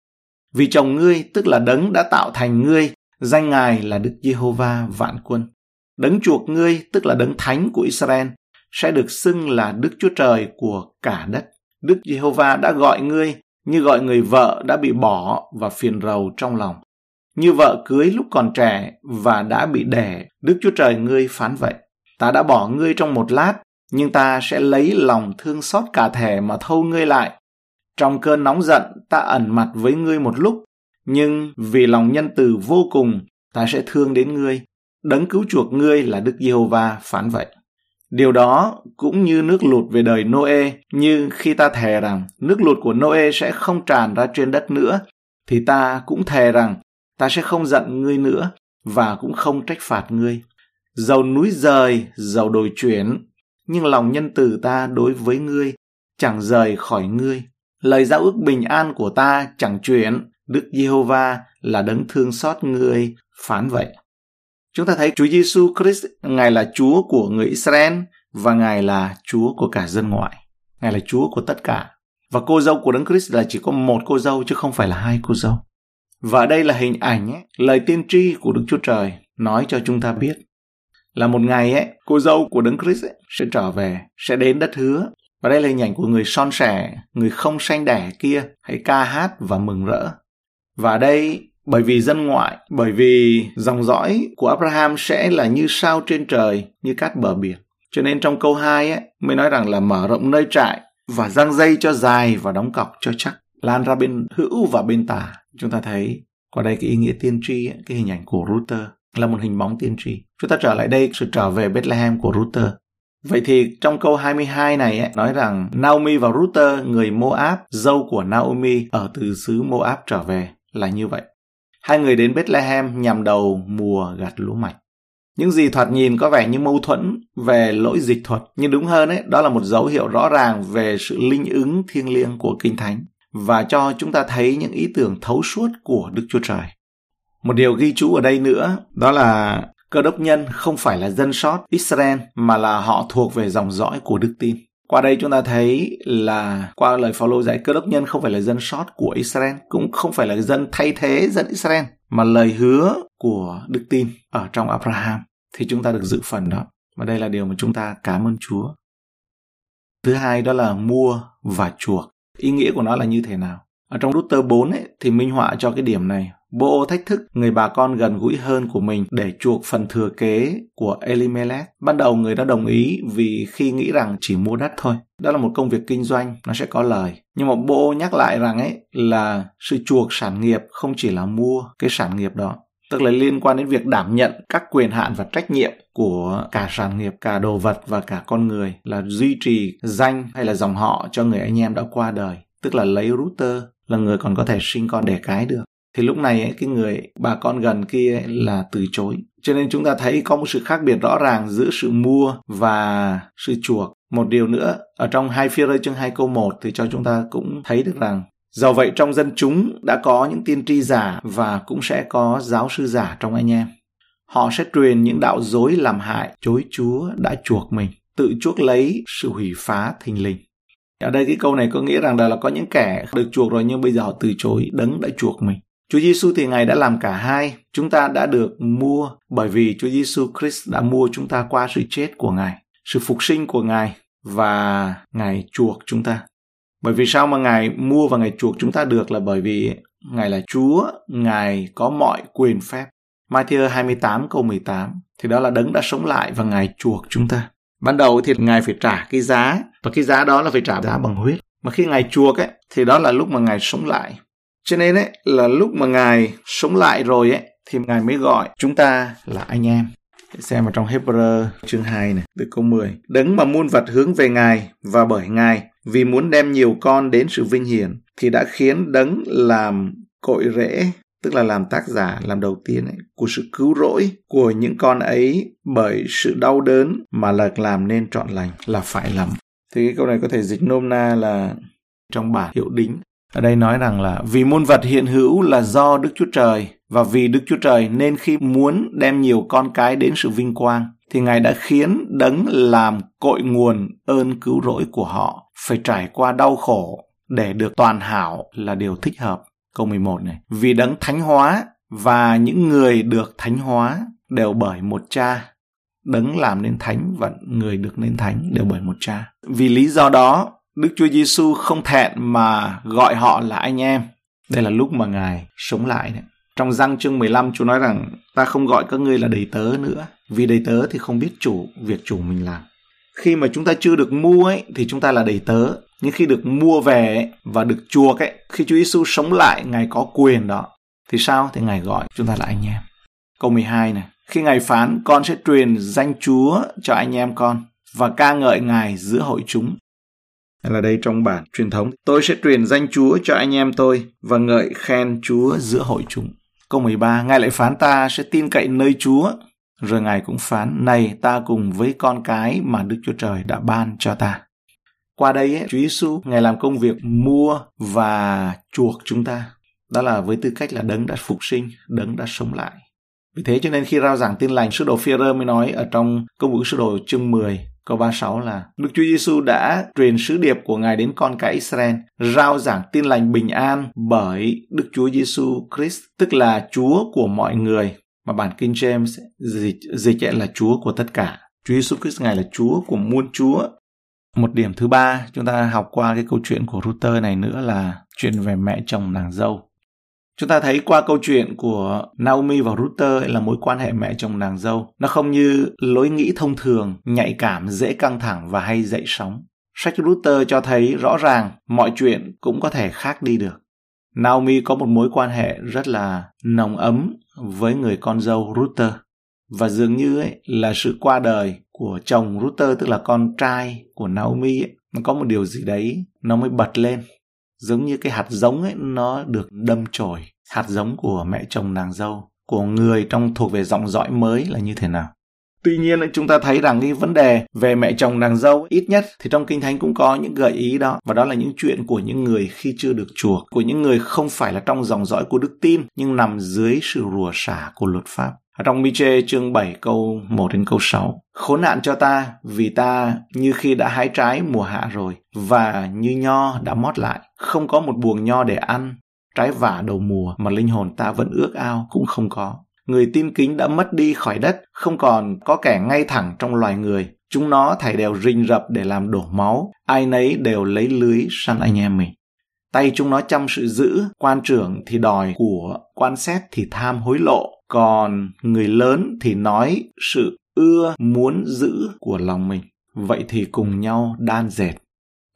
Vì chồng ngươi tức là đấng đã tạo thành ngươi, danh ngài là Đức Giê-hô-va vạn quân. Đấng chuộc ngươi tức là đấng thánh của Israel sẽ được xưng là Đức Chúa Trời của cả đất. Đức Giê-hô-va đã gọi ngươi như gọi người vợ đã bị bỏ và phiền rầu trong lòng như vợ cưới lúc còn trẻ và đã bị đẻ, Đức Chúa Trời ngươi phán vậy. Ta đã bỏ ngươi trong một lát, nhưng ta sẽ lấy lòng thương xót cả thể mà thâu ngươi lại. Trong cơn nóng giận, ta ẩn mặt với ngươi một lúc, nhưng vì lòng nhân từ vô cùng, ta sẽ thương đến ngươi. Đấng cứu chuộc ngươi là Đức Giê-hô-va phán vậy. Điều đó cũng như nước lụt về đời Noe, như khi ta thề rằng nước lụt của Noe sẽ không tràn ra trên đất nữa, thì ta cũng thề rằng ta sẽ không giận ngươi nữa và cũng không trách phạt ngươi. Dầu núi rời, dầu đồi chuyển, nhưng lòng nhân từ ta đối với ngươi chẳng rời khỏi ngươi. Lời giao ước bình an của ta chẳng chuyển, Đức Giê-hô-va là đấng thương xót ngươi, phán vậy. Chúng ta thấy Chúa Giêsu Christ, Ngài là Chúa của người Israel và Ngài là Chúa của cả dân ngoại. Ngài là Chúa của tất cả. Và cô dâu của Đấng Christ là chỉ có một cô dâu chứ không phải là hai cô dâu. Và đây là hình ảnh, ấy, lời tiên tri của Đức Chúa Trời nói cho chúng ta biết là một ngày ấy, cô dâu của Đấng Christ ấy, sẽ trở về, sẽ đến đất hứa. Và đây là hình ảnh của người son sẻ, người không sanh đẻ kia, hãy ca hát và mừng rỡ. Và đây, bởi vì dân ngoại, bởi vì dòng dõi của Abraham sẽ là như sao trên trời, như cát bờ biển. Cho nên trong câu 2 ấy, mới nói rằng là mở rộng nơi trại và răng dây cho dài và đóng cọc cho chắc lan ra bên hữu và bên tả chúng ta thấy Qua đây cái ý nghĩa tiên tri, cái hình ảnh của Router là một hình bóng tiên tri. Chúng ta trở lại đây, sự trở về Bethlehem của Router. Vậy thì trong câu 22 này ấy, nói rằng Naomi và Ruther, người Moab, dâu của Naomi ở từ xứ Moab trở về là như vậy. Hai người đến Bethlehem nhằm đầu mùa gặt lúa mạch. Những gì thoạt nhìn có vẻ như mâu thuẫn về lỗi dịch thuật, nhưng đúng hơn ấy, đó là một dấu hiệu rõ ràng về sự linh ứng thiêng liêng của Kinh Thánh và cho chúng ta thấy những ý tưởng thấu suốt của Đức Chúa Trời. Một điều ghi chú ở đây nữa đó là cơ đốc nhân không phải là dân sót Israel mà là họ thuộc về dòng dõi của đức tin. Qua đây chúng ta thấy là qua lời Phaolô dạy cơ đốc nhân không phải là dân sót của Israel, cũng không phải là dân thay thế dân Israel, mà lời hứa của đức tin ở trong Abraham thì chúng ta được dự phần đó. Và đây là điều mà chúng ta cảm ơn Chúa. Thứ hai đó là mua và chuộc. Ý nghĩa của nó là như thế nào? Ở trong Luther 4 ấy, thì minh họa cho cái điểm này. Bộ thách thức người bà con gần gũi hơn của mình để chuộc phần thừa kế của Elimelech. Ban đầu người đã đồng ý vì khi nghĩ rằng chỉ mua đất thôi. Đó là một công việc kinh doanh, nó sẽ có lời. Nhưng mà bộ nhắc lại rằng ấy là sự chuộc sản nghiệp không chỉ là mua cái sản nghiệp đó, tức là liên quan đến việc đảm nhận các quyền hạn và trách nhiệm của cả sản nghiệp, cả đồ vật và cả con người là duy trì danh hay là dòng họ cho người anh em đã qua đời, tức là lấy router là người còn có thể sinh con đẻ cái được thì lúc này ấy, cái người bà con gần kia ấy là từ chối cho nên chúng ta thấy có một sự khác biệt rõ ràng giữa sự mua và sự chuộc một điều nữa ở trong hai phía rơi chương 2 câu 1 thì cho chúng ta cũng thấy được rằng Do vậy trong dân chúng đã có những tiên tri giả và cũng sẽ có giáo sư giả trong anh em. Họ sẽ truyền những đạo dối làm hại, chối Chúa đã chuộc mình, tự chuốc lấy sự hủy phá thình lình. Ở đây cái câu này có nghĩa rằng là, là có những kẻ được chuộc rồi nhưng bây giờ họ từ chối đấng đã chuộc mình. Chúa Giêsu thì Ngài đã làm cả hai. Chúng ta đã được mua bởi vì Chúa Giêsu Christ đã mua chúng ta qua sự chết của Ngài, sự phục sinh của Ngài và Ngài chuộc chúng ta. Bởi vì sao mà Ngài mua và Ngài chuộc chúng ta được là bởi vì Ngài là Chúa, Ngài có mọi quyền phép. Matthew 28 câu 18 thì đó là đấng đã sống lại và Ngài chuộc chúng ta. Ban đầu thì Ngài phải trả cái giá và cái giá đó là phải trả giá bằng huyết. Mà khi Ngài chuộc ấy thì đó là lúc mà Ngài sống lại. Cho nên ấy là lúc mà Ngài sống lại rồi ấy thì Ngài mới gọi chúng ta là anh em. để Xem ở trong Hebrew chương 2 này, từ câu 10. Đấng mà muôn vật hướng về Ngài và bởi Ngài vì muốn đem nhiều con đến sự vinh hiển thì đã khiến đấng làm cội rễ tức là làm tác giả làm đầu tiên ấy, của sự cứu rỗi của những con ấy bởi sự đau đớn mà là làm nên trọn lành là phải lầm thì cái câu này có thể dịch nôm na là trong bản hiệu đính ở đây nói rằng là vì muôn vật hiện hữu là do Đức Chúa Trời và vì Đức Chúa Trời nên khi muốn đem nhiều con cái đến sự vinh quang thì Ngài đã khiến đấng làm cội nguồn ơn cứu rỗi của họ phải trải qua đau khổ để được toàn hảo là điều thích hợp. Câu 11 này. Vì đấng thánh hóa và những người được thánh hóa đều bởi một cha. Đấng làm nên thánh và người được nên thánh đều bởi một cha. Vì lý do đó, Đức Chúa Giêsu không thẹn mà gọi họ là anh em. Đây là lúc mà Ngài sống lại đấy. Trong răng chương 15 Chúa nói rằng ta không gọi các ngươi là đầy tớ nữa vì đầy tớ thì không biết chủ việc chủ mình làm. Khi mà chúng ta chưa được mua ấy thì chúng ta là đầy tớ, nhưng khi được mua về ấy, và được chuộc ấy, khi Chúa Giêsu sống lại, Ngài có quyền đó. Thì sao? Thì Ngài gọi chúng ta là anh em. Câu 12 này. Khi Ngài phán, con sẽ truyền danh Chúa cho anh em con và ca ngợi Ngài giữa hội chúng hay là đây trong bản truyền thống. Tôi sẽ truyền danh Chúa cho anh em tôi và ngợi khen Chúa giữa hội chúng. Câu 13, Ngài lại phán ta sẽ tin cậy nơi Chúa. Rồi Ngài cũng phán, này ta cùng với con cái mà Đức Chúa Trời đã ban cho ta. Qua đây, ấy, Chúa Giêsu Ngài làm công việc mua và chuộc chúng ta. Đó là với tư cách là đấng đã phục sinh, đấng đã sống lại. Vì thế cho nên khi rao giảng tin lành, sứ đồ phi mới nói ở trong công vụ sứ đồ chương 10, câu 36 là Đức Chúa Giêsu đã truyền sứ điệp của Ngài đến con cái Israel, rao giảng tin lành bình an bởi Đức Chúa Giêsu Christ, tức là Chúa của mọi người, mà bản Kinh James dịch dịch là Chúa của tất cả. Chúa Giêsu Christ ngài là Chúa của muôn Chúa. Một điểm thứ ba chúng ta học qua cái câu chuyện của Ruther này nữa là chuyện về mẹ chồng nàng dâu. Chúng ta thấy qua câu chuyện của Naomi và Ruther là mối quan hệ mẹ chồng nàng dâu. Nó không như lối nghĩ thông thường, nhạy cảm, dễ căng thẳng và hay dậy sóng. Sách Ruther cho thấy rõ ràng mọi chuyện cũng có thể khác đi được. Naomi có một mối quan hệ rất là nồng ấm với người con dâu Ruther và dường như ấy là sự qua đời của chồng Ruther tức là con trai của Naomi ấy, nó có một điều gì đấy nó mới bật lên giống như cái hạt giống ấy nó được đâm chồi. Hạt giống của mẹ chồng nàng dâu của người trong thuộc về dòng dõi mới là như thế nào? Tuy nhiên chúng ta thấy rằng cái vấn đề về mẹ chồng nàng dâu ít nhất thì trong kinh thánh cũng có những gợi ý đó. Và đó là những chuyện của những người khi chưa được chuộc, của những người không phải là trong dòng dõi của đức tin nhưng nằm dưới sự rùa xả của luật pháp. Ở trong Miche chương 7 câu 1 đến câu 6. Khốn nạn cho ta vì ta như khi đã hái trái mùa hạ rồi và như nho đã mót lại, không có một buồng nho để ăn, trái vả đầu mùa mà linh hồn ta vẫn ước ao cũng không có người tin kính đã mất đi khỏi đất, không còn có kẻ ngay thẳng trong loài người. Chúng nó thảy đều rình rập để làm đổ máu, ai nấy đều lấy lưới săn anh em mình. Tay chúng nó chăm sự giữ, quan trưởng thì đòi của, quan xét thì tham hối lộ, còn người lớn thì nói sự ưa muốn giữ của lòng mình. Vậy thì cùng nhau đan dệt.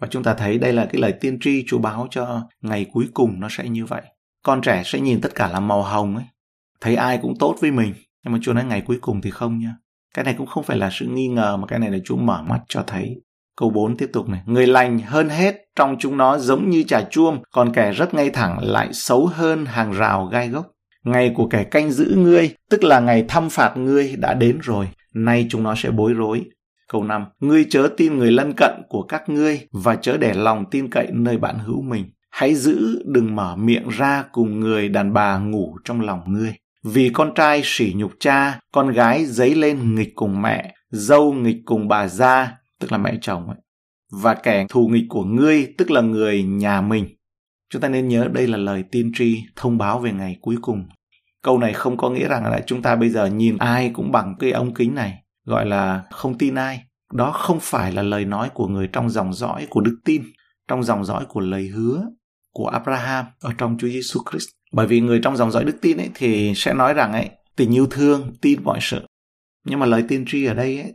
Và chúng ta thấy đây là cái lời tiên tri Chúa báo cho ngày cuối cùng nó sẽ như vậy. Con trẻ sẽ nhìn tất cả là màu hồng ấy, thấy ai cũng tốt với mình nhưng mà Chúa nói ngày cuối cùng thì không nha cái này cũng không phải là sự nghi ngờ mà cái này là Chúa mở mắt cho thấy câu 4 tiếp tục này người lành hơn hết trong chúng nó giống như trà chuông còn kẻ rất ngay thẳng lại xấu hơn hàng rào gai gốc ngày của kẻ canh giữ ngươi tức là ngày thăm phạt ngươi đã đến rồi nay chúng nó sẽ bối rối Câu 5. Ngươi chớ tin người lân cận của các ngươi và chớ để lòng tin cậy nơi bạn hữu mình. Hãy giữ đừng mở miệng ra cùng người đàn bà ngủ trong lòng ngươi. Vì con trai sỉ nhục cha, con gái dấy lên nghịch cùng mẹ, dâu nghịch cùng bà gia, tức là mẹ chồng ấy. Và kẻ thù nghịch của ngươi, tức là người nhà mình. Chúng ta nên nhớ đây là lời tiên tri thông báo về ngày cuối cùng. Câu này không có nghĩa rằng là chúng ta bây giờ nhìn ai cũng bằng cái ống kính này, gọi là không tin ai. Đó không phải là lời nói của người trong dòng dõi của đức tin, trong dòng dõi của lời hứa của Abraham ở trong Chúa Giêsu Christ bởi vì người trong dòng dõi đức tin ấy thì sẽ nói rằng ấy tình yêu thương tin mọi sự nhưng mà lời tiên tri ở đây ấy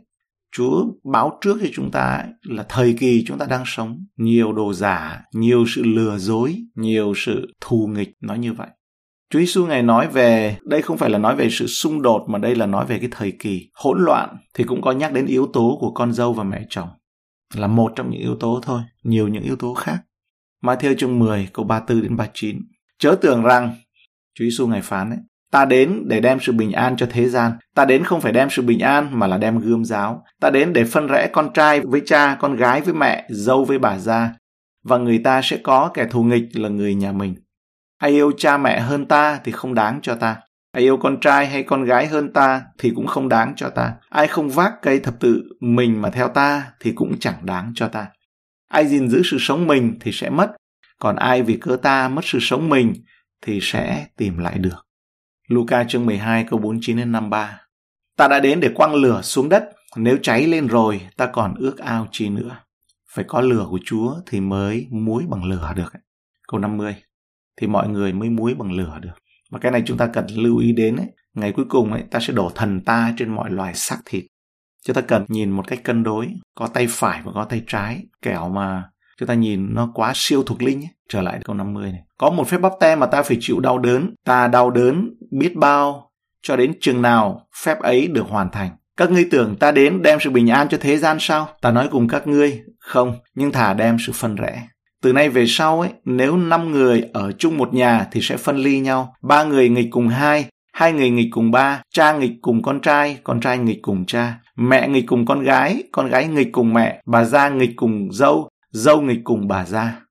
Chúa báo trước cho chúng ta ấy, là thời kỳ chúng ta đang sống nhiều đồ giả, nhiều sự lừa dối, nhiều sự thù nghịch nói như vậy. Chúa Giêsu ngài nói về đây không phải là nói về sự xung đột mà đây là nói về cái thời kỳ hỗn loạn thì cũng có nhắc đến yếu tố của con dâu và mẹ chồng là một trong những yếu tố thôi, nhiều những yếu tố khác. Matthew chương 10 câu 34 đến 39 Chớ tưởng rằng, Chúa Giêsu ngài phán ấy, ta đến để đem sự bình an cho thế gian. Ta đến không phải đem sự bình an mà là đem gươm giáo. Ta đến để phân rẽ con trai với cha, con gái với mẹ, dâu với bà gia. Và người ta sẽ có kẻ thù nghịch là người nhà mình. Ai yêu cha mẹ hơn ta thì không đáng cho ta. Ai yêu con trai hay con gái hơn ta thì cũng không đáng cho ta. Ai không vác cây thập tự mình mà theo ta thì cũng chẳng đáng cho ta. Ai gìn giữ sự sống mình thì sẽ mất, còn ai vì cớ ta mất sự sống mình thì sẽ tìm lại được. Luca chương 12 câu 49 đến 53 Ta đã đến để quăng lửa xuống đất, nếu cháy lên rồi ta còn ước ao chi nữa. Phải có lửa của Chúa thì mới muối bằng lửa được. Câu 50 thì mọi người mới muối bằng lửa được. Và cái này chúng ta cần lưu ý đến ấy. Ngày cuối cùng ấy, ta sẽ đổ thần ta trên mọi loài xác thịt. Chúng ta cần nhìn một cách cân đối, có tay phải và có tay trái, kẻo mà chúng ta nhìn nó quá siêu thuộc linh ấy. trở lại câu 50 này có một phép bắp tem mà ta phải chịu đau đớn ta đau đớn biết bao cho đến chừng nào phép ấy được hoàn thành các ngươi tưởng ta đến đem sự bình an cho thế gian sao ta nói cùng các ngươi không nhưng thả đem sự phân rẽ từ nay về sau ấy nếu năm người ở chung một nhà thì sẽ phân ly nhau. Ba người nghịch cùng hai hai người nghịch cùng ba cha nghịch cùng con trai con trai nghịch cùng cha. Mẹ nghịch cùng con gái con gái nghịch cùng mẹ bà gia nghịch cùng dâu dâu nghịch cùng bà gia.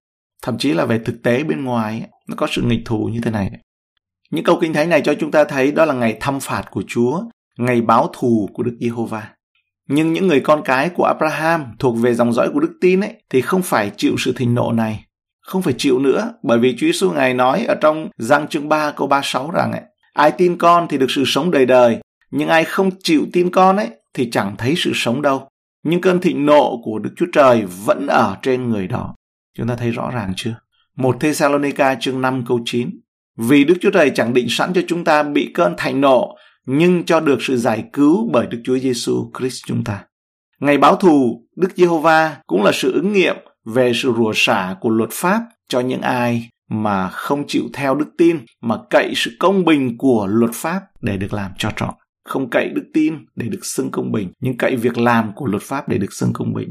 Thậm chí là về thực tế bên ngoài ấy, nó có sự nghịch thù như thế này. Những câu kinh thánh này cho chúng ta thấy đó là ngày thăm phạt của Chúa ngày báo thù của Đức Giê-hô-va nhưng những người con cái của Abraham thuộc về dòng dõi của đức tin ấy thì không phải chịu sự thịnh nộ này không phải chịu nữa bởi vì Chúa Giêsu ngài nói ở trong Giăng chương 3 câu 36 rằng ấy, ai tin con thì được sự sống đời đời nhưng ai không chịu tin con ấy thì chẳng thấy sự sống đâu nhưng cơn thịnh nộ của Đức Chúa Trời vẫn ở trên người đó. Chúng ta thấy rõ ràng chưa? Một Thessalonica chương 5 câu 9. Vì Đức Chúa Trời chẳng định sẵn cho chúng ta bị cơn thịnh nộ, nhưng cho được sự giải cứu bởi Đức Chúa Giêsu Christ chúng ta. Ngày báo thù, Đức Giê-hô-va cũng là sự ứng nghiệm về sự rủa xả của luật pháp cho những ai mà không chịu theo đức tin mà cậy sự công bình của luật pháp để được làm cho trọn không cậy đức tin để được xưng công bình nhưng cậy việc làm của luật pháp để được xưng công bình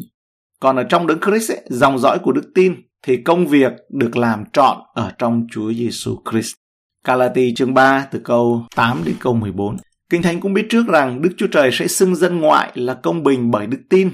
còn ở trong đấng Christ ấy, dòng dõi của đức tin thì công việc được làm trọn ở trong Chúa Giêsu Christ. Galati chương 3 từ câu 8 đến câu 14. Kinh Thánh cũng biết trước rằng Đức Chúa Trời sẽ xưng dân ngoại là công bình bởi đức tin.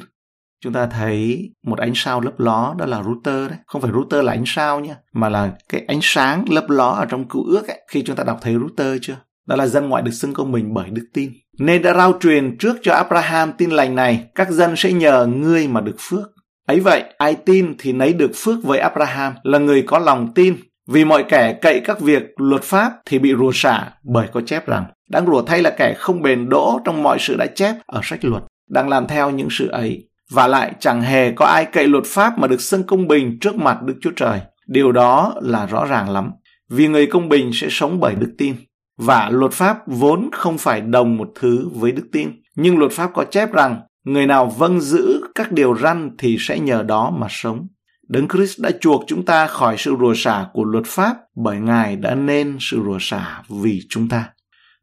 Chúng ta thấy một ánh sao lấp ló đó là router đấy. Không phải router là ánh sao nhé, mà là cái ánh sáng lấp ló ở trong cựu ước ấy. Khi chúng ta đọc thấy router chưa? Đó là dân ngoại được xưng công bình bởi đức tin. Nên đã rao truyền trước cho Abraham tin lành này, các dân sẽ nhờ ngươi mà được phước. Ấy vậy, ai tin thì nấy được phước với Abraham là người có lòng tin. Vì mọi kẻ cậy các việc luật pháp thì bị rùa xả bởi có chép rằng đang rủa thay là kẻ không bền đỗ trong mọi sự đã chép ở sách luật, đang làm theo những sự ấy. Và lại chẳng hề có ai cậy luật pháp mà được xưng công bình trước mặt Đức Chúa Trời. Điều đó là rõ ràng lắm. Vì người công bình sẽ sống bởi đức tin. Và luật pháp vốn không phải đồng một thứ với đức tin. Nhưng luật pháp có chép rằng người nào vâng giữ các điều răn thì sẽ nhờ đó mà sống. Đấng Christ đã chuộc chúng ta khỏi sự rủa xả của luật pháp bởi Ngài đã nên sự rủa xả vì chúng ta.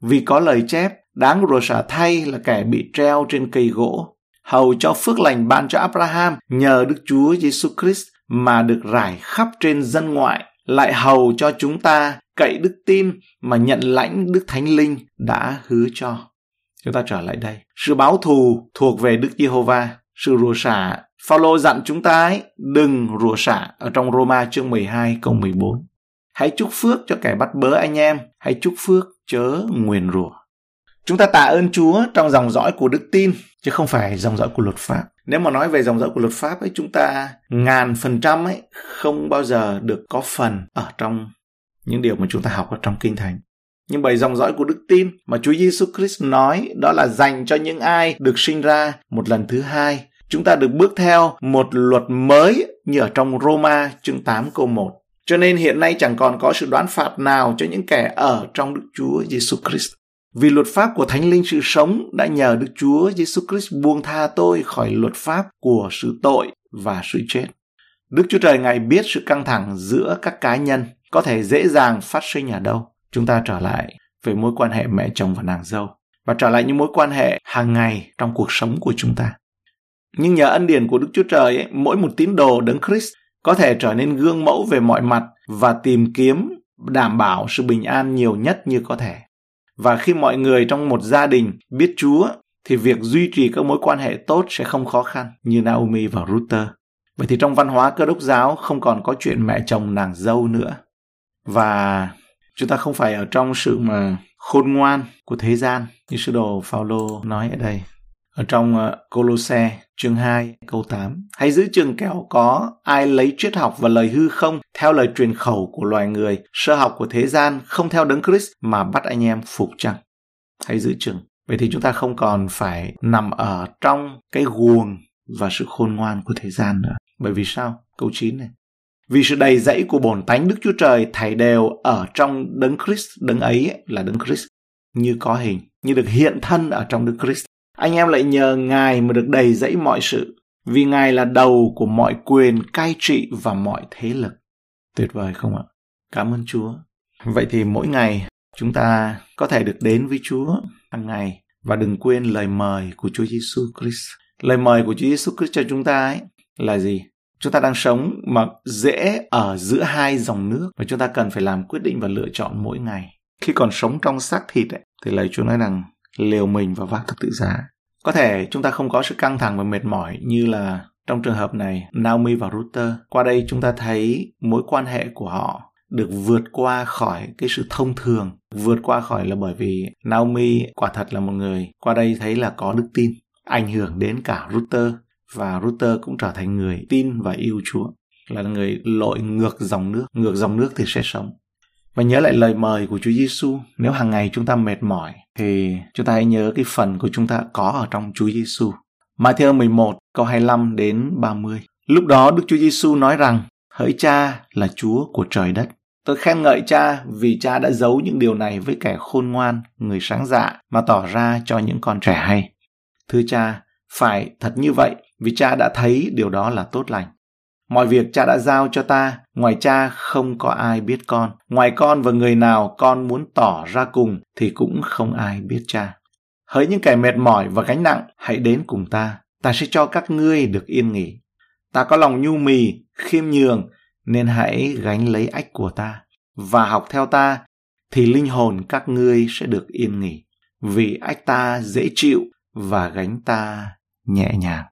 Vì có lời chép, đáng rủa xả thay là kẻ bị treo trên cây gỗ, hầu cho phước lành ban cho Abraham nhờ Đức Chúa Giêsu Christ mà được rải khắp trên dân ngoại, lại hầu cho chúng ta cậy đức tin mà nhận lãnh Đức Thánh Linh đã hứa cho. Chúng ta trở lại đây. Sự báo thù thuộc về Đức Giê-hô-va, sự rủa xả. Phaolô dặn chúng ta ấy, đừng rủa xả ở trong Roma chương 12 câu 14. Hãy chúc phước cho kẻ bắt bớ anh em, hãy chúc phước chớ nguyền rủa. Chúng ta tạ ơn Chúa trong dòng dõi của đức tin, chứ không phải dòng dõi của luật pháp. Nếu mà nói về dòng dõi của luật pháp ấy, chúng ta ngàn phần trăm ấy không bao giờ được có phần ở trong những điều mà chúng ta học ở trong kinh thánh. Nhưng bởi dòng dõi của đức tin mà Chúa Giêsu Christ nói đó là dành cho những ai được sinh ra một lần thứ hai. Chúng ta được bước theo một luật mới như ở trong Roma chương 8 câu 1. Cho nên hiện nay chẳng còn có sự đoán phạt nào cho những kẻ ở trong Đức Chúa Giêsu Christ. Vì luật pháp của Thánh Linh sự sống đã nhờ Đức Chúa Giêsu Christ buông tha tôi khỏi luật pháp của sự tội và sự chết. Đức Chúa Trời Ngài biết sự căng thẳng giữa các cá nhân có thể dễ dàng phát sinh ở đâu. Chúng ta trở lại về mối quan hệ mẹ chồng và nàng dâu và trở lại những mối quan hệ hàng ngày trong cuộc sống của chúng ta. Nhưng nhờ ân điển của Đức Chúa Trời, ấy, mỗi một tín đồ đấng Christ có thể trở nên gương mẫu về mọi mặt và tìm kiếm đảm bảo sự bình an nhiều nhất như có thể. Và khi mọi người trong một gia đình biết Chúa thì việc duy trì các mối quan hệ tốt sẽ không khó khăn như Naomi và Ruther. Vậy thì trong văn hóa cơ đốc giáo không còn có chuyện mẹ chồng nàng dâu nữa. Và chúng ta không phải ở trong sự mà khôn ngoan của thế gian như sứ đồ Phaolô nói ở đây. Ở trong ờ, Colosse chương 2 câu 8 Hãy giữ chừng kẻo có ai lấy triết học và lời hư không theo lời truyền khẩu của loài người, sơ học của thế gian, không theo đấng Christ mà bắt anh em phục chăng. Hãy giữ chừng. Vậy thì chúng ta không còn phải nằm ở trong cái guồng và sự khôn ngoan của thế gian nữa. Bởi vì sao? Câu 9 này. Vì sự đầy dẫy của bổn tánh Đức Chúa Trời thảy đều ở trong đấng Christ, đấng ấy là đấng Christ, như có hình, như được hiện thân ở trong Đức Christ. Anh em lại nhờ Ngài mà được đầy dẫy mọi sự, vì Ngài là đầu của mọi quyền cai trị và mọi thế lực. Tuyệt vời không ạ? Cảm ơn Chúa. Vậy thì mỗi ngày chúng ta có thể được đến với Chúa hàng ngày và đừng quên lời mời của Chúa Giêsu Christ. Lời mời của Chúa Giêsu Christ cho chúng ta ấy là gì? Chúng ta đang sống mà dễ ở giữa hai dòng nước và chúng ta cần phải làm quyết định và lựa chọn mỗi ngày. Khi còn sống trong xác thịt ấy, thì lời Chúa nói rằng liều mình và vác thập tự giá. Có thể chúng ta không có sự căng thẳng và mệt mỏi như là trong trường hợp này Naomi và Ruther. Qua đây chúng ta thấy mối quan hệ của họ được vượt qua khỏi cái sự thông thường, vượt qua khỏi là bởi vì Naomi quả thật là một người qua đây thấy là có đức tin, ảnh hưởng đến cả Ruther và Ruther cũng trở thành người tin và yêu Chúa, là người lội ngược dòng nước, ngược dòng nước thì sẽ sống. Và nhớ lại lời mời của Chúa Giêsu, nếu hàng ngày chúng ta mệt mỏi thì chúng ta hãy nhớ cái phần của chúng ta có ở trong Chúa Giêsu. Matthew 11 câu 25 đến 30. Lúc đó Đức Chúa Giêsu nói rằng: Hỡi Cha là Chúa của trời đất. Tôi khen ngợi Cha vì Cha đã giấu những điều này với kẻ khôn ngoan, người sáng dạ mà tỏ ra cho những con trẻ hay. Thưa Cha, phải thật như vậy vì Cha đã thấy điều đó là tốt lành. Mọi việc cha đã giao cho ta, ngoài cha không có ai biết con. Ngoài con và người nào con muốn tỏ ra cùng thì cũng không ai biết cha. Hỡi những kẻ mệt mỏi và gánh nặng, hãy đến cùng ta. Ta sẽ cho các ngươi được yên nghỉ. Ta có lòng nhu mì, khiêm nhường, nên hãy gánh lấy ách của ta. Và học theo ta, thì linh hồn các ngươi sẽ được yên nghỉ. Vì ách ta dễ chịu và gánh ta nhẹ nhàng.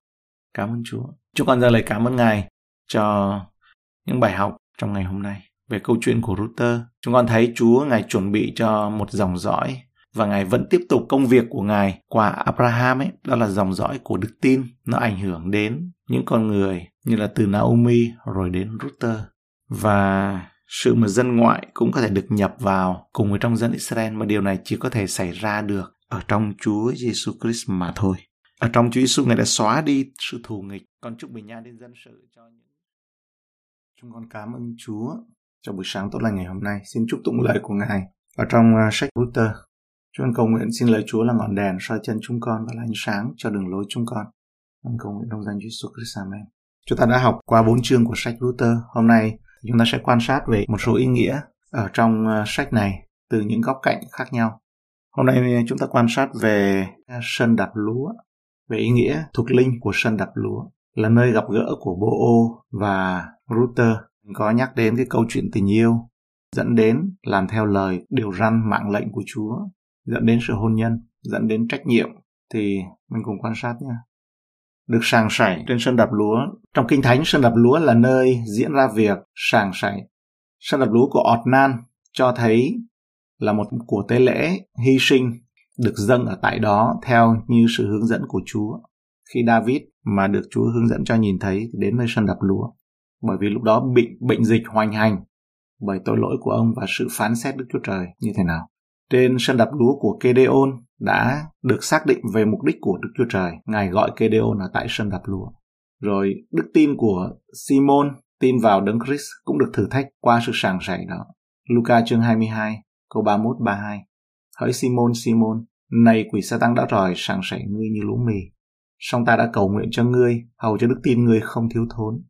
Cảm ơn Chúa. Chúng con giờ lời cảm ơn Ngài cho những bài học trong ngày hôm nay về câu chuyện của Router. Chúng con thấy Chúa Ngài chuẩn bị cho một dòng dõi và Ngài vẫn tiếp tục công việc của Ngài qua Abraham ấy, đó là dòng dõi của đức tin. Nó ảnh hưởng đến những con người như là từ Naomi rồi đến Router. Và sự mà dân ngoại cũng có thể được nhập vào cùng với trong dân Israel mà điều này chỉ có thể xảy ra được ở trong Chúa Giêsu Christ mà thôi. Ở trong Chúa Giêsu Ngài đã xóa đi sự thù nghịch. Còn chúc bình an đến dân sự cho những Chúng con cảm ơn Chúa cho buổi sáng tốt lành ngày hôm nay. Xin chúc tụng lời của Ngài ở trong uh, sách Luther. Chúng con cầu nguyện xin lời Chúa là ngọn đèn soi chân chúng con và là ánh sáng cho đường lối chúng con. Con cầu nguyện trong danh Chúa Jesus Christ. Amen. Chúng ta đã học qua bốn chương của sách Luther. Hôm nay chúng ta sẽ quan sát về một số ý nghĩa ở trong uh, sách này từ những góc cạnh khác nhau. Hôm nay à, chúng ta quan sát về sân đạp lúa, về ý nghĩa thuộc linh của sân đạp lúa là nơi gặp gỡ của Bo và Router có nhắc đến cái câu chuyện tình yêu dẫn đến làm theo lời điều răn mạng lệnh của Chúa, dẫn đến sự hôn nhân, dẫn đến trách nhiệm thì mình cùng quan sát nha. Được sàng sảy trên sân đạp lúa. Trong Kinh Thánh, sân đạp lúa là nơi diễn ra việc sàng sảy. Sân đạp lúa của Otnan cho thấy là một của tế lễ hy sinh được dâng ở tại đó theo như sự hướng dẫn của Chúa. Khi David mà được Chúa hướng dẫn cho nhìn thấy đến nơi sân đạp lúa bởi vì lúc đó bị bệnh dịch hoành hành bởi tội lỗi của ông và sự phán xét Đức Chúa Trời như thế nào. Trên sân đập lúa của Kedeon đã được xác định về mục đích của Đức Chúa Trời. Ngài gọi Kedeon là tại sân đập lúa. Rồi đức tin của Simon tin vào Đấng Christ cũng được thử thách qua sự sàng sảy đó. Luca chương 22 câu 31 32. Hỡi Simon Simon, này quỷ sa tăng đã rời sàng sảy ngươi như lúa mì. Song ta đã cầu nguyện cho ngươi, hầu cho đức tin ngươi không thiếu thốn.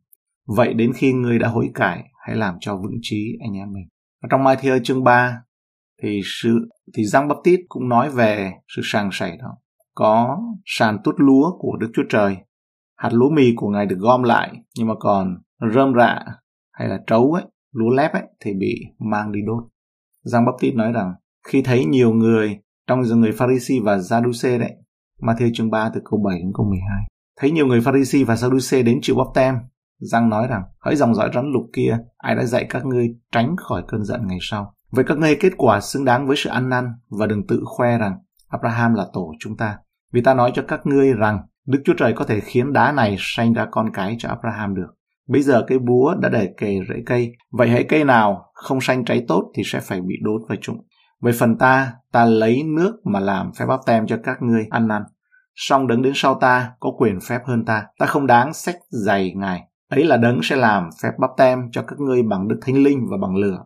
Vậy đến khi ngươi đã hối cải, hãy làm cho vững trí anh em mình. Và trong Matthew chương 3 thì sự thì Giăng tít cũng nói về sự sàng sảy đó. Có sàn tút lúa của Đức Chúa Trời. Hạt lúa mì của Ngài được gom lại, nhưng mà còn rơm rạ hay là trấu ấy, lúa lép ấy thì bị mang đi đốt. Giăng tít nói rằng khi thấy nhiều người trong người Pharisee và Giaduce đấy, Matthew chương 3 từ câu 7 đến câu 12. Thấy nhiều người Pharisee và Sadduce đến chịu bắp tem, Giang nói rằng, hỡi dòng dõi rắn lục kia, ai đã dạy các ngươi tránh khỏi cơn giận ngày sau. Vậy các ngươi kết quả xứng đáng với sự ăn năn và đừng tự khoe rằng Abraham là tổ chúng ta. Vì ta nói cho các ngươi rằng Đức Chúa Trời có thể khiến đá này sanh ra con cái cho Abraham được. Bây giờ cây búa đã để kề rễ cây, vậy hãy cây nào không sanh trái tốt thì sẽ phải bị đốt và trụng. Về phần ta, ta lấy nước mà làm phép báp tem cho các ngươi ăn năn. Song đứng đến sau ta có quyền phép hơn ta. Ta không đáng sách giày ngài. Ấy là đấng sẽ làm phép bắp tem cho các ngươi bằng đức thánh linh và bằng lửa.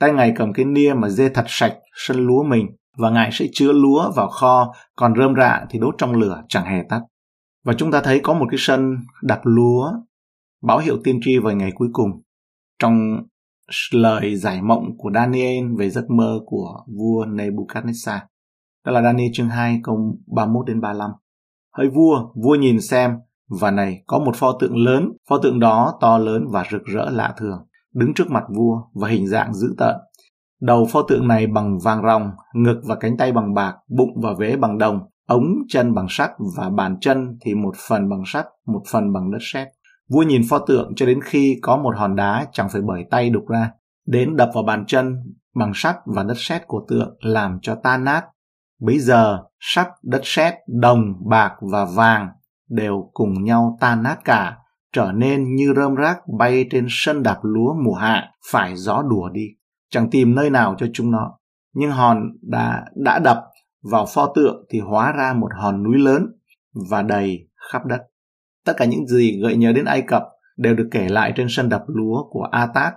Tay ngài cầm cái nia mà dê thật sạch sân lúa mình và ngài sẽ chứa lúa vào kho, còn rơm rạ thì đốt trong lửa chẳng hề tắt. Và chúng ta thấy có một cái sân đập lúa báo hiệu tiên tri vào ngày cuối cùng. Trong lời giải mộng của Daniel về giấc mơ của vua Nebuchadnezzar. Đó là Daniel chương 2 câu 31 đến 35. Hỡi vua, vua nhìn xem, và này có một pho tượng lớn, pho tượng đó to lớn và rực rỡ lạ thường, đứng trước mặt vua và hình dạng dữ tợn. Đầu pho tượng này bằng vàng ròng, ngực và cánh tay bằng bạc, bụng và vế bằng đồng, ống chân bằng sắt và bàn chân thì một phần bằng sắt, một phần bằng đất sét. Vua nhìn pho tượng cho đến khi có một hòn đá chẳng phải bởi tay đục ra, đến đập vào bàn chân bằng sắt và đất sét của tượng làm cho tan nát. Bây giờ, sắt, đất sét, đồng, bạc và vàng đều cùng nhau tan nát cả, trở nên như rơm rác bay trên sân đạp lúa mùa hạ, phải gió đùa đi. Chẳng tìm nơi nào cho chúng nó. Nhưng hòn đã, đã đập vào pho tượng thì hóa ra một hòn núi lớn và đầy khắp đất. Tất cả những gì gợi nhớ đến Ai Cập đều được kể lại trên sân đập lúa của Atat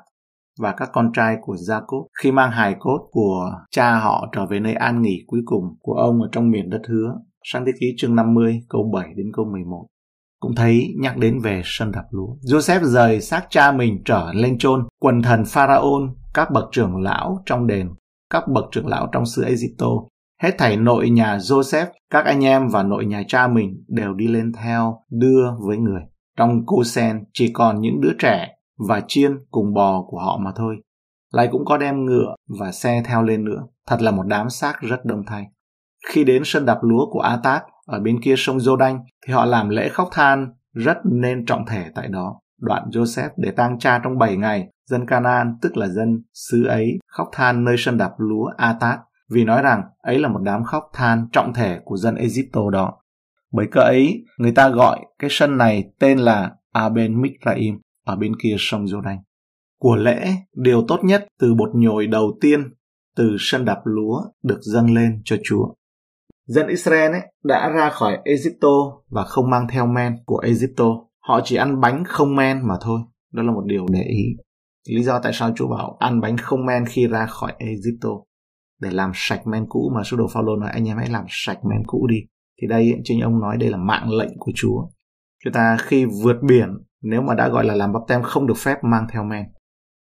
và các con trai của Jacob khi mang hài cốt của cha họ trở về nơi an nghỉ cuối cùng của ông ở trong miền đất hứa. Sang thế ký chương 50 câu 7 đến câu 11. cũng thấy nhắc đến về sân đập lúa. Joseph rời xác cha mình trở lên chôn quần thần Pharaon, các bậc trưởng lão trong đền, các bậc trưởng lão trong xứ Egypto. Hết thảy nội nhà Joseph, các anh em và nội nhà cha mình đều đi lên theo đưa với người. Trong cô sen chỉ còn những đứa trẻ và chiên cùng bò của họ mà thôi. Lại cũng có đem ngựa và xe theo lên nữa. Thật là một đám xác rất đông thay. Khi đến sân đập lúa của Atat ở bên kia sông Giô-đanh thì họ làm lễ khóc than rất nên trọng thể tại đó. Đoạn Joseph để tang cha trong 7 ngày, dân Canaan tức là dân xứ ấy khóc than nơi sân đập lúa Atat vì nói rằng ấy là một đám khóc than trọng thể của dân Egypto đó. Bởi cơ ấy, người ta gọi cái sân này tên là Aben Mikraim ở bên kia sông Giô-đanh. Của lễ, điều tốt nhất từ bột nhồi đầu tiên từ sân đập lúa được dâng lên cho Chúa. Dân Israel ấy đã ra khỏi Egypto và không mang theo men của Egypto. Họ chỉ ăn bánh không men mà thôi. Đó là một điều để ý. Lý do tại sao Chúa bảo ăn bánh không men khi ra khỏi Egypto để làm sạch men cũ mà sứ đồ Phaolô nói anh em hãy làm sạch men cũ đi. Thì đây chính ông nói đây là mạng lệnh của Chúa. Chúng ta khi vượt biển nếu mà đã gọi là làm bắp tem không được phép mang theo men.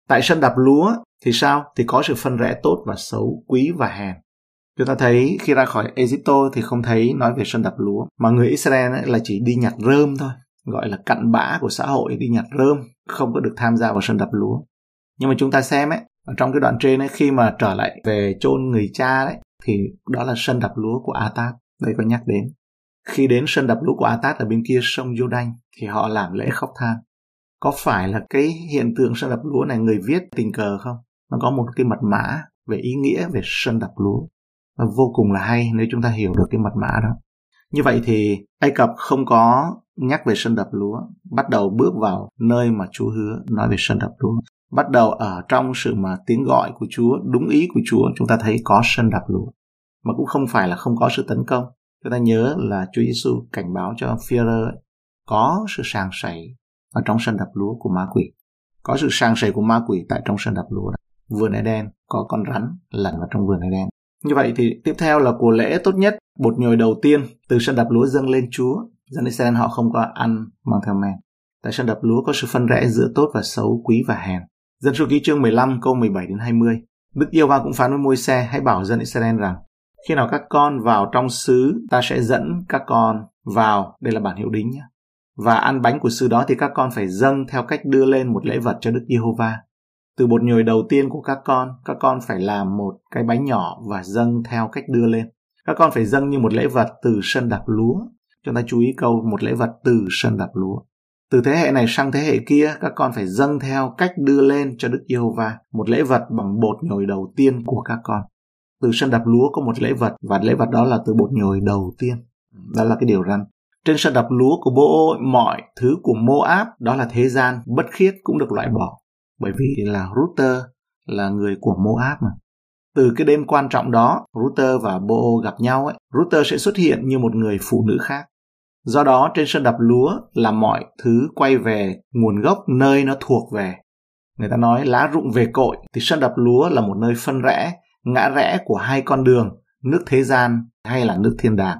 Tại sân đạp lúa thì sao? Thì có sự phân rẽ tốt và xấu, quý và hèn. Chúng ta thấy khi ra khỏi Egypto thì không thấy nói về sân đập lúa, mà người Israel ấy là chỉ đi nhặt rơm thôi, gọi là cặn bã của xã hội đi nhặt rơm, không có được tham gia vào sân đập lúa. Nhưng mà chúng ta xem ấy, ở trong cái đoạn trên ấy khi mà trở lại về chôn người cha đấy thì đó là sân đập lúa của Atat, đây có nhắc đến. Khi đến sân đập lúa của Atat ở bên kia sông Jordan thì họ làm lễ khóc than. Có phải là cái hiện tượng sân đập lúa này người viết tình cờ không? Nó có một cái mật mã về ý nghĩa về sân đập lúa vô cùng là hay nếu chúng ta hiểu được cái mật mã đó. Như vậy thì Ai Cập không có nhắc về sân đập lúa, bắt đầu bước vào nơi mà Chúa hứa nói về sân đập lúa. Bắt đầu ở trong sự mà tiếng gọi của Chúa, đúng ý của Chúa, chúng ta thấy có sân đập lúa. Mà cũng không phải là không có sự tấn công. Chúng ta nhớ là Chúa Giêsu cảnh báo cho Führer có sự sàng sảy ở trong sân đập lúa của ma quỷ. Có sự sàng sảy của ma quỷ tại trong sân đập lúa. Vườn Eden có con rắn lẩn vào trong vườn Eden. Như vậy thì tiếp theo là của lễ tốt nhất, bột nhồi đầu tiên từ sân đập lúa dâng lên Chúa. Dân Israel họ không có ăn mang theo men. Tại sân đập lúa có sự phân rẽ giữa tốt và xấu, quý và hèn. Dân số ký chương 15 câu 17 đến 20. Đức Yêu Va cũng phán với môi xe hãy bảo dân Israel rằng khi nào các con vào trong xứ ta sẽ dẫn các con vào đây là bản hiệu đính nhé và ăn bánh của xứ đó thì các con phải dâng theo cách đưa lên một lễ vật cho Đức Giê-hô-va từ bột nhồi đầu tiên của các con, các con phải làm một cái bánh nhỏ và dâng theo cách đưa lên. Các con phải dâng như một lễ vật từ sân đạp lúa. Chúng ta chú ý câu một lễ vật từ sân đạp lúa. Từ thế hệ này sang thế hệ kia, các con phải dâng theo cách đưa lên cho Đức Giê-hô-va một lễ vật bằng bột nhồi đầu tiên của các con. Từ sân đạp lúa có một lễ vật và lễ vật đó là từ bột nhồi đầu tiên. Đó là cái điều răn. Trên sân đạp lúa của bố mọi thứ của Moab đó là thế gian bất khiết cũng được loại bỏ bởi vì là Router là người của Moab mà. Từ cái đêm quan trọng đó, Router và Boo gặp nhau ấy, Router sẽ xuất hiện như một người phụ nữ khác. Do đó trên sân đập lúa là mọi thứ quay về nguồn gốc nơi nó thuộc về. Người ta nói lá rụng về cội thì sân đập lúa là một nơi phân rẽ, ngã rẽ của hai con đường, nước thế gian hay là nước thiên đàng,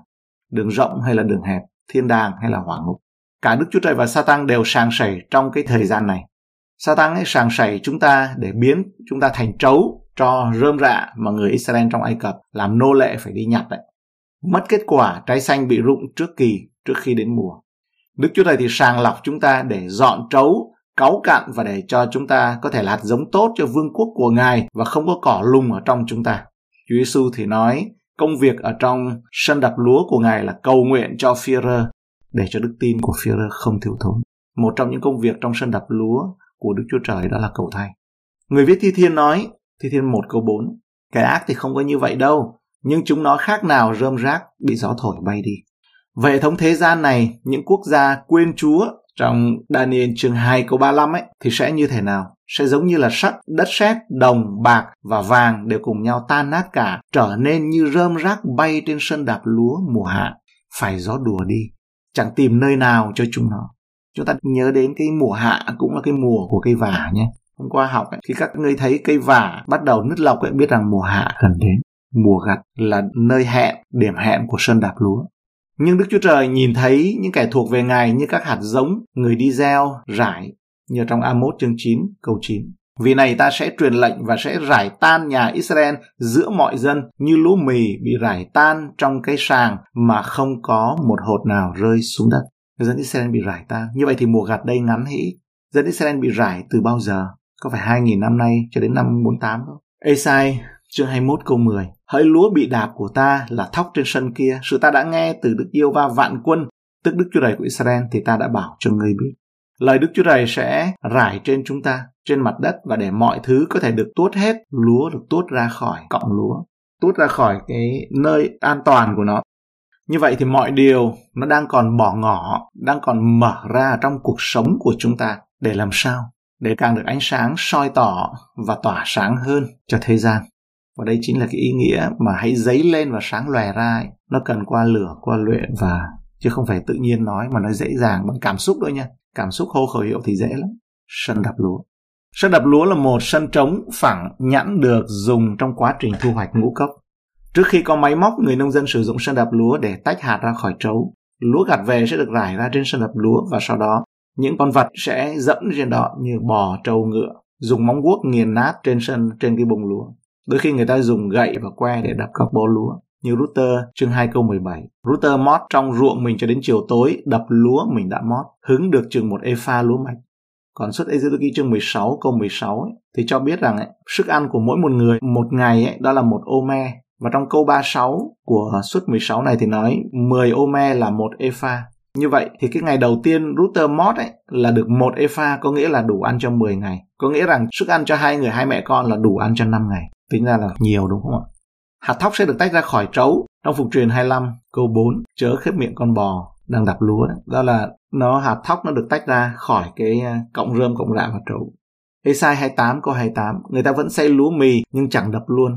đường rộng hay là đường hẹp, thiên đàng hay là hỏa ngục. Cả Đức Chúa Trời và Satan đều sàng sảy trong cái thời gian này. Satan ấy sàng sảy chúng ta để biến chúng ta thành trấu cho rơm rạ mà người Israel trong Ai Cập làm nô lệ phải đi nhặt đấy. Mất kết quả trái xanh bị rụng trước kỳ, trước khi đến mùa. Đức Chúa Trời thì sàng lọc chúng ta để dọn trấu, cáu cặn và để cho chúng ta có thể lạt giống tốt cho vương quốc của Ngài và không có cỏ lùng ở trong chúng ta. Chúa Giêsu thì nói công việc ở trong sân đập lúa của Ngài là cầu nguyện cho Führer để cho đức tin của Führer không thiếu thốn. Một trong những công việc trong sân đập lúa của Đức Chúa Trời đó là cầu thay. Người viết Thi Thiên nói, Thi Thiên 1 câu 4, cái ác thì không có như vậy đâu, nhưng chúng nó khác nào rơm rác bị gió thổi bay đi. Về thống thế gian này, những quốc gia quên Chúa trong Daniel chương 2 câu 35 ấy thì sẽ như thế nào? Sẽ giống như là sắt, đất sét, đồng, bạc và vàng đều cùng nhau tan nát cả, trở nên như rơm rác bay trên sân đạp lúa mùa hạ. Phải gió đùa đi, chẳng tìm nơi nào cho chúng nó chúng ta nhớ đến cái mùa hạ cũng là cái mùa của cây vả nhé hôm qua học ấy, khi các ngươi thấy cây vả bắt đầu nứt lọc ấy, biết rằng mùa hạ gần đến mùa gặt là nơi hẹn điểm hẹn của sân đạp lúa Nhưng Đức Chúa Trời nhìn thấy những kẻ thuộc về Ngài như các hạt giống, người đi gieo, rải, như trong Amos chương 9 câu 9. Vì này ta sẽ truyền lệnh và sẽ rải tan nhà Israel giữa mọi dân như lúa mì bị rải tan trong cái sàng mà không có một hột nào rơi xuống đất. Dân Israel bị rải ta Như vậy thì mùa gặt đây ngắn hĩ. Dân Israel bị rải từ bao giờ? Có phải 2.000 năm nay cho đến năm 48 không? Esai chương 21 câu 10 Hỡi lúa bị đạp của ta là thóc trên sân kia, sự ta đã nghe từ Đức Yêu Va vạn quân, tức Đức Chúa Trời của Israel thì ta đã bảo cho ngươi biết. Lời Đức Chúa Trời sẽ rải trên chúng ta, trên mặt đất và để mọi thứ có thể được tuốt hết, lúa được tuốt ra khỏi cọng lúa, tuốt ra khỏi cái nơi an toàn của nó. Như vậy thì mọi điều nó đang còn bỏ ngỏ, đang còn mở ra trong cuộc sống của chúng ta để làm sao? Để càng được ánh sáng soi tỏ và tỏa sáng hơn cho thế gian. Và đây chính là cái ý nghĩa mà hãy dấy lên và sáng lòe ra ấy. Nó cần qua lửa, qua luyện và chứ không phải tự nhiên nói mà nó dễ dàng bằng cảm xúc thôi nha. Cảm xúc hô khẩu hiệu thì dễ lắm. Sân đập lúa. Sân đập lúa là một sân trống phẳng nhẵn được dùng trong quá trình thu hoạch ngũ cốc. Trước khi có máy móc, người nông dân sử dụng sân đập lúa để tách hạt ra khỏi trấu. Lúa gặt về sẽ được rải ra trên sân đập lúa và sau đó những con vật sẽ dẫm trên đó như bò, trâu, ngựa, dùng móng guốc nghiền nát trên sân trên cái bông lúa. Đôi khi người ta dùng gậy và que để đập các bó lúa. Như Router chương 2 câu 17. Router mót trong ruộng mình cho đến chiều tối, đập lúa mình đã mót, hứng được chừng một efa lúa mạch. Còn suất Ezekiel chương 16 câu 16 ấy, thì cho biết rằng ấy, sức ăn của mỗi một người một ngày ấy, đó là một ô me. Và trong câu 36 của suất 16 này thì nói 10 ôme là một epha. Như vậy thì cái ngày đầu tiên router mod ấy là được một epha có nghĩa là đủ ăn cho 10 ngày. Có nghĩa rằng sức ăn cho hai người hai mẹ con là đủ ăn cho 5 ngày. Tính ra là nhiều đúng không ạ? Hạt thóc sẽ được tách ra khỏi trấu trong phục truyền 25 câu 4 chớ khép miệng con bò đang đập lúa đấy. đó là nó hạt thóc nó được tách ra khỏi cái à, cọng rơm cọng rạ và trấu. Esai 28 câu 28 người ta vẫn xây lúa mì nhưng chẳng đập luôn.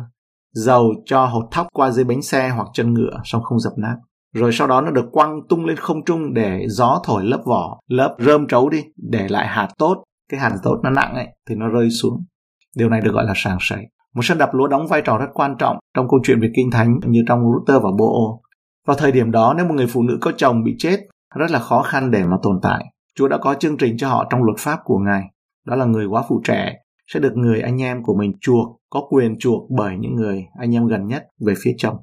Dầu cho hột thóc qua dưới bánh xe hoặc chân ngựa xong không dập nát. Rồi sau đó nó được quăng tung lên không trung để gió thổi lớp vỏ, lớp rơm trấu đi, để lại hạt tốt. Cái hạt tốt nó nặng ấy thì nó rơi xuống. Điều này được gọi là sàng sảy. Một sân đập lúa đóng vai trò rất quan trọng trong câu chuyện về kinh thánh như trong Luther và Bô. Vào thời điểm đó, nếu một người phụ nữ có chồng bị chết, rất là khó khăn để mà tồn tại. Chúa đã có chương trình cho họ trong luật pháp của Ngài. Đó là người quá phụ trẻ sẽ được người anh em của mình chuộc, có quyền chuộc bởi những người anh em gần nhất về phía chồng.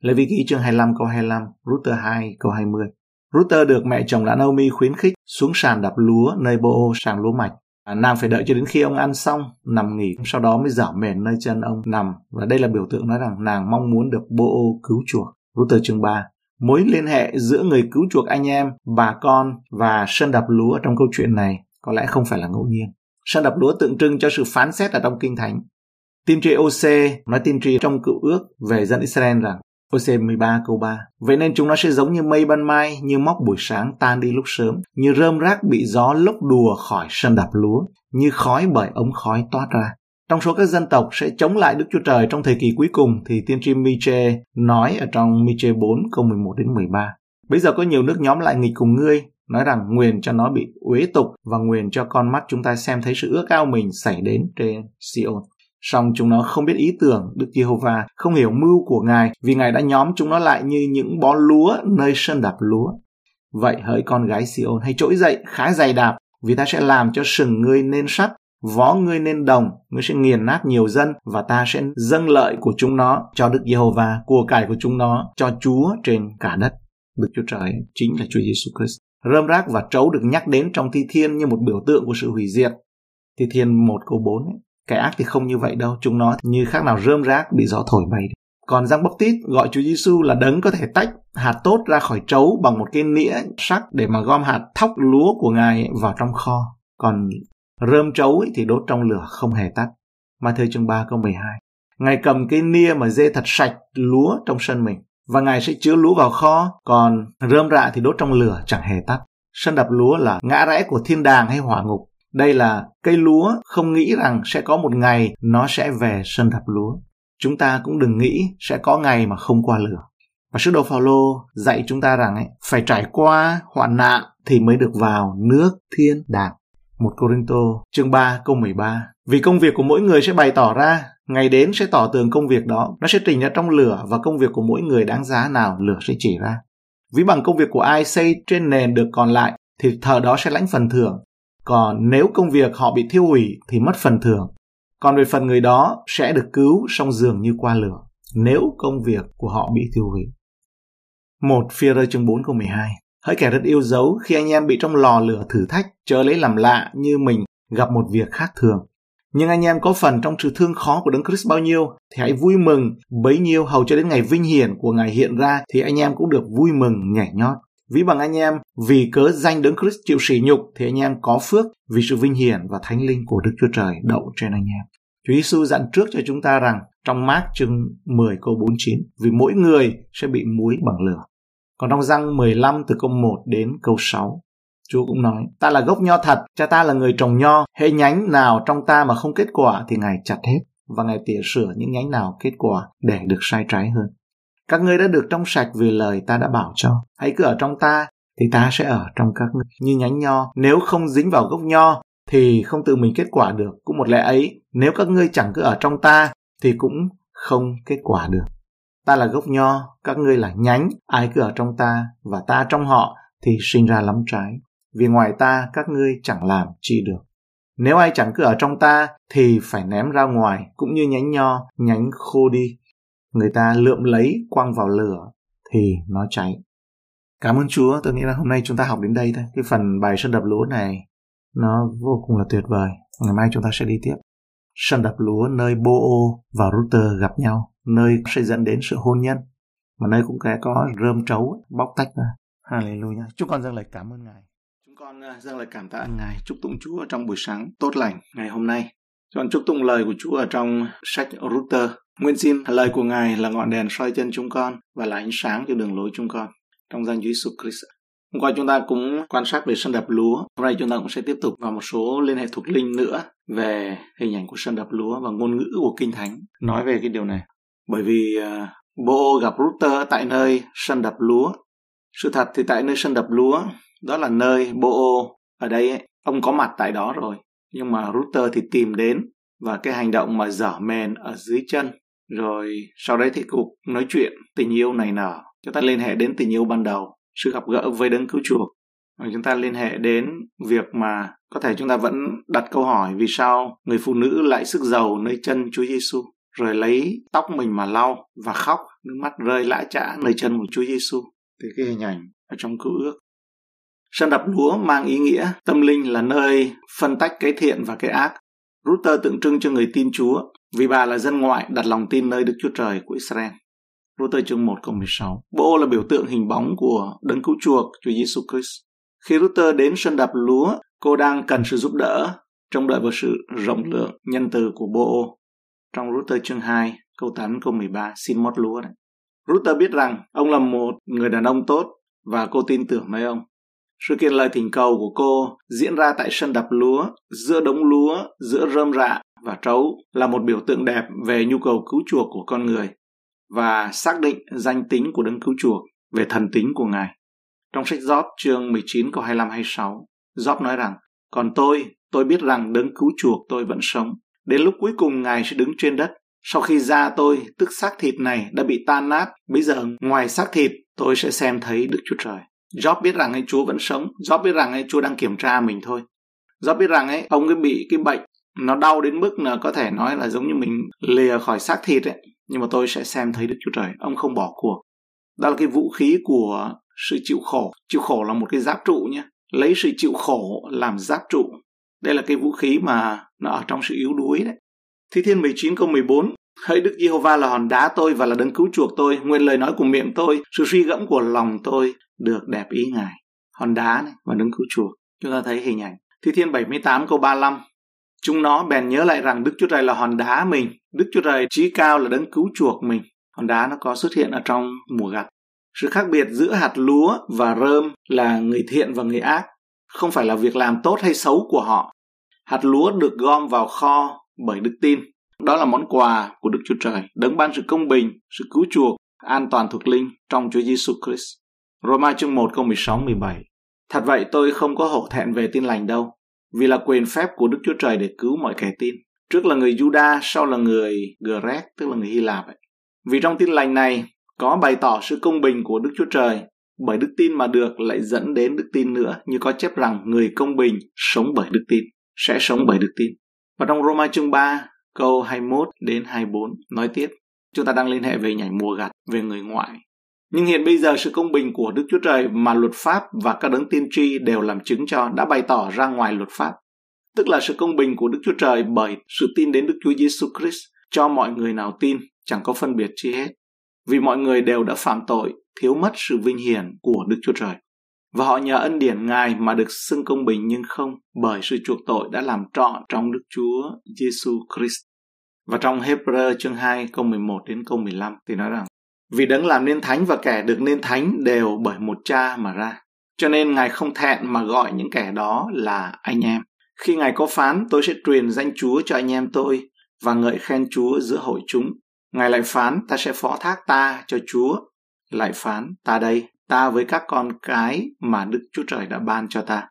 Lê Vi Ký chương 25 câu 25, Ruther 2 câu 20. Ruther được mẹ chồng là Naomi khuyến khích xuống sàn đập lúa nơi Bô sàn lúa mạch. À, nàng phải đợi cho đến khi ông ăn xong nằm nghỉ sau đó mới dở mền nơi chân ông nằm. Và đây là biểu tượng nói rằng nàng mong muốn được bô cứu chuộc. Luther chương 3 mối liên hệ giữa người cứu chuộc anh em bà con và sân đập lúa trong câu chuyện này có lẽ không phải là ngẫu nhiên sân đập lúa tượng trưng cho sự phán xét ở trong kinh thánh tiên tri OC nói tiên tri trong cựu ước về dân Israel rằng OC 13 câu 3 Vậy nên chúng nó sẽ giống như mây ban mai, như móc buổi sáng tan đi lúc sớm, như rơm rác bị gió lốc đùa khỏi sân đạp lúa, như khói bởi ống khói toát ra. Trong số các dân tộc sẽ chống lại Đức Chúa Trời trong thời kỳ cuối cùng thì tiên tri Miche nói ở trong Miche 4 câu 11 đến 13. Bây giờ có nhiều nước nhóm lại nghịch cùng ngươi, nói rằng nguyền cho nó bị uế tục và nguyền cho con mắt chúng ta xem thấy sự ước ao mình xảy đến trên Sion song chúng nó không biết ý tưởng Đức Giê-hô-va, không hiểu mưu của Ngài vì Ngài đã nhóm chúng nó lại như những bó lúa nơi sân đạp lúa. Vậy hỡi con gái Sion, hãy trỗi dậy khá dày đạp vì ta sẽ làm cho sừng ngươi nên sắt, vó ngươi nên đồng, ngươi sẽ nghiền nát nhiều dân và ta sẽ dâng lợi của chúng nó cho Đức Giê-hô-va, của cải của chúng nó cho Chúa trên cả đất. Đức Chúa Trời chính là Chúa Giêsu Christ. Rơm rác và trấu được nhắc đến trong thi thiên như một biểu tượng của sự hủy diệt. Thi thiên 1 câu 4 ấy, Kẻ ác thì không như vậy đâu, chúng nó như khác nào rơm rác bị gió thổi bay. Còn Giang Bốc Tít gọi Chúa Giêsu là đấng có thể tách hạt tốt ra khỏi trấu bằng một cái nĩa sắc để mà gom hạt thóc lúa của Ngài vào trong kho. Còn rơm trấu thì đốt trong lửa không hề tắt. Ma thơ chương 3 câu 12. Ngài cầm cái nia mà dê thật sạch lúa trong sân mình và Ngài sẽ chứa lúa vào kho, còn rơm rạ thì đốt trong lửa chẳng hề tắt. Sân đập lúa là ngã rẽ của thiên đàng hay hỏa ngục. Đây là cây lúa không nghĩ rằng sẽ có một ngày nó sẽ về sân đập lúa. Chúng ta cũng đừng nghĩ sẽ có ngày mà không qua lửa. Và sứ đồ Phaolô dạy chúng ta rằng ấy, phải trải qua hoạn nạn thì mới được vào nước thiên đàng. Một Corinto chương 3 câu 13 vì công việc của mỗi người sẽ bày tỏ ra, ngày đến sẽ tỏ tường công việc đó, nó sẽ trình ra trong lửa và công việc của mỗi người đáng giá nào lửa sẽ chỉ ra. Ví bằng công việc của ai xây trên nền được còn lại thì thờ đó sẽ lãnh phần thưởng. Còn nếu công việc họ bị thiêu hủy thì mất phần thưởng. Còn về phần người đó sẽ được cứu song dường như qua lửa nếu công việc của họ bị thiêu hủy. Một Phía rơi chương 4 câu 12 Hỡi kẻ rất yêu dấu khi anh em bị trong lò lửa thử thách chớ lấy làm lạ như mình gặp một việc khác thường. Nhưng anh em có phần trong sự thương khó của Đấng Christ bao nhiêu thì hãy vui mừng bấy nhiêu hầu cho đến ngày vinh hiển của Ngài hiện ra thì anh em cũng được vui mừng nhảy nhót. Ví bằng anh em vì cớ danh Đấng Christ chịu sỉ nhục thì anh em có phước vì sự vinh hiển và thánh linh của Đức Chúa Trời đậu trên anh em. Chúa Giêsu dặn trước cho chúng ta rằng trong mát chương 10 câu 49 vì mỗi người sẽ bị muối bằng lửa. Còn trong răng 15 từ câu 1 đến câu 6, Chúa cũng nói, ta là gốc nho thật, cha ta là người trồng nho, hệ nhánh nào trong ta mà không kết quả thì Ngài chặt hết, và Ngài tỉa sửa những nhánh nào kết quả để được sai trái hơn. Các ngươi đã được trong sạch vì lời ta đã bảo cho. Hãy cứ ở trong ta, thì ta sẽ ở trong các ngươi. Như nhánh nho, nếu không dính vào gốc nho, thì không tự mình kết quả được. Cũng một lẽ ấy, nếu các ngươi chẳng cứ ở trong ta, thì cũng không kết quả được. Ta là gốc nho, các ngươi là nhánh, ai cứ ở trong ta và ta trong họ thì sinh ra lắm trái. Vì ngoài ta các ngươi chẳng làm chi được. Nếu ai chẳng cứ ở trong ta thì phải ném ra ngoài cũng như nhánh nho, nhánh khô đi. Người ta lượm lấy quăng vào lửa thì nó cháy. Cảm ơn Chúa, tôi nghĩ là hôm nay chúng ta học đến đây thôi. Cái phần bài sân đập lúa này nó vô cùng là tuyệt vời. Ngày mai chúng ta sẽ đi tiếp. Sân đập lúa nơi Bo và Router gặp nhau, nơi sẽ dẫn đến sự hôn nhân, mà nơi cũng có rơm trấu bóc tách ra. Hallelujah. Chúng con dâng lời cảm ơn Ngài. Con ờ, dâng lời cảm tạ Ngài, chúc tụng Chúa trong buổi sáng tốt lành ngày hôm nay. Con chúc tụng lời của Chúa ở trong sách Router. Nguyện xin lời của Ngài là ngọn đèn soi chân chúng con và là ánh sáng cho đường lối chúng con. Trong danh Chúa Jesus Christ. Hôm qua chúng ta cũng quan sát về sân đập lúa. Hôm nay chúng ta cũng sẽ tiếp tục vào một số liên hệ thuộc linh nữa về hình ảnh của sân đập lúa và ngôn ngữ của Kinh Thánh nói về cái điều này. Bởi vì ờ, uh, Bo gặp Router tại nơi sân đập lúa. Sự thật thì tại nơi sân đập lúa, đó là nơi Bo ở đây ấy, ông có mặt tại đó rồi. Nhưng mà router thì tìm đến và cái hành động mà dở mền ở dưới chân. Rồi sau đấy thì cuộc nói chuyện tình yêu này nở. Chúng ta liên hệ đến tình yêu ban đầu sự gặp gỡ với đấng cứu chuộc. Và chúng ta liên hệ đến việc mà có thể chúng ta vẫn đặt câu hỏi vì sao người phụ nữ lại sức giàu nơi chân Chúa Giêsu rồi lấy tóc mình mà lau và khóc nước mắt rơi lã chã nơi chân của Chúa Giêsu thì cái hình ảnh ở trong cứu ước sân đập lúa mang ý nghĩa tâm linh là nơi phân tách cái thiện và cái ác Ruther tượng trưng cho người tin Chúa vì bà là dân ngoại đặt lòng tin nơi Đức Chúa Trời của Israel. Ruther chương 1 câu 16. Bộ là biểu tượng hình bóng của đấng cứu chuộc Chúa Giêsu Christ. Khi Ruther đến sân đập lúa, cô đang cần sự giúp đỡ, trông đợi vào sự rộng lượng, nhân từ của Bộ. Trong Ruther chương 2, câu 8 câu 13, xin mót lúa đấy. Ruther biết rằng ông là một người đàn ông tốt và cô tin tưởng nơi ông. Sự kiện lời thỉnh cầu của cô diễn ra tại sân đập lúa, giữa đống lúa, giữa rơm rạ và trấu là một biểu tượng đẹp về nhu cầu cứu chuộc của con người và xác định danh tính của đấng cứu chuộc về thần tính của Ngài. Trong sách Gióp chương 19 câu 25 26, Gióp nói rằng: "Còn tôi, tôi biết rằng đấng cứu chuộc tôi vẫn sống. Đến lúc cuối cùng Ngài sẽ đứng trên đất. Sau khi da tôi, tức xác thịt này đã bị tan nát, bây giờ ngoài xác thịt, tôi sẽ xem thấy Đức Chúa Trời." Job biết rằng ấy Chúa vẫn sống, Job biết rằng ấy Chúa đang kiểm tra mình thôi. Job biết rằng ấy ông ấy bị cái bệnh nó đau đến mức là có thể nói là giống như mình lìa khỏi xác thịt ấy. Nhưng mà tôi sẽ xem thấy Đức Chúa Trời ông không bỏ cuộc. Đó là cái vũ khí của sự chịu khổ. Chịu khổ là một cái giáp trụ nhé. Lấy sự chịu khổ làm giáp trụ. Đây là cái vũ khí mà nó ở trong sự yếu đuối đấy. Thi Thiên 19 câu 14 Hỡi Đức Giê-hô-va là hòn đá tôi và là đấng cứu chuộc tôi, nguyện lời nói của miệng tôi, sự suy gẫm của lòng tôi được đẹp ý Ngài. Hòn đá này và đấng cứu chuộc. Chúng ta thấy hình ảnh. Thi Thiên 78 câu 35 Chúng nó bèn nhớ lại rằng Đức Chúa Trời là hòn đá mình, Đức Chúa Trời trí cao là đấng cứu chuộc mình. Hòn đá nó có xuất hiện ở trong mùa gặt. Sự khác biệt giữa hạt lúa và rơm là người thiện và người ác, không phải là việc làm tốt hay xấu của họ. Hạt lúa được gom vào kho bởi đức tin. Đó là món quà của Đức Chúa Trời, đấng ban sự công bình, sự cứu chuộc, an toàn thuộc linh trong Chúa Giêsu Christ. Roma chương 1 câu 16 17. Thật vậy tôi không có hổ thẹn về tin lành đâu, vì là quyền phép của Đức Chúa Trời để cứu mọi kẻ tin. Trước là người Juda, sau là người Grec, tức là người Hy Lạp. Ấy. Vì trong tin lành này có bày tỏ sự công bình của Đức Chúa Trời bởi đức tin mà được lại dẫn đến đức tin nữa, như có chép rằng người công bình sống bởi đức tin, sẽ sống bởi đức tin. Và trong Roma chương 3, câu 21 đến 24 nói tiếp, chúng ta đang liên hệ về nhảy mùa gặt, về người ngoại. Nhưng hiện bây giờ sự công bình của Đức Chúa Trời mà luật pháp và các đấng tiên tri đều làm chứng cho đã bày tỏ ra ngoài luật pháp. Tức là sự công bình của Đức Chúa Trời bởi sự tin đến Đức Chúa Giêsu Christ cho mọi người nào tin chẳng có phân biệt chi hết. Vì mọi người đều đã phạm tội, thiếu mất sự vinh hiển của Đức Chúa Trời. Và họ nhờ ân điển Ngài mà được xưng công bình nhưng không bởi sự chuộc tội đã làm trọn trong Đức Chúa Giêsu Christ. Và trong Hebrew chương 2 câu 11 đến câu 15 thì nói rằng vì đấng làm nên thánh và kẻ được nên thánh đều bởi một cha mà ra. Cho nên Ngài không thẹn mà gọi những kẻ đó là anh em. Khi Ngài có phán, tôi sẽ truyền danh Chúa cho anh em tôi và ngợi khen Chúa giữa hội chúng. Ngài lại phán, ta sẽ phó thác ta cho Chúa. Lại phán, ta đây, ta với các con cái mà Đức Chúa Trời đã ban cho ta.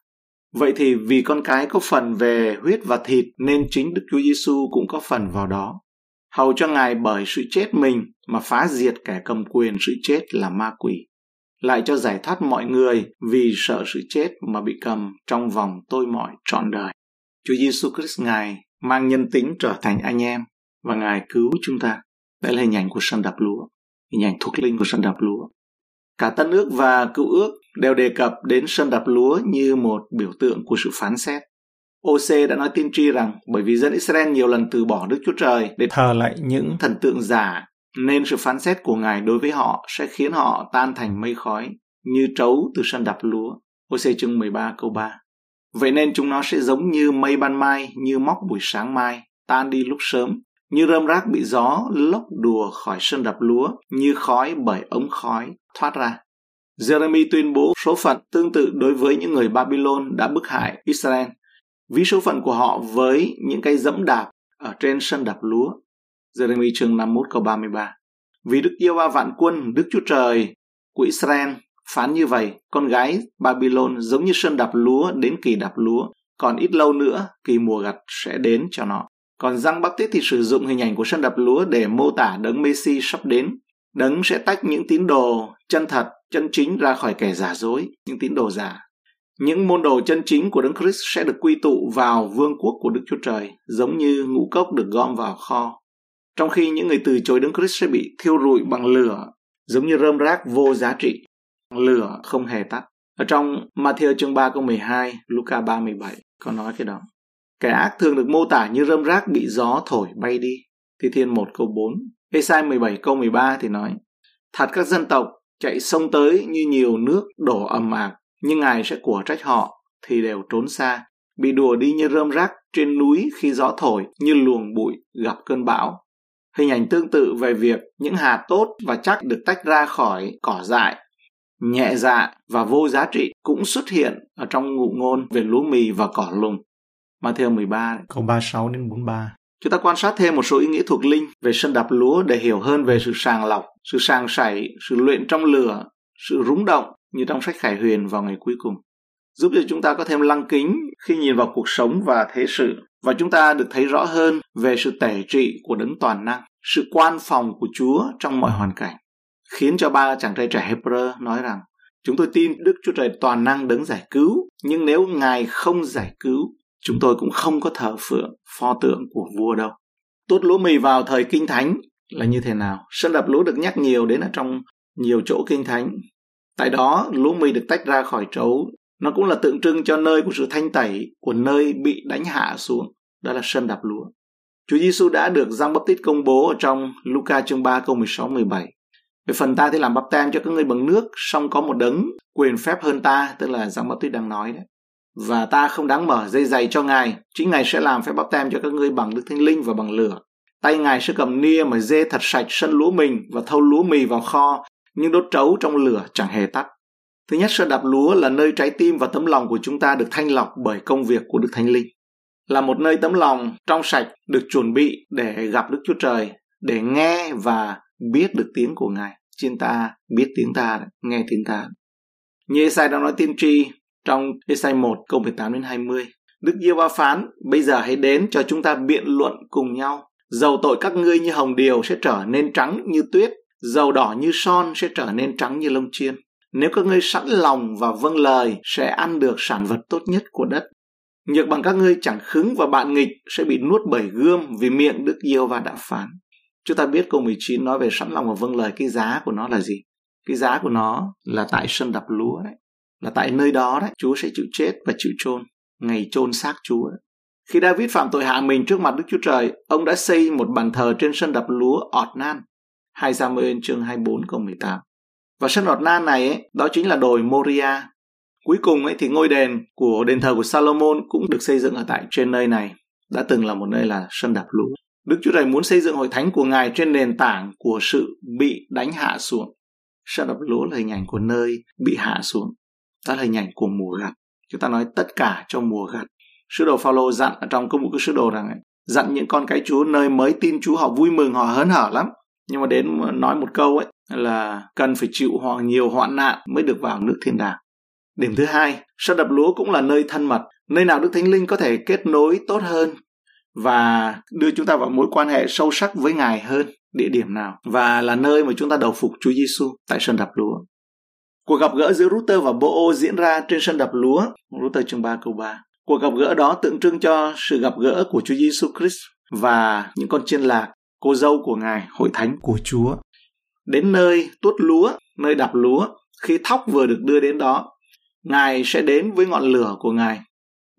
Vậy thì vì con cái có phần về huyết và thịt nên chính Đức Chúa Giêsu cũng có phần vào đó. Hầu cho Ngài bởi sự chết mình mà phá diệt kẻ cầm quyền sự chết là ma quỷ. Lại cho giải thoát mọi người vì sợ sự chết mà bị cầm trong vòng tôi mọi trọn đời. Chúa Giêsu Christ Ngài mang nhân tính trở thành anh em và Ngài cứu chúng ta. Đây là hình ảnh của sân đập lúa, hình ảnh thuộc linh của sân đập lúa. Cả Tân ước và Cựu ước đều đề cập đến sân đập lúa như một biểu tượng của sự phán xét. OC đã nói tiên tri rằng bởi vì dân Israel nhiều lần từ bỏ Đức Chúa Trời để thờ lại những thần tượng giả nên sự phán xét của Ngài đối với họ sẽ khiến họ tan thành mây khói như trấu từ sân đập lúa. OC chương 13 câu 3 Vậy nên chúng nó sẽ giống như mây ban mai, như móc buổi sáng mai, tan đi lúc sớm, như rơm rác bị gió lốc đùa khỏi sân đập lúa, như khói bởi ống khói thoát ra. Jeremy tuyên bố số phận tương tự đối với những người Babylon đã bức hại Israel, ví số phận của họ với những cây dẫm đạp ở trên sân đạp lúa. Jeremy chương 51 câu 33. Vì Đức Yêu ba vạn quân, Đức Chúa Trời của Israel phán như vậy, con gái Babylon giống như sân đạp lúa đến kỳ đạp lúa, còn ít lâu nữa kỳ mùa gặt sẽ đến cho nó. Còn Giăng tiết thì sử dụng hình ảnh của sân đạp lúa để mô tả đấng Messi sắp đến. Đấng sẽ tách những tín đồ chân thật, chân chính ra khỏi kẻ giả dối, những tín đồ giả. Những môn đồ chân chính của Đấng Christ sẽ được quy tụ vào vương quốc của Đức Chúa Trời, giống như ngũ cốc được gom vào kho. Trong khi những người từ chối Đấng Christ sẽ bị thiêu rụi bằng lửa, giống như rơm rác vô giá trị. Lửa không hề tắt. Ở trong Matthew chương 3 câu 12, Luca 3 17 có nói cái đó. Kẻ ác thường được mô tả như rơm rác bị gió thổi bay đi. Thi Thiên 1 câu 4. Esai 17 câu 13 thì nói Thật các dân tộc chạy sông tới như nhiều nước đổ ầm ạc, nhưng Ngài sẽ của trách họ thì đều trốn xa, bị đùa đi như rơm rác trên núi khi gió thổi, như luồng bụi gặp cơn bão. Hình ảnh tương tự về việc những hạt tốt và chắc được tách ra khỏi cỏ dại, nhẹ dạ và vô giá trị cũng xuất hiện ở trong ngụ ngôn về lúa mì và cỏ lùng. Matthew 13 câu 36 đến 43. Chúng ta quan sát thêm một số ý nghĩa thuộc linh về sân đạp lúa để hiểu hơn về sự sàng lọc, sự sàng sảy, sự luyện trong lửa, sự rúng động như trong sách Khải Huyền vào ngày cuối cùng. Giúp cho chúng ta có thêm lăng kính khi nhìn vào cuộc sống và thế sự và chúng ta được thấy rõ hơn về sự tể trị của đấng toàn năng, sự quan phòng của Chúa trong mọi hoàn cảnh. Khiến cho ba chàng trai trẻ Hebrew nói rằng Chúng tôi tin Đức Chúa Trời toàn năng đấng giải cứu, nhưng nếu Ngài không giải cứu chúng tôi cũng không có thờ phượng pho tượng của vua đâu tốt lúa mì vào thời kinh thánh là như thế nào sân đập lúa được nhắc nhiều đến ở trong nhiều chỗ kinh thánh tại đó lúa mì được tách ra khỏi trấu nó cũng là tượng trưng cho nơi của sự thanh tẩy của nơi bị đánh hạ xuống đó là sân đập lúa Chúa Giêsu đã được Giăng Bắp Tít công bố ở trong Luca chương 3 câu 16 17. Về phần ta thì làm bắp tem cho các ngươi bằng nước, song có một đấng quyền phép hơn ta, tức là Giăng Bắp Tít đang nói đấy và ta không đáng mở dây giày cho Ngài. Chính Ngài sẽ làm phép bắp tem cho các ngươi bằng Đức Thánh Linh và bằng lửa. Tay Ngài sẽ cầm nia mà dê thật sạch sân lúa mình và thâu lúa mì vào kho, nhưng đốt trấu trong lửa chẳng hề tắt. Thứ nhất, sơ đạp lúa là nơi trái tim và tấm lòng của chúng ta được thanh lọc bởi công việc của Đức Thánh Linh. Là một nơi tấm lòng trong sạch được chuẩn bị để gặp Đức Chúa Trời, để nghe và biết được tiếng của Ngài. Trên ta biết tiếng ta, nghe tiếng ta. Như Esai đã nói tiên tri, trong Esai 1 câu 18 đến 20. Đức diêu ba phán, bây giờ hãy đến cho chúng ta biện luận cùng nhau. Dầu tội các ngươi như hồng điều sẽ trở nên trắng như tuyết, dầu đỏ như son sẽ trở nên trắng như lông chiên. nếu các ngươi sẵn lòng và vâng lời sẽ ăn được sản vật tốt nhất của đất. Nhược bằng các ngươi chẳng khứng và bạn nghịch sẽ bị nuốt bởi gươm vì miệng Đức Yêu và đã phán. Chúng ta biết câu 19 nói về sẵn lòng và vâng lời cái giá của nó là gì? Cái giá của nó là tại sân đập lúa đấy. Là tại nơi đó đấy, Chúa sẽ chịu chết và chịu chôn ngày chôn xác Chúa. Khi David phạm tội hạ mình trước mặt Đức Chúa Trời, ông đã xây một bàn thờ trên sân đập lúa ọt nan. 2 Samuel chương 24 câu 18. Và sân ọt na này ấy, đó chính là đồi Moria. Cuối cùng ấy thì ngôi đền của đền thờ của Salomon cũng được xây dựng ở tại trên nơi này. Đã từng là một nơi là sân đập lúa. Đức Chúa Trời muốn xây dựng hội thánh của Ngài trên nền tảng của sự bị đánh hạ xuống. Sân đập lúa là hình ảnh của nơi bị hạ xuống. Đó là hình ảnh của mùa gặt. Chúng ta nói tất cả cho mùa gặt. Sứ đồ Phaolô dặn ở trong công vụ của sứ đồ rằng ấy, dặn những con cái Chúa nơi mới tin Chúa họ vui mừng họ hớn hở lắm. Nhưng mà đến nói một câu ấy là cần phải chịu họ nhiều hoạn nạn mới được vào nước thiên đàng. Điểm thứ hai, sân đập lúa cũng là nơi thân mật, nơi nào Đức Thánh Linh có thể kết nối tốt hơn và đưa chúng ta vào mối quan hệ sâu sắc với Ngài hơn địa điểm nào và là nơi mà chúng ta đầu phục Chúa Giêsu tại sân đập lúa. Cuộc gặp gỡ giữa Ruther và Bo diễn ra trên sân đập lúa, Ruther chương 3 câu 3. Cuộc gặp gỡ đó tượng trưng cho sự gặp gỡ của Chúa Giêsu Christ và những con chiên lạc, cô dâu của Ngài, hội thánh của Chúa. Đến nơi tuốt lúa, nơi đạp lúa, khi thóc vừa được đưa đến đó, Ngài sẽ đến với ngọn lửa của Ngài,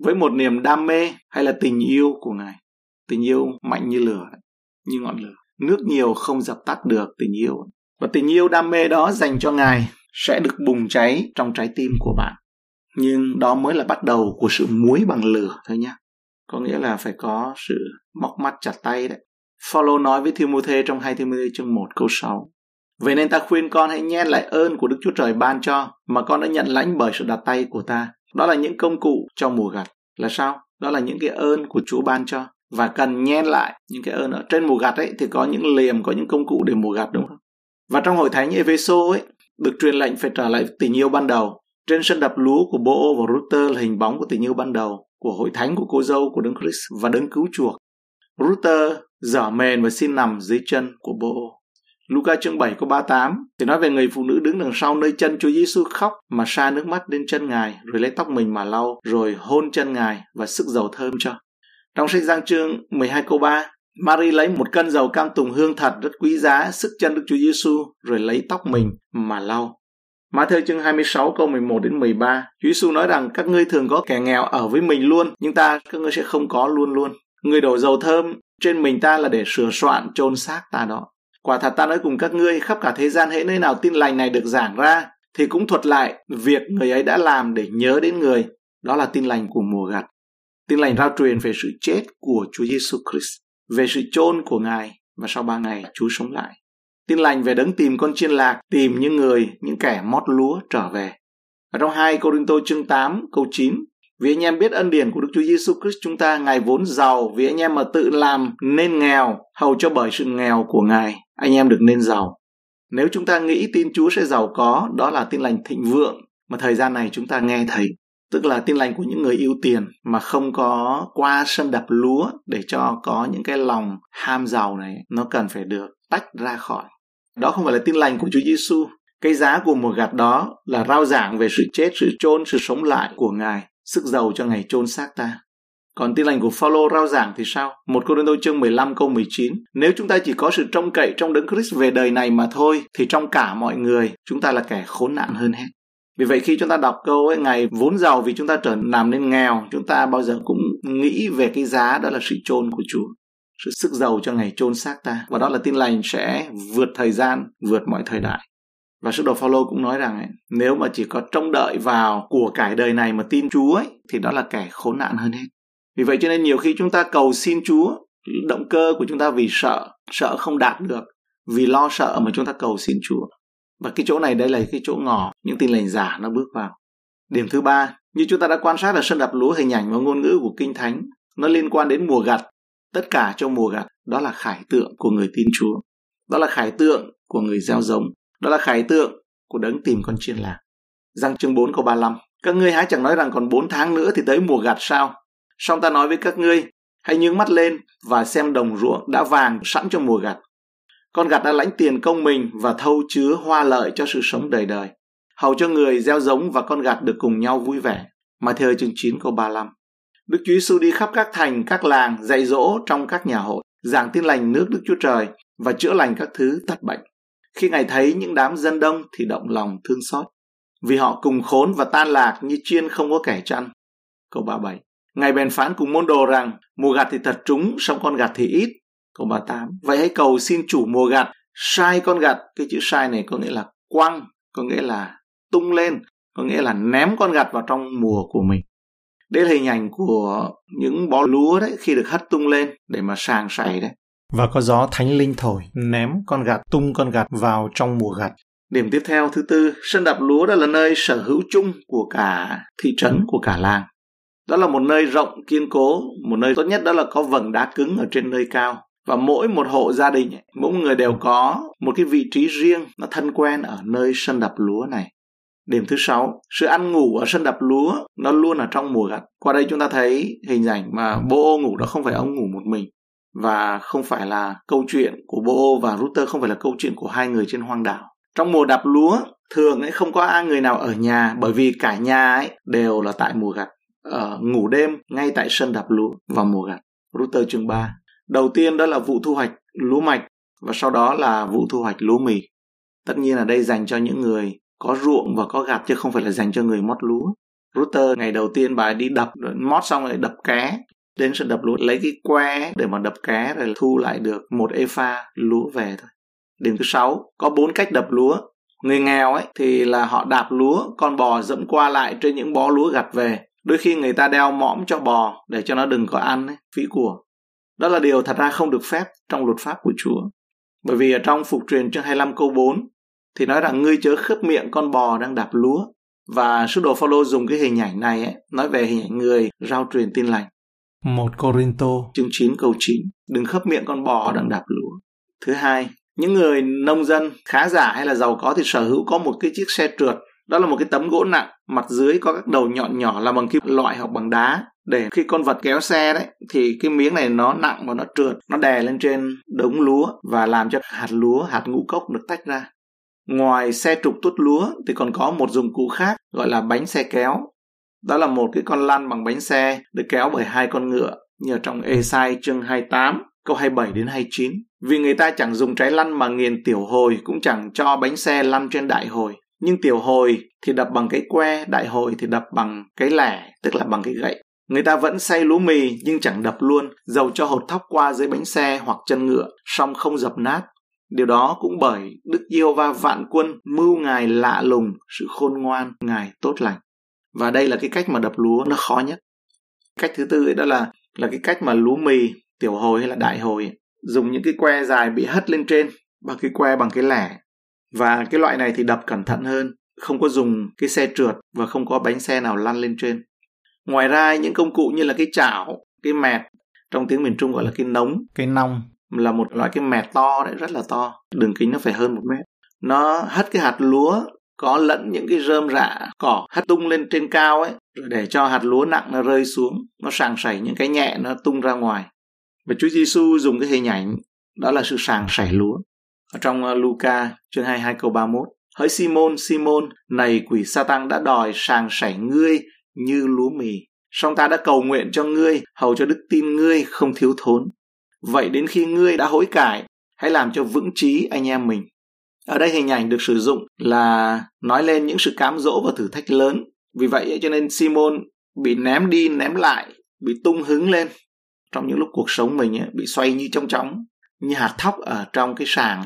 với một niềm đam mê hay là tình yêu của Ngài. Tình yêu mạnh như lửa, như ngọn lửa. Nước nhiều không dập tắt được tình yêu. Và tình yêu đam mê đó dành cho Ngài sẽ được bùng cháy trong trái tim của bạn. Nhưng đó mới là bắt đầu của sự muối bằng lửa thôi nhé. Có nghĩa là phải có sự móc mắt chặt tay đấy. Phaolô nói với Timothy trong 2 Timothy chương 1 câu 6. Vậy nên ta khuyên con hãy nhen lại ơn của Đức Chúa Trời ban cho mà con đã nhận lãnh bởi sự đặt tay của ta. Đó là những công cụ cho mùa gặt. Là sao? Đó là những cái ơn của Chúa ban cho và cần nhen lại những cái ơn ở trên mùa gặt ấy thì có những liềm, có những công cụ để mùa gặt đúng không? Và trong hội thánh Epheso ấy được truyền lệnh phải trở lại tình yêu ban đầu. Trên sân đập lúa của Bô và Ruther là hình bóng của tình yêu ban đầu của hội thánh của cô dâu của Đấng Christ và Đấng cứu chuộc. Ruther dở mền và xin nằm dưới chân của Bô. Luca chương 7 câu 38 thì nói về người phụ nữ đứng đằng sau nơi chân Chúa Giêsu khóc mà xa nước mắt lên chân Ngài, rồi lấy tóc mình mà lau, rồi hôn chân Ngài và sức dầu thơm cho. Trong sách Giang chương 12 câu 3 Mary lấy một cân dầu cam tùng hương thật rất quý giá, sức chân Đức Chúa Giêsu, rồi lấy tóc mình mà lau. Matthew chương 26 câu 11 đến 13 Chúa Giêsu nói rằng, các ngươi thường có kẻ nghèo ở với mình luôn, nhưng ta, các ngươi sẽ không có luôn luôn. Người đổ dầu thơm trên mình ta là để sửa soạn chôn xác ta đó. Quả thật ta nói cùng các ngươi khắp cả thế gian hễ nơi nào tin lành này được giảng ra thì cũng thuật lại việc người ấy đã làm để nhớ đến người. Đó là tin lành của mùa gặt. Tin lành rao truyền về sự chết của Chúa Giêsu Christ, về sự chôn của Ngài và sau ba ngày Chúa sống lại. Tin lành về đấng tìm con chiên lạc, tìm những người, những kẻ mót lúa trở về. Ở trong 2 Corinto chương 8 câu 9 vì anh em biết ân điển của Đức Chúa Giêsu Christ chúng ta, Ngài vốn giàu, vì anh em mà tự làm nên nghèo, hầu cho bởi sự nghèo của Ngài, anh em được nên giàu. Nếu chúng ta nghĩ tin Chúa sẽ giàu có, đó là tin lành thịnh vượng mà thời gian này chúng ta nghe thấy. Tức là tin lành của những người yêu tiền mà không có qua sân đập lúa để cho có những cái lòng ham giàu này nó cần phải được tách ra khỏi. Đó không phải là tin lành của Chúa Giêsu. Cái giá của một gạt đó là rao giảng về sự chết, sự chôn, sự sống lại của Ngài sức giàu cho ngày chôn xác ta. Còn tin lành của Phaolô rao giảng thì sao? Một Cô đôi chương 15 câu 19. Nếu chúng ta chỉ có sự trông cậy trong đấng Christ về đời này mà thôi, thì trong cả mọi người, chúng ta là kẻ khốn nạn hơn hết. Vì vậy khi chúng ta đọc câu ấy, ngày vốn giàu vì chúng ta trở làm nên nghèo, chúng ta bao giờ cũng nghĩ về cái giá đó là sự chôn của Chúa. Sự sức giàu cho ngày chôn xác ta. Và đó là tin lành sẽ vượt thời gian, vượt mọi thời đại. Và sứ đồ Phaolô cũng nói rằng ấy, nếu mà chỉ có trông đợi vào của cải đời này mà tin Chúa ấy, thì đó là kẻ khốn nạn hơn hết. Vì vậy cho nên nhiều khi chúng ta cầu xin Chúa, động cơ của chúng ta vì sợ, sợ không đạt được, vì lo sợ mà chúng ta cầu xin Chúa. Và cái chỗ này đây là cái chỗ ngỏ những tin lành giả nó bước vào. Điểm thứ ba, như chúng ta đã quan sát ở sân đập lúa hình ảnh và ngôn ngữ của Kinh Thánh, nó liên quan đến mùa gặt. Tất cả trong mùa gặt, đó là khải tượng của người tin Chúa. Đó là khải tượng của người gieo giống đó là khải tượng của đấng tìm con chiên lạc. Giăng chương 4 câu 35. Các ngươi há chẳng nói rằng còn 4 tháng nữa thì tới mùa gặt sao? Song ta nói với các ngươi, hãy nhướng mắt lên và xem đồng ruộng đã vàng sẵn cho mùa gặt. Con gặt đã lãnh tiền công mình và thâu chứa hoa lợi cho sự sống đời đời. hầu cho người gieo giống và con gặt được cùng nhau vui vẻ. Mà thơ chương 9 câu 35. Đức Chúa Giêsu đi khắp các thành, các làng, dạy dỗ trong các nhà hội, giảng tin lành nước Đức Chúa Trời và chữa lành các thứ tật bệnh. Khi Ngài thấy những đám dân đông thì động lòng thương xót, vì họ cùng khốn và tan lạc như chiên không có kẻ chăn. Câu 37. Ngài bèn phán cùng môn đồ rằng mùa gặt thì thật trúng, song con gặt thì ít. Câu 38. Vậy hãy cầu xin chủ mùa gặt sai con gặt. Cái chữ sai này có nghĩa là quăng, có nghĩa là tung lên, có nghĩa là ném con gặt vào trong mùa của mình. Đây là hình ảnh của những bó lúa đấy khi được hất tung lên để mà sàng sảy đấy. Và có gió thánh linh thổi, ném con gặt, tung con gặt vào trong mùa gặt. Điểm tiếp theo thứ tư, sân đạp lúa đó là nơi sở hữu chung của cả thị trấn, của cả làng. Đó là một nơi rộng, kiên cố, một nơi tốt nhất đó là có vầng đá cứng ở trên nơi cao. Và mỗi một hộ gia đình, mỗi người đều có một cái vị trí riêng, nó thân quen ở nơi sân đạp lúa này. Điểm thứ sáu, sự ăn ngủ ở sân đạp lúa nó luôn ở trong mùa gặt. Qua đây chúng ta thấy hình ảnh mà bố ô ngủ đó không phải ông ngủ một mình và không phải là câu chuyện của Bo và Router không phải là câu chuyện của hai người trên hoang đảo. Trong mùa đạp lúa thường ấy không có ai người nào ở nhà bởi vì cả nhà ấy đều là tại mùa gặt uh, ngủ đêm ngay tại sân đạp lúa vào mùa gặt. Router chương 3. Đầu tiên đó là vụ thu hoạch lúa mạch và sau đó là vụ thu hoạch lúa mì. Tất nhiên là đây dành cho những người có ruộng và có gặt chứ không phải là dành cho người mót lúa. Router ngày đầu tiên bà đi đập mót xong rồi đập ké đến sân đập lúa lấy cái que để mà đập cá rồi thu lại được một efa lúa về thôi. Điểm thứ sáu có bốn cách đập lúa. Người nghèo ấy thì là họ đạp lúa, con bò dẫm qua lại trên những bó lúa gặt về. Đôi khi người ta đeo mõm cho bò để cho nó đừng có ăn ấy, phí của. Đó là điều thật ra không được phép trong luật pháp của Chúa. Bởi vì ở trong phục truyền chương 25 câu 4 thì nói rằng ngươi chớ khớp miệng con bò đang đạp lúa và sứ đồ Phaolô dùng cái hình ảnh này ấy, nói về hình ảnh người rao truyền tin lành. Một Corinto. Chương 9 câu 9 đừng khấp miệng con bò đang đạp lúa. Thứ hai, những người nông dân khá giả hay là giàu có thì sở hữu có một cái chiếc xe trượt. Đó là một cái tấm gỗ nặng mặt dưới có các đầu nhọn nhỏ làm bằng kim loại hoặc bằng đá. Để khi con vật kéo xe đấy thì cái miếng này nó nặng và nó trượt nó đè lên trên đống lúa và làm cho hạt lúa hạt ngũ cốc được tách ra. Ngoài xe trục tuốt lúa thì còn có một dụng cụ khác gọi là bánh xe kéo. Đó là một cái con lăn bằng bánh xe được kéo bởi hai con ngựa như ở trong Esai chương 28 câu 27 đến 29. Vì người ta chẳng dùng trái lăn mà nghiền tiểu hồi cũng chẳng cho bánh xe lăn trên đại hồi. Nhưng tiểu hồi thì đập bằng cái que, đại hồi thì đập bằng cái lẻ, tức là bằng cái gậy. Người ta vẫn xay lúa mì nhưng chẳng đập luôn, dầu cho hột thóc qua dưới bánh xe hoặc chân ngựa, song không dập nát, Điều đó cũng bởi Đức Yêu Va vạn quân mưu Ngài lạ lùng, sự khôn ngoan, Ngài tốt lành. Và đây là cái cách mà đập lúa nó khó nhất. Cách thứ tư ấy đó là là cái cách mà lúa mì, tiểu hồi hay là đại hồi dùng những cái que dài bị hất lên trên bằng cái que bằng cái lẻ. Và cái loại này thì đập cẩn thận hơn, không có dùng cái xe trượt và không có bánh xe nào lăn lên trên. Ngoài ra những công cụ như là cái chảo, cái mẹt, trong tiếng miền Trung gọi là cái nống, cái nong là một loại cái mẹt to đấy rất là to đường kính nó phải hơn một mét nó hất cái hạt lúa có lẫn những cái rơm rạ cỏ hất tung lên trên cao ấy rồi để cho hạt lúa nặng nó rơi xuống nó sàng sảy những cái nhẹ nó tung ra ngoài. Và Chúa Giêsu dùng cái hình ảnh đó là sự sàng sảy lúa. Ở trong ờ, Luca chương 22 câu 31 hỡi Simon Simon này quỷ Satan đã đòi sàng sảy ngươi như lúa mì. Song ta đã cầu nguyện cho ngươi hầu cho đức tin ngươi không thiếu thốn. Vậy đến khi ngươi đã hối cải, hãy làm cho vững trí anh em mình. Ở đây hình ảnh được sử dụng là nói lên những sự cám dỗ và thử thách lớn. Vì vậy cho nên Simon bị ném đi ném lại, bị tung hứng lên trong những lúc cuộc sống mình bị xoay như trong chóng, như hạt thóc ở trong cái sàng.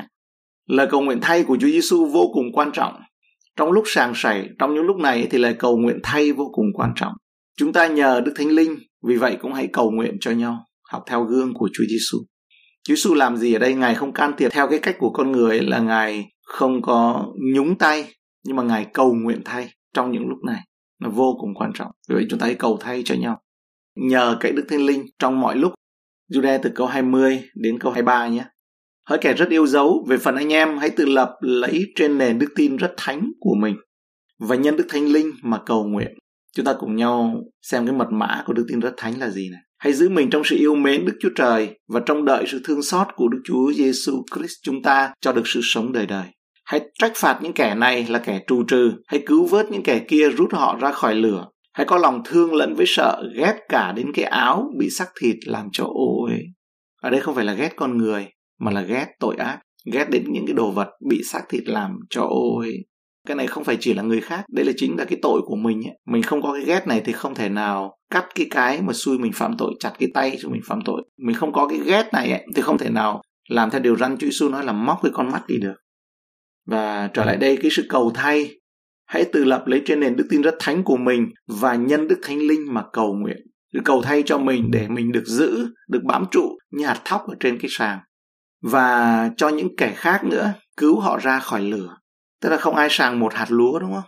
Lời cầu nguyện thay của Chúa Giêsu vô cùng quan trọng. Trong lúc sàng sảy, trong những lúc này thì lời cầu nguyện thay vô cùng quan trọng. Chúng ta nhờ Đức Thánh Linh, vì vậy cũng hãy cầu nguyện cho nhau học theo gương của Chúa Giêsu. Chúa Giêsu làm gì ở đây? Ngài không can thiệp theo cái cách của con người là Ngài không có nhúng tay, nhưng mà Ngài cầu nguyện thay trong những lúc này. Nó vô cùng quan trọng. Vì vậy chúng ta hãy cầu thay cho nhau. Nhờ cậy Đức Thánh Linh trong mọi lúc. Jude từ câu 20 đến câu 23 nhé. Hỡi kẻ rất yêu dấu, về phần anh em hãy tự lập lấy trên nền đức tin rất thánh của mình và nhân đức thánh linh mà cầu nguyện. Chúng ta cùng nhau xem cái mật mã của đức tin rất thánh là gì này. Hãy giữ mình trong sự yêu mến Đức Chúa Trời và trong đợi sự thương xót của Đức Chúa Giêsu Christ chúng ta cho được sự sống đời đời. hãy trách phạt những kẻ này là kẻ trù trừ, hãy cứu vớt những kẻ kia rút họ ra khỏi lửa. Hãy có lòng thương lẫn với sợ, ghét cả đến cái áo bị sắc thịt làm cho ô uế. Ở đây không phải là ghét con người, mà là ghét tội ác, ghét đến những cái đồ vật bị xác thịt làm cho ô uế. Cái này không phải chỉ là người khác, đây là chính là cái tội của mình ấy. Mình không có cái ghét này thì không thể nào cắt cái cái mà xui mình phạm tội, chặt cái tay cho mình phạm tội. Mình không có cái ghét này ấy, thì không thể nào làm theo điều răn Chúa Giêsu nói là móc cái con mắt đi được. Và trở lại đây cái sự cầu thay hãy tự lập lấy trên nền đức tin rất thánh của mình và nhân đức thánh linh mà cầu nguyện sự cầu thay cho mình để mình được giữ được bám trụ như hạt thóc ở trên cái sàng và cho những kẻ khác nữa cứu họ ra khỏi lửa tức là không ai sàng một hạt lúa, đúng không?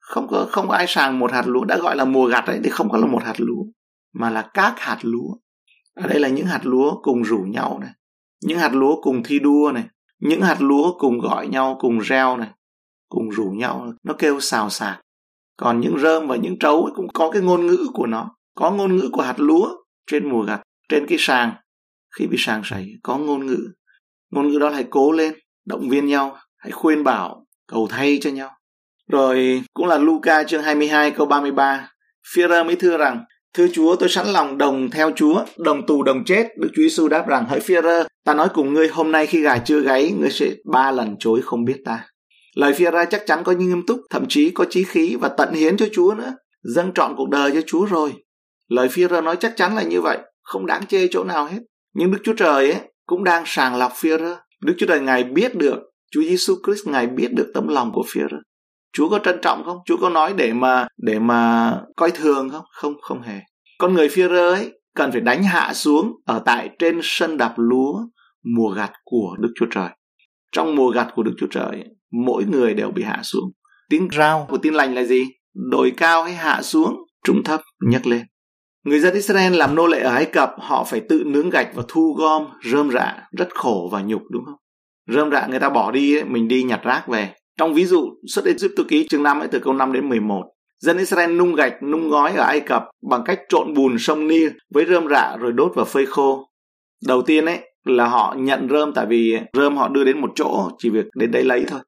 Không có không có ai sàng một hạt lúa, đã gọi là mùa gặt ấy, thì không có là một hạt lúa, mà là các hạt lúa. Ở đây là những hạt lúa cùng rủ nhau này, những hạt lúa cùng thi đua này, những hạt lúa cùng gọi nhau, cùng reo này, cùng rủ nhau, nó kêu xào xạc. Còn những rơm và những trấu cũng có cái ngôn ngữ của nó, có ngôn ngữ của hạt lúa trên mùa gặt, trên cái sàng. Khi bị sàng sảy, có ngôn ngữ. Ngôn ngữ đó là hãy cố lên, động viên nhau, hãy khuyên bảo cầu thay cho nhau rồi cũng là Luca chương 22 câu 33 Führer mới thưa rằng Thưa Chúa, tôi sẵn lòng đồng theo Chúa, đồng tù đồng chết. Đức Chúa Giêsu đáp rằng, hỡi Führer, ta nói cùng ngươi hôm nay khi gà chưa gáy, ngươi sẽ ba lần chối không biết ta. Lời Führer chắc chắn có những nghiêm túc, thậm chí có chí khí và tận hiến cho Chúa nữa. Dâng trọn cuộc đời cho Chúa rồi. Lời Führer nói chắc chắn là như vậy, không đáng chê chỗ nào hết. Nhưng Đức Chúa Trời ấy cũng đang sàng lọc Führer. Đức Chúa Trời Ngài biết được, Chúa Giêsu Christ Ngài biết được tấm lòng của Führer. Chúa có trân trọng không? Chúa có nói để mà để mà coi thường không? Không, không hề. Con người Führer ấy cần phải đánh hạ xuống ở tại trên sân đạp lúa mùa gặt của Đức Chúa Trời. Trong mùa gặt của Đức Chúa Trời, mỗi người đều bị hạ xuống. Tiếng rao của tin lành là gì? Đồi cao hay hạ xuống, trung thấp nhấc lên. Người dân Israel làm nô lệ ở Ai Cập, họ phải tự nướng gạch và thu gom rơm rạ, rất khổ và nhục đúng không? Rơm rạ người ta bỏ đi, ấy, mình đi nhặt rác về. Trong ví dụ, xuất đến Egypt ký chương 5 ấy, từ câu 5 đến 11. Dân Israel nung gạch, nung ngói ở Ai Cập bằng cách trộn bùn sông Nil với rơm rạ rồi đốt và phơi khô. Đầu tiên ấy là họ nhận rơm tại vì rơm họ đưa đến một chỗ, chỉ việc đến đây lấy thôi.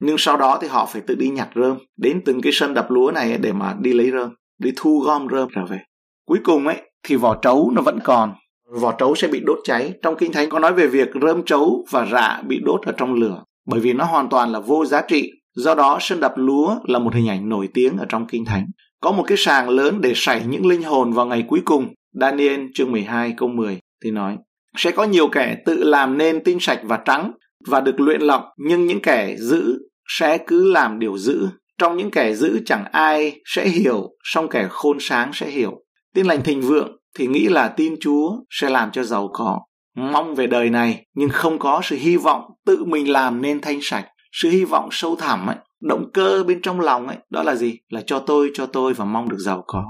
Nhưng sau đó thì họ phải tự đi nhặt rơm, đến từng cái sân đập lúa này để mà đi lấy rơm, đi thu gom rơm trở về. Cuối cùng ấy thì vỏ trấu nó vẫn còn, vỏ trấu sẽ bị đốt cháy. Trong kinh thánh có nói về việc rơm trấu và rạ bị đốt ở trong lửa, bởi vì nó hoàn toàn là vô giá trị. Do đó sân đập lúa là một hình ảnh nổi tiếng ở trong kinh thánh. Có một cái sàng lớn để sảy những linh hồn vào ngày cuối cùng. Daniel chương 12 câu 10 thì nói sẽ có nhiều kẻ tự làm nên tinh sạch và trắng và được luyện lọc nhưng những kẻ giữ sẽ cứ làm điều giữ trong những kẻ giữ chẳng ai sẽ hiểu song kẻ khôn sáng sẽ hiểu tin lành thịnh vượng thì nghĩ là tin chúa sẽ làm cho giàu có. Mong về đời này nhưng không có sự hy vọng tự mình làm nên thanh sạch sự hy vọng sâu thẳm ấy động cơ bên trong lòng ấy đó là gì? Là cho tôi cho tôi và mong được giàu có.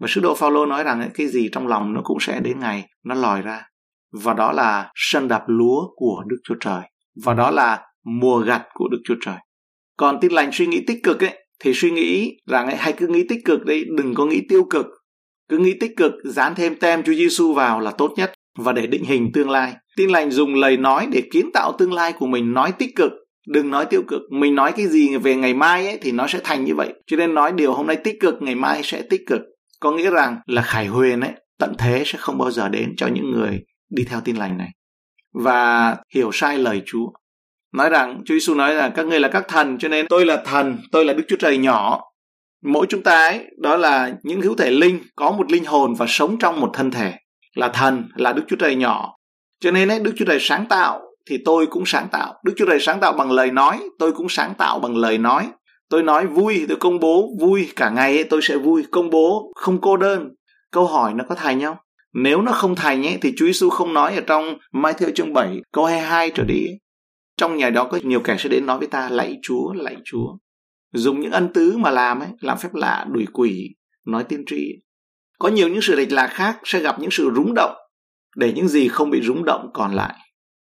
Và sứ đồ Phaolô nói rằng ấy, cái gì trong lòng nó cũng sẽ đến ngày nó lòi ra. Và đó là sân đạp lúa của Đức Chúa Trời. Và đó là mùa gặt của Đức Chúa Trời. Còn tin lành suy nghĩ tích cực ấy thì suy nghĩ rằng ấy, hãy cứ nghĩ tích cực đi đừng có nghĩ tiêu cực cứ nghĩ tích cực, dán thêm tem Chúa Giêsu vào là tốt nhất và để định hình tương lai. Tin lành dùng lời nói để kiến tạo tương lai của mình, nói tích cực. Đừng nói tiêu cực. Mình nói cái gì về ngày mai ấy thì nó sẽ thành như vậy. Cho nên nói điều hôm nay tích cực, ngày mai sẽ tích cực. Có nghĩa rằng là khải huyền ấy, tận thế sẽ không bao giờ đến cho những người đi theo tin lành này. Và hiểu sai lời Chúa. Nói rằng, Chúa Giêsu nói là các ngươi là các thần, cho nên tôi là thần, tôi là Đức Chúa Trời nhỏ mỗi chúng ta ấy đó là những hữu thể linh có một linh hồn và sống trong một thân thể là thần là Đức Chúa Trời nhỏ. Cho nên ấy Đức Chúa Trời sáng tạo thì tôi cũng sáng tạo. Đức Chúa Trời sáng tạo bằng lời nói tôi cũng sáng tạo bằng lời nói. Tôi nói vui tôi công bố vui cả ngày ấy, tôi sẽ vui. Công bố không cô đơn. Câu hỏi nó có thành không nếu nó không thành ấy, thì Chúa Giêsu không nói ở trong Matthew chương 7 câu 22 trở đi. Trong nhà đó có nhiều kẻ sẽ đến nói với ta lạy chúa lạy chúa dùng những ân tứ mà làm ấy, làm phép lạ, đuổi quỷ, nói tiên tri. Có nhiều những sự lệch lạc khác sẽ gặp những sự rúng động, để những gì không bị rúng động còn lại.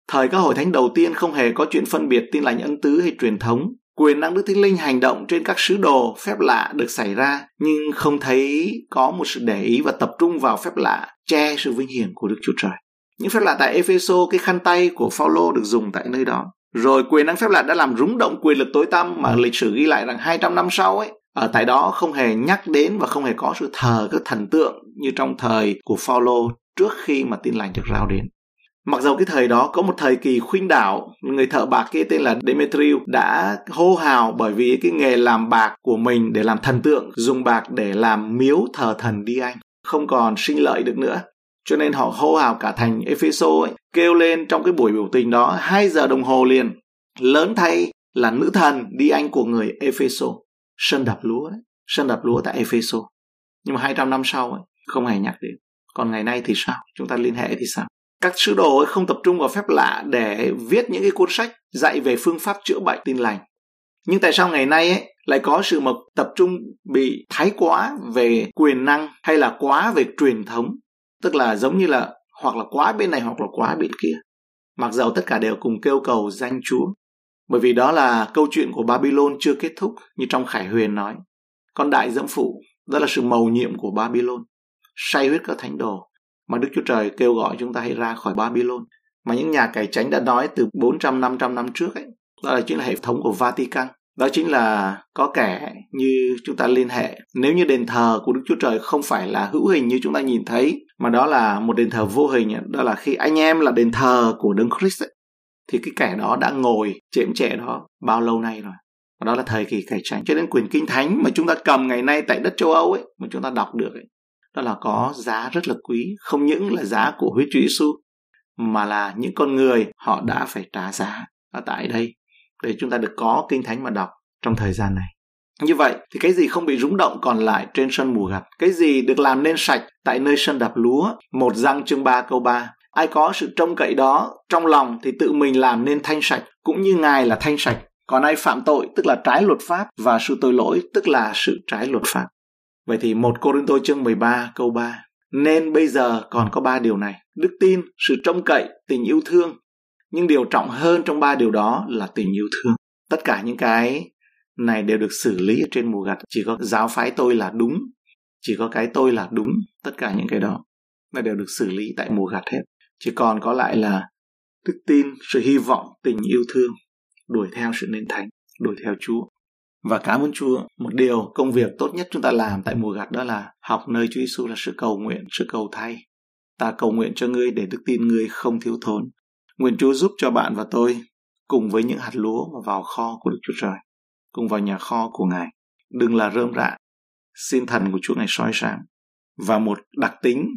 Thời các hội thánh đầu tiên không hề có chuyện phân biệt tin lành ân tứ hay truyền thống. Quyền năng đức thánh linh hành động trên các sứ đồ phép lạ được xảy ra, nhưng không thấy có một sự để ý và tập trung vào phép lạ che sự vinh hiển của đức chúa trời. Những phép lạ tại Epheso cái khăn tay của Phaolô được dùng tại nơi đó. Rồi quyền năng phép lạ đã làm rúng động quyền lực tối tăm mà lịch sử ghi lại rằng 200 năm sau ấy, ở tại đó không hề nhắc đến và không hề có sự thờ các thần tượng như trong thời của Phaolô trước khi mà tin lành được rao đến. Mặc dầu cái thời đó có một thời kỳ khuynh đảo, người thợ bạc kia tên là Demetrius đã hô hào bởi vì cái nghề làm bạc của mình để làm thần tượng, dùng bạc để làm miếu thờ thần đi anh, không còn sinh lợi được nữa. Cho nên họ hô hào cả thành Epheso ấy, kêu lên trong cái buổi biểu tình đó 2 giờ đồng hồ liền. Lớn thay là nữ thần đi anh của người Epheso, sân đập lúa đấy, sân đập lúa tại Epheso. Nhưng mà 200 năm sau ấy, không hề nhắc đến. Còn ngày nay thì sao? Chúng ta liên hệ thì sao? Các sứ đồ ấy không tập trung vào phép lạ để viết những cái cuốn sách dạy về phương pháp chữa bệnh tin lành. Nhưng tại sao ngày nay ấy lại có sự mà tập trung bị thái quá về quyền năng hay là quá về truyền thống tức là giống như là hoặc là quá bên này hoặc là quá bên kia mặc dầu tất cả đều cùng kêu cầu danh chúa bởi vì đó là câu chuyện của babylon chưa kết thúc như trong khải huyền nói con đại dẫm phụ đó là sự mầu nhiệm của babylon say huyết các thánh đồ mà Đức Chúa Trời kêu gọi chúng ta hãy ra khỏi Babylon. Mà những nhà cải tránh đã nói từ 400 500 năm trước ấy, đó là chính là hệ thống của Vatican. Đó chính là có kẻ như chúng ta liên hệ. Nếu như đền thờ của Đức Chúa Trời không phải là hữu hình như chúng ta nhìn thấy, mà đó là một đền thờ vô hình, đó là khi anh em là đền thờ của Đấng Christ ấy, thì cái kẻ đó đã ngồi chễm trẻ đó bao lâu nay rồi. Và đó là thời kỳ cải tranh Cho nên quyền kinh thánh mà chúng ta cầm ngày nay tại đất châu Âu ấy, mà chúng ta đọc được ấy, đó là có giá rất là quý không những là giá của huyết Chúa Giêsu mà là những con người họ đã phải trả giá ở tại đây để chúng ta được có kinh thánh mà đọc trong thời gian này như vậy thì cái gì không bị rúng động còn lại trên sân mùa gặt? Cái gì được làm nên sạch tại nơi sân đạp lúa? Một răng chương 3 câu 3 ai có sự trông cậy đó trong lòng thì tự mình làm nên thanh sạch cũng như ngài là thanh sạch. Còn ai phạm tội tức là trái luật pháp và sự tội lỗi tức là sự trái luật pháp. Vậy thì một Cô Rinh Tô chương 13 câu 3 Nên bây giờ còn có ba điều này. Đức tin, sự trông cậy, tình yêu thương. Nhưng điều trọng hơn trong ba điều đó là tình yêu thương. Tất cả những cái này đều được xử lý ở trên mùa gặt Chỉ có giáo phái tôi là đúng Chỉ có cái tôi là đúng Tất cả những cái đó Nó đều được xử lý tại mùa gặt hết Chỉ còn có lại là đức tin, sự hy vọng, tình yêu thương Đuổi theo sự nên thánh Đuổi theo Chúa và cảm ơn Chúa, một điều công việc tốt nhất chúng ta làm tại mùa gặt đó là học nơi Chúa Giêsu là sự cầu nguyện, sự cầu thay. Ta cầu nguyện cho ngươi để đức tin ngươi không thiếu thốn. Nguyện Chúa giúp cho bạn và tôi cùng với những hạt lúa mà vào kho của Đức Chúa Trời, cùng vào nhà kho của Ngài. Đừng là rơm rạ, xin thần của Chúa Ngài soi sáng. Và một đặc tính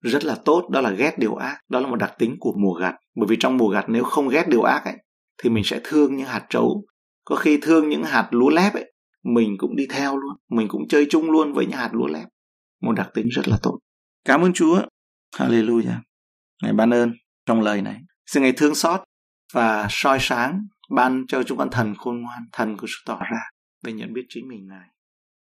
rất là tốt đó là ghét điều ác. Đó là một đặc tính của mùa gặt. Bởi vì trong mùa gặt nếu không ghét điều ác ấy, thì mình sẽ thương những hạt trấu có khi thương những hạt lúa lép ấy mình cũng đi theo luôn mình cũng chơi chung luôn với những hạt lúa lép một đặc tính rất là tốt cảm ơn chúa hallelujah ngài ban ơn trong lời này xin ngài thương xót và soi sáng ban cho chúng con thần khôn ngoan, thần của sự tỏ ra, để nhận biết chính mình ngài.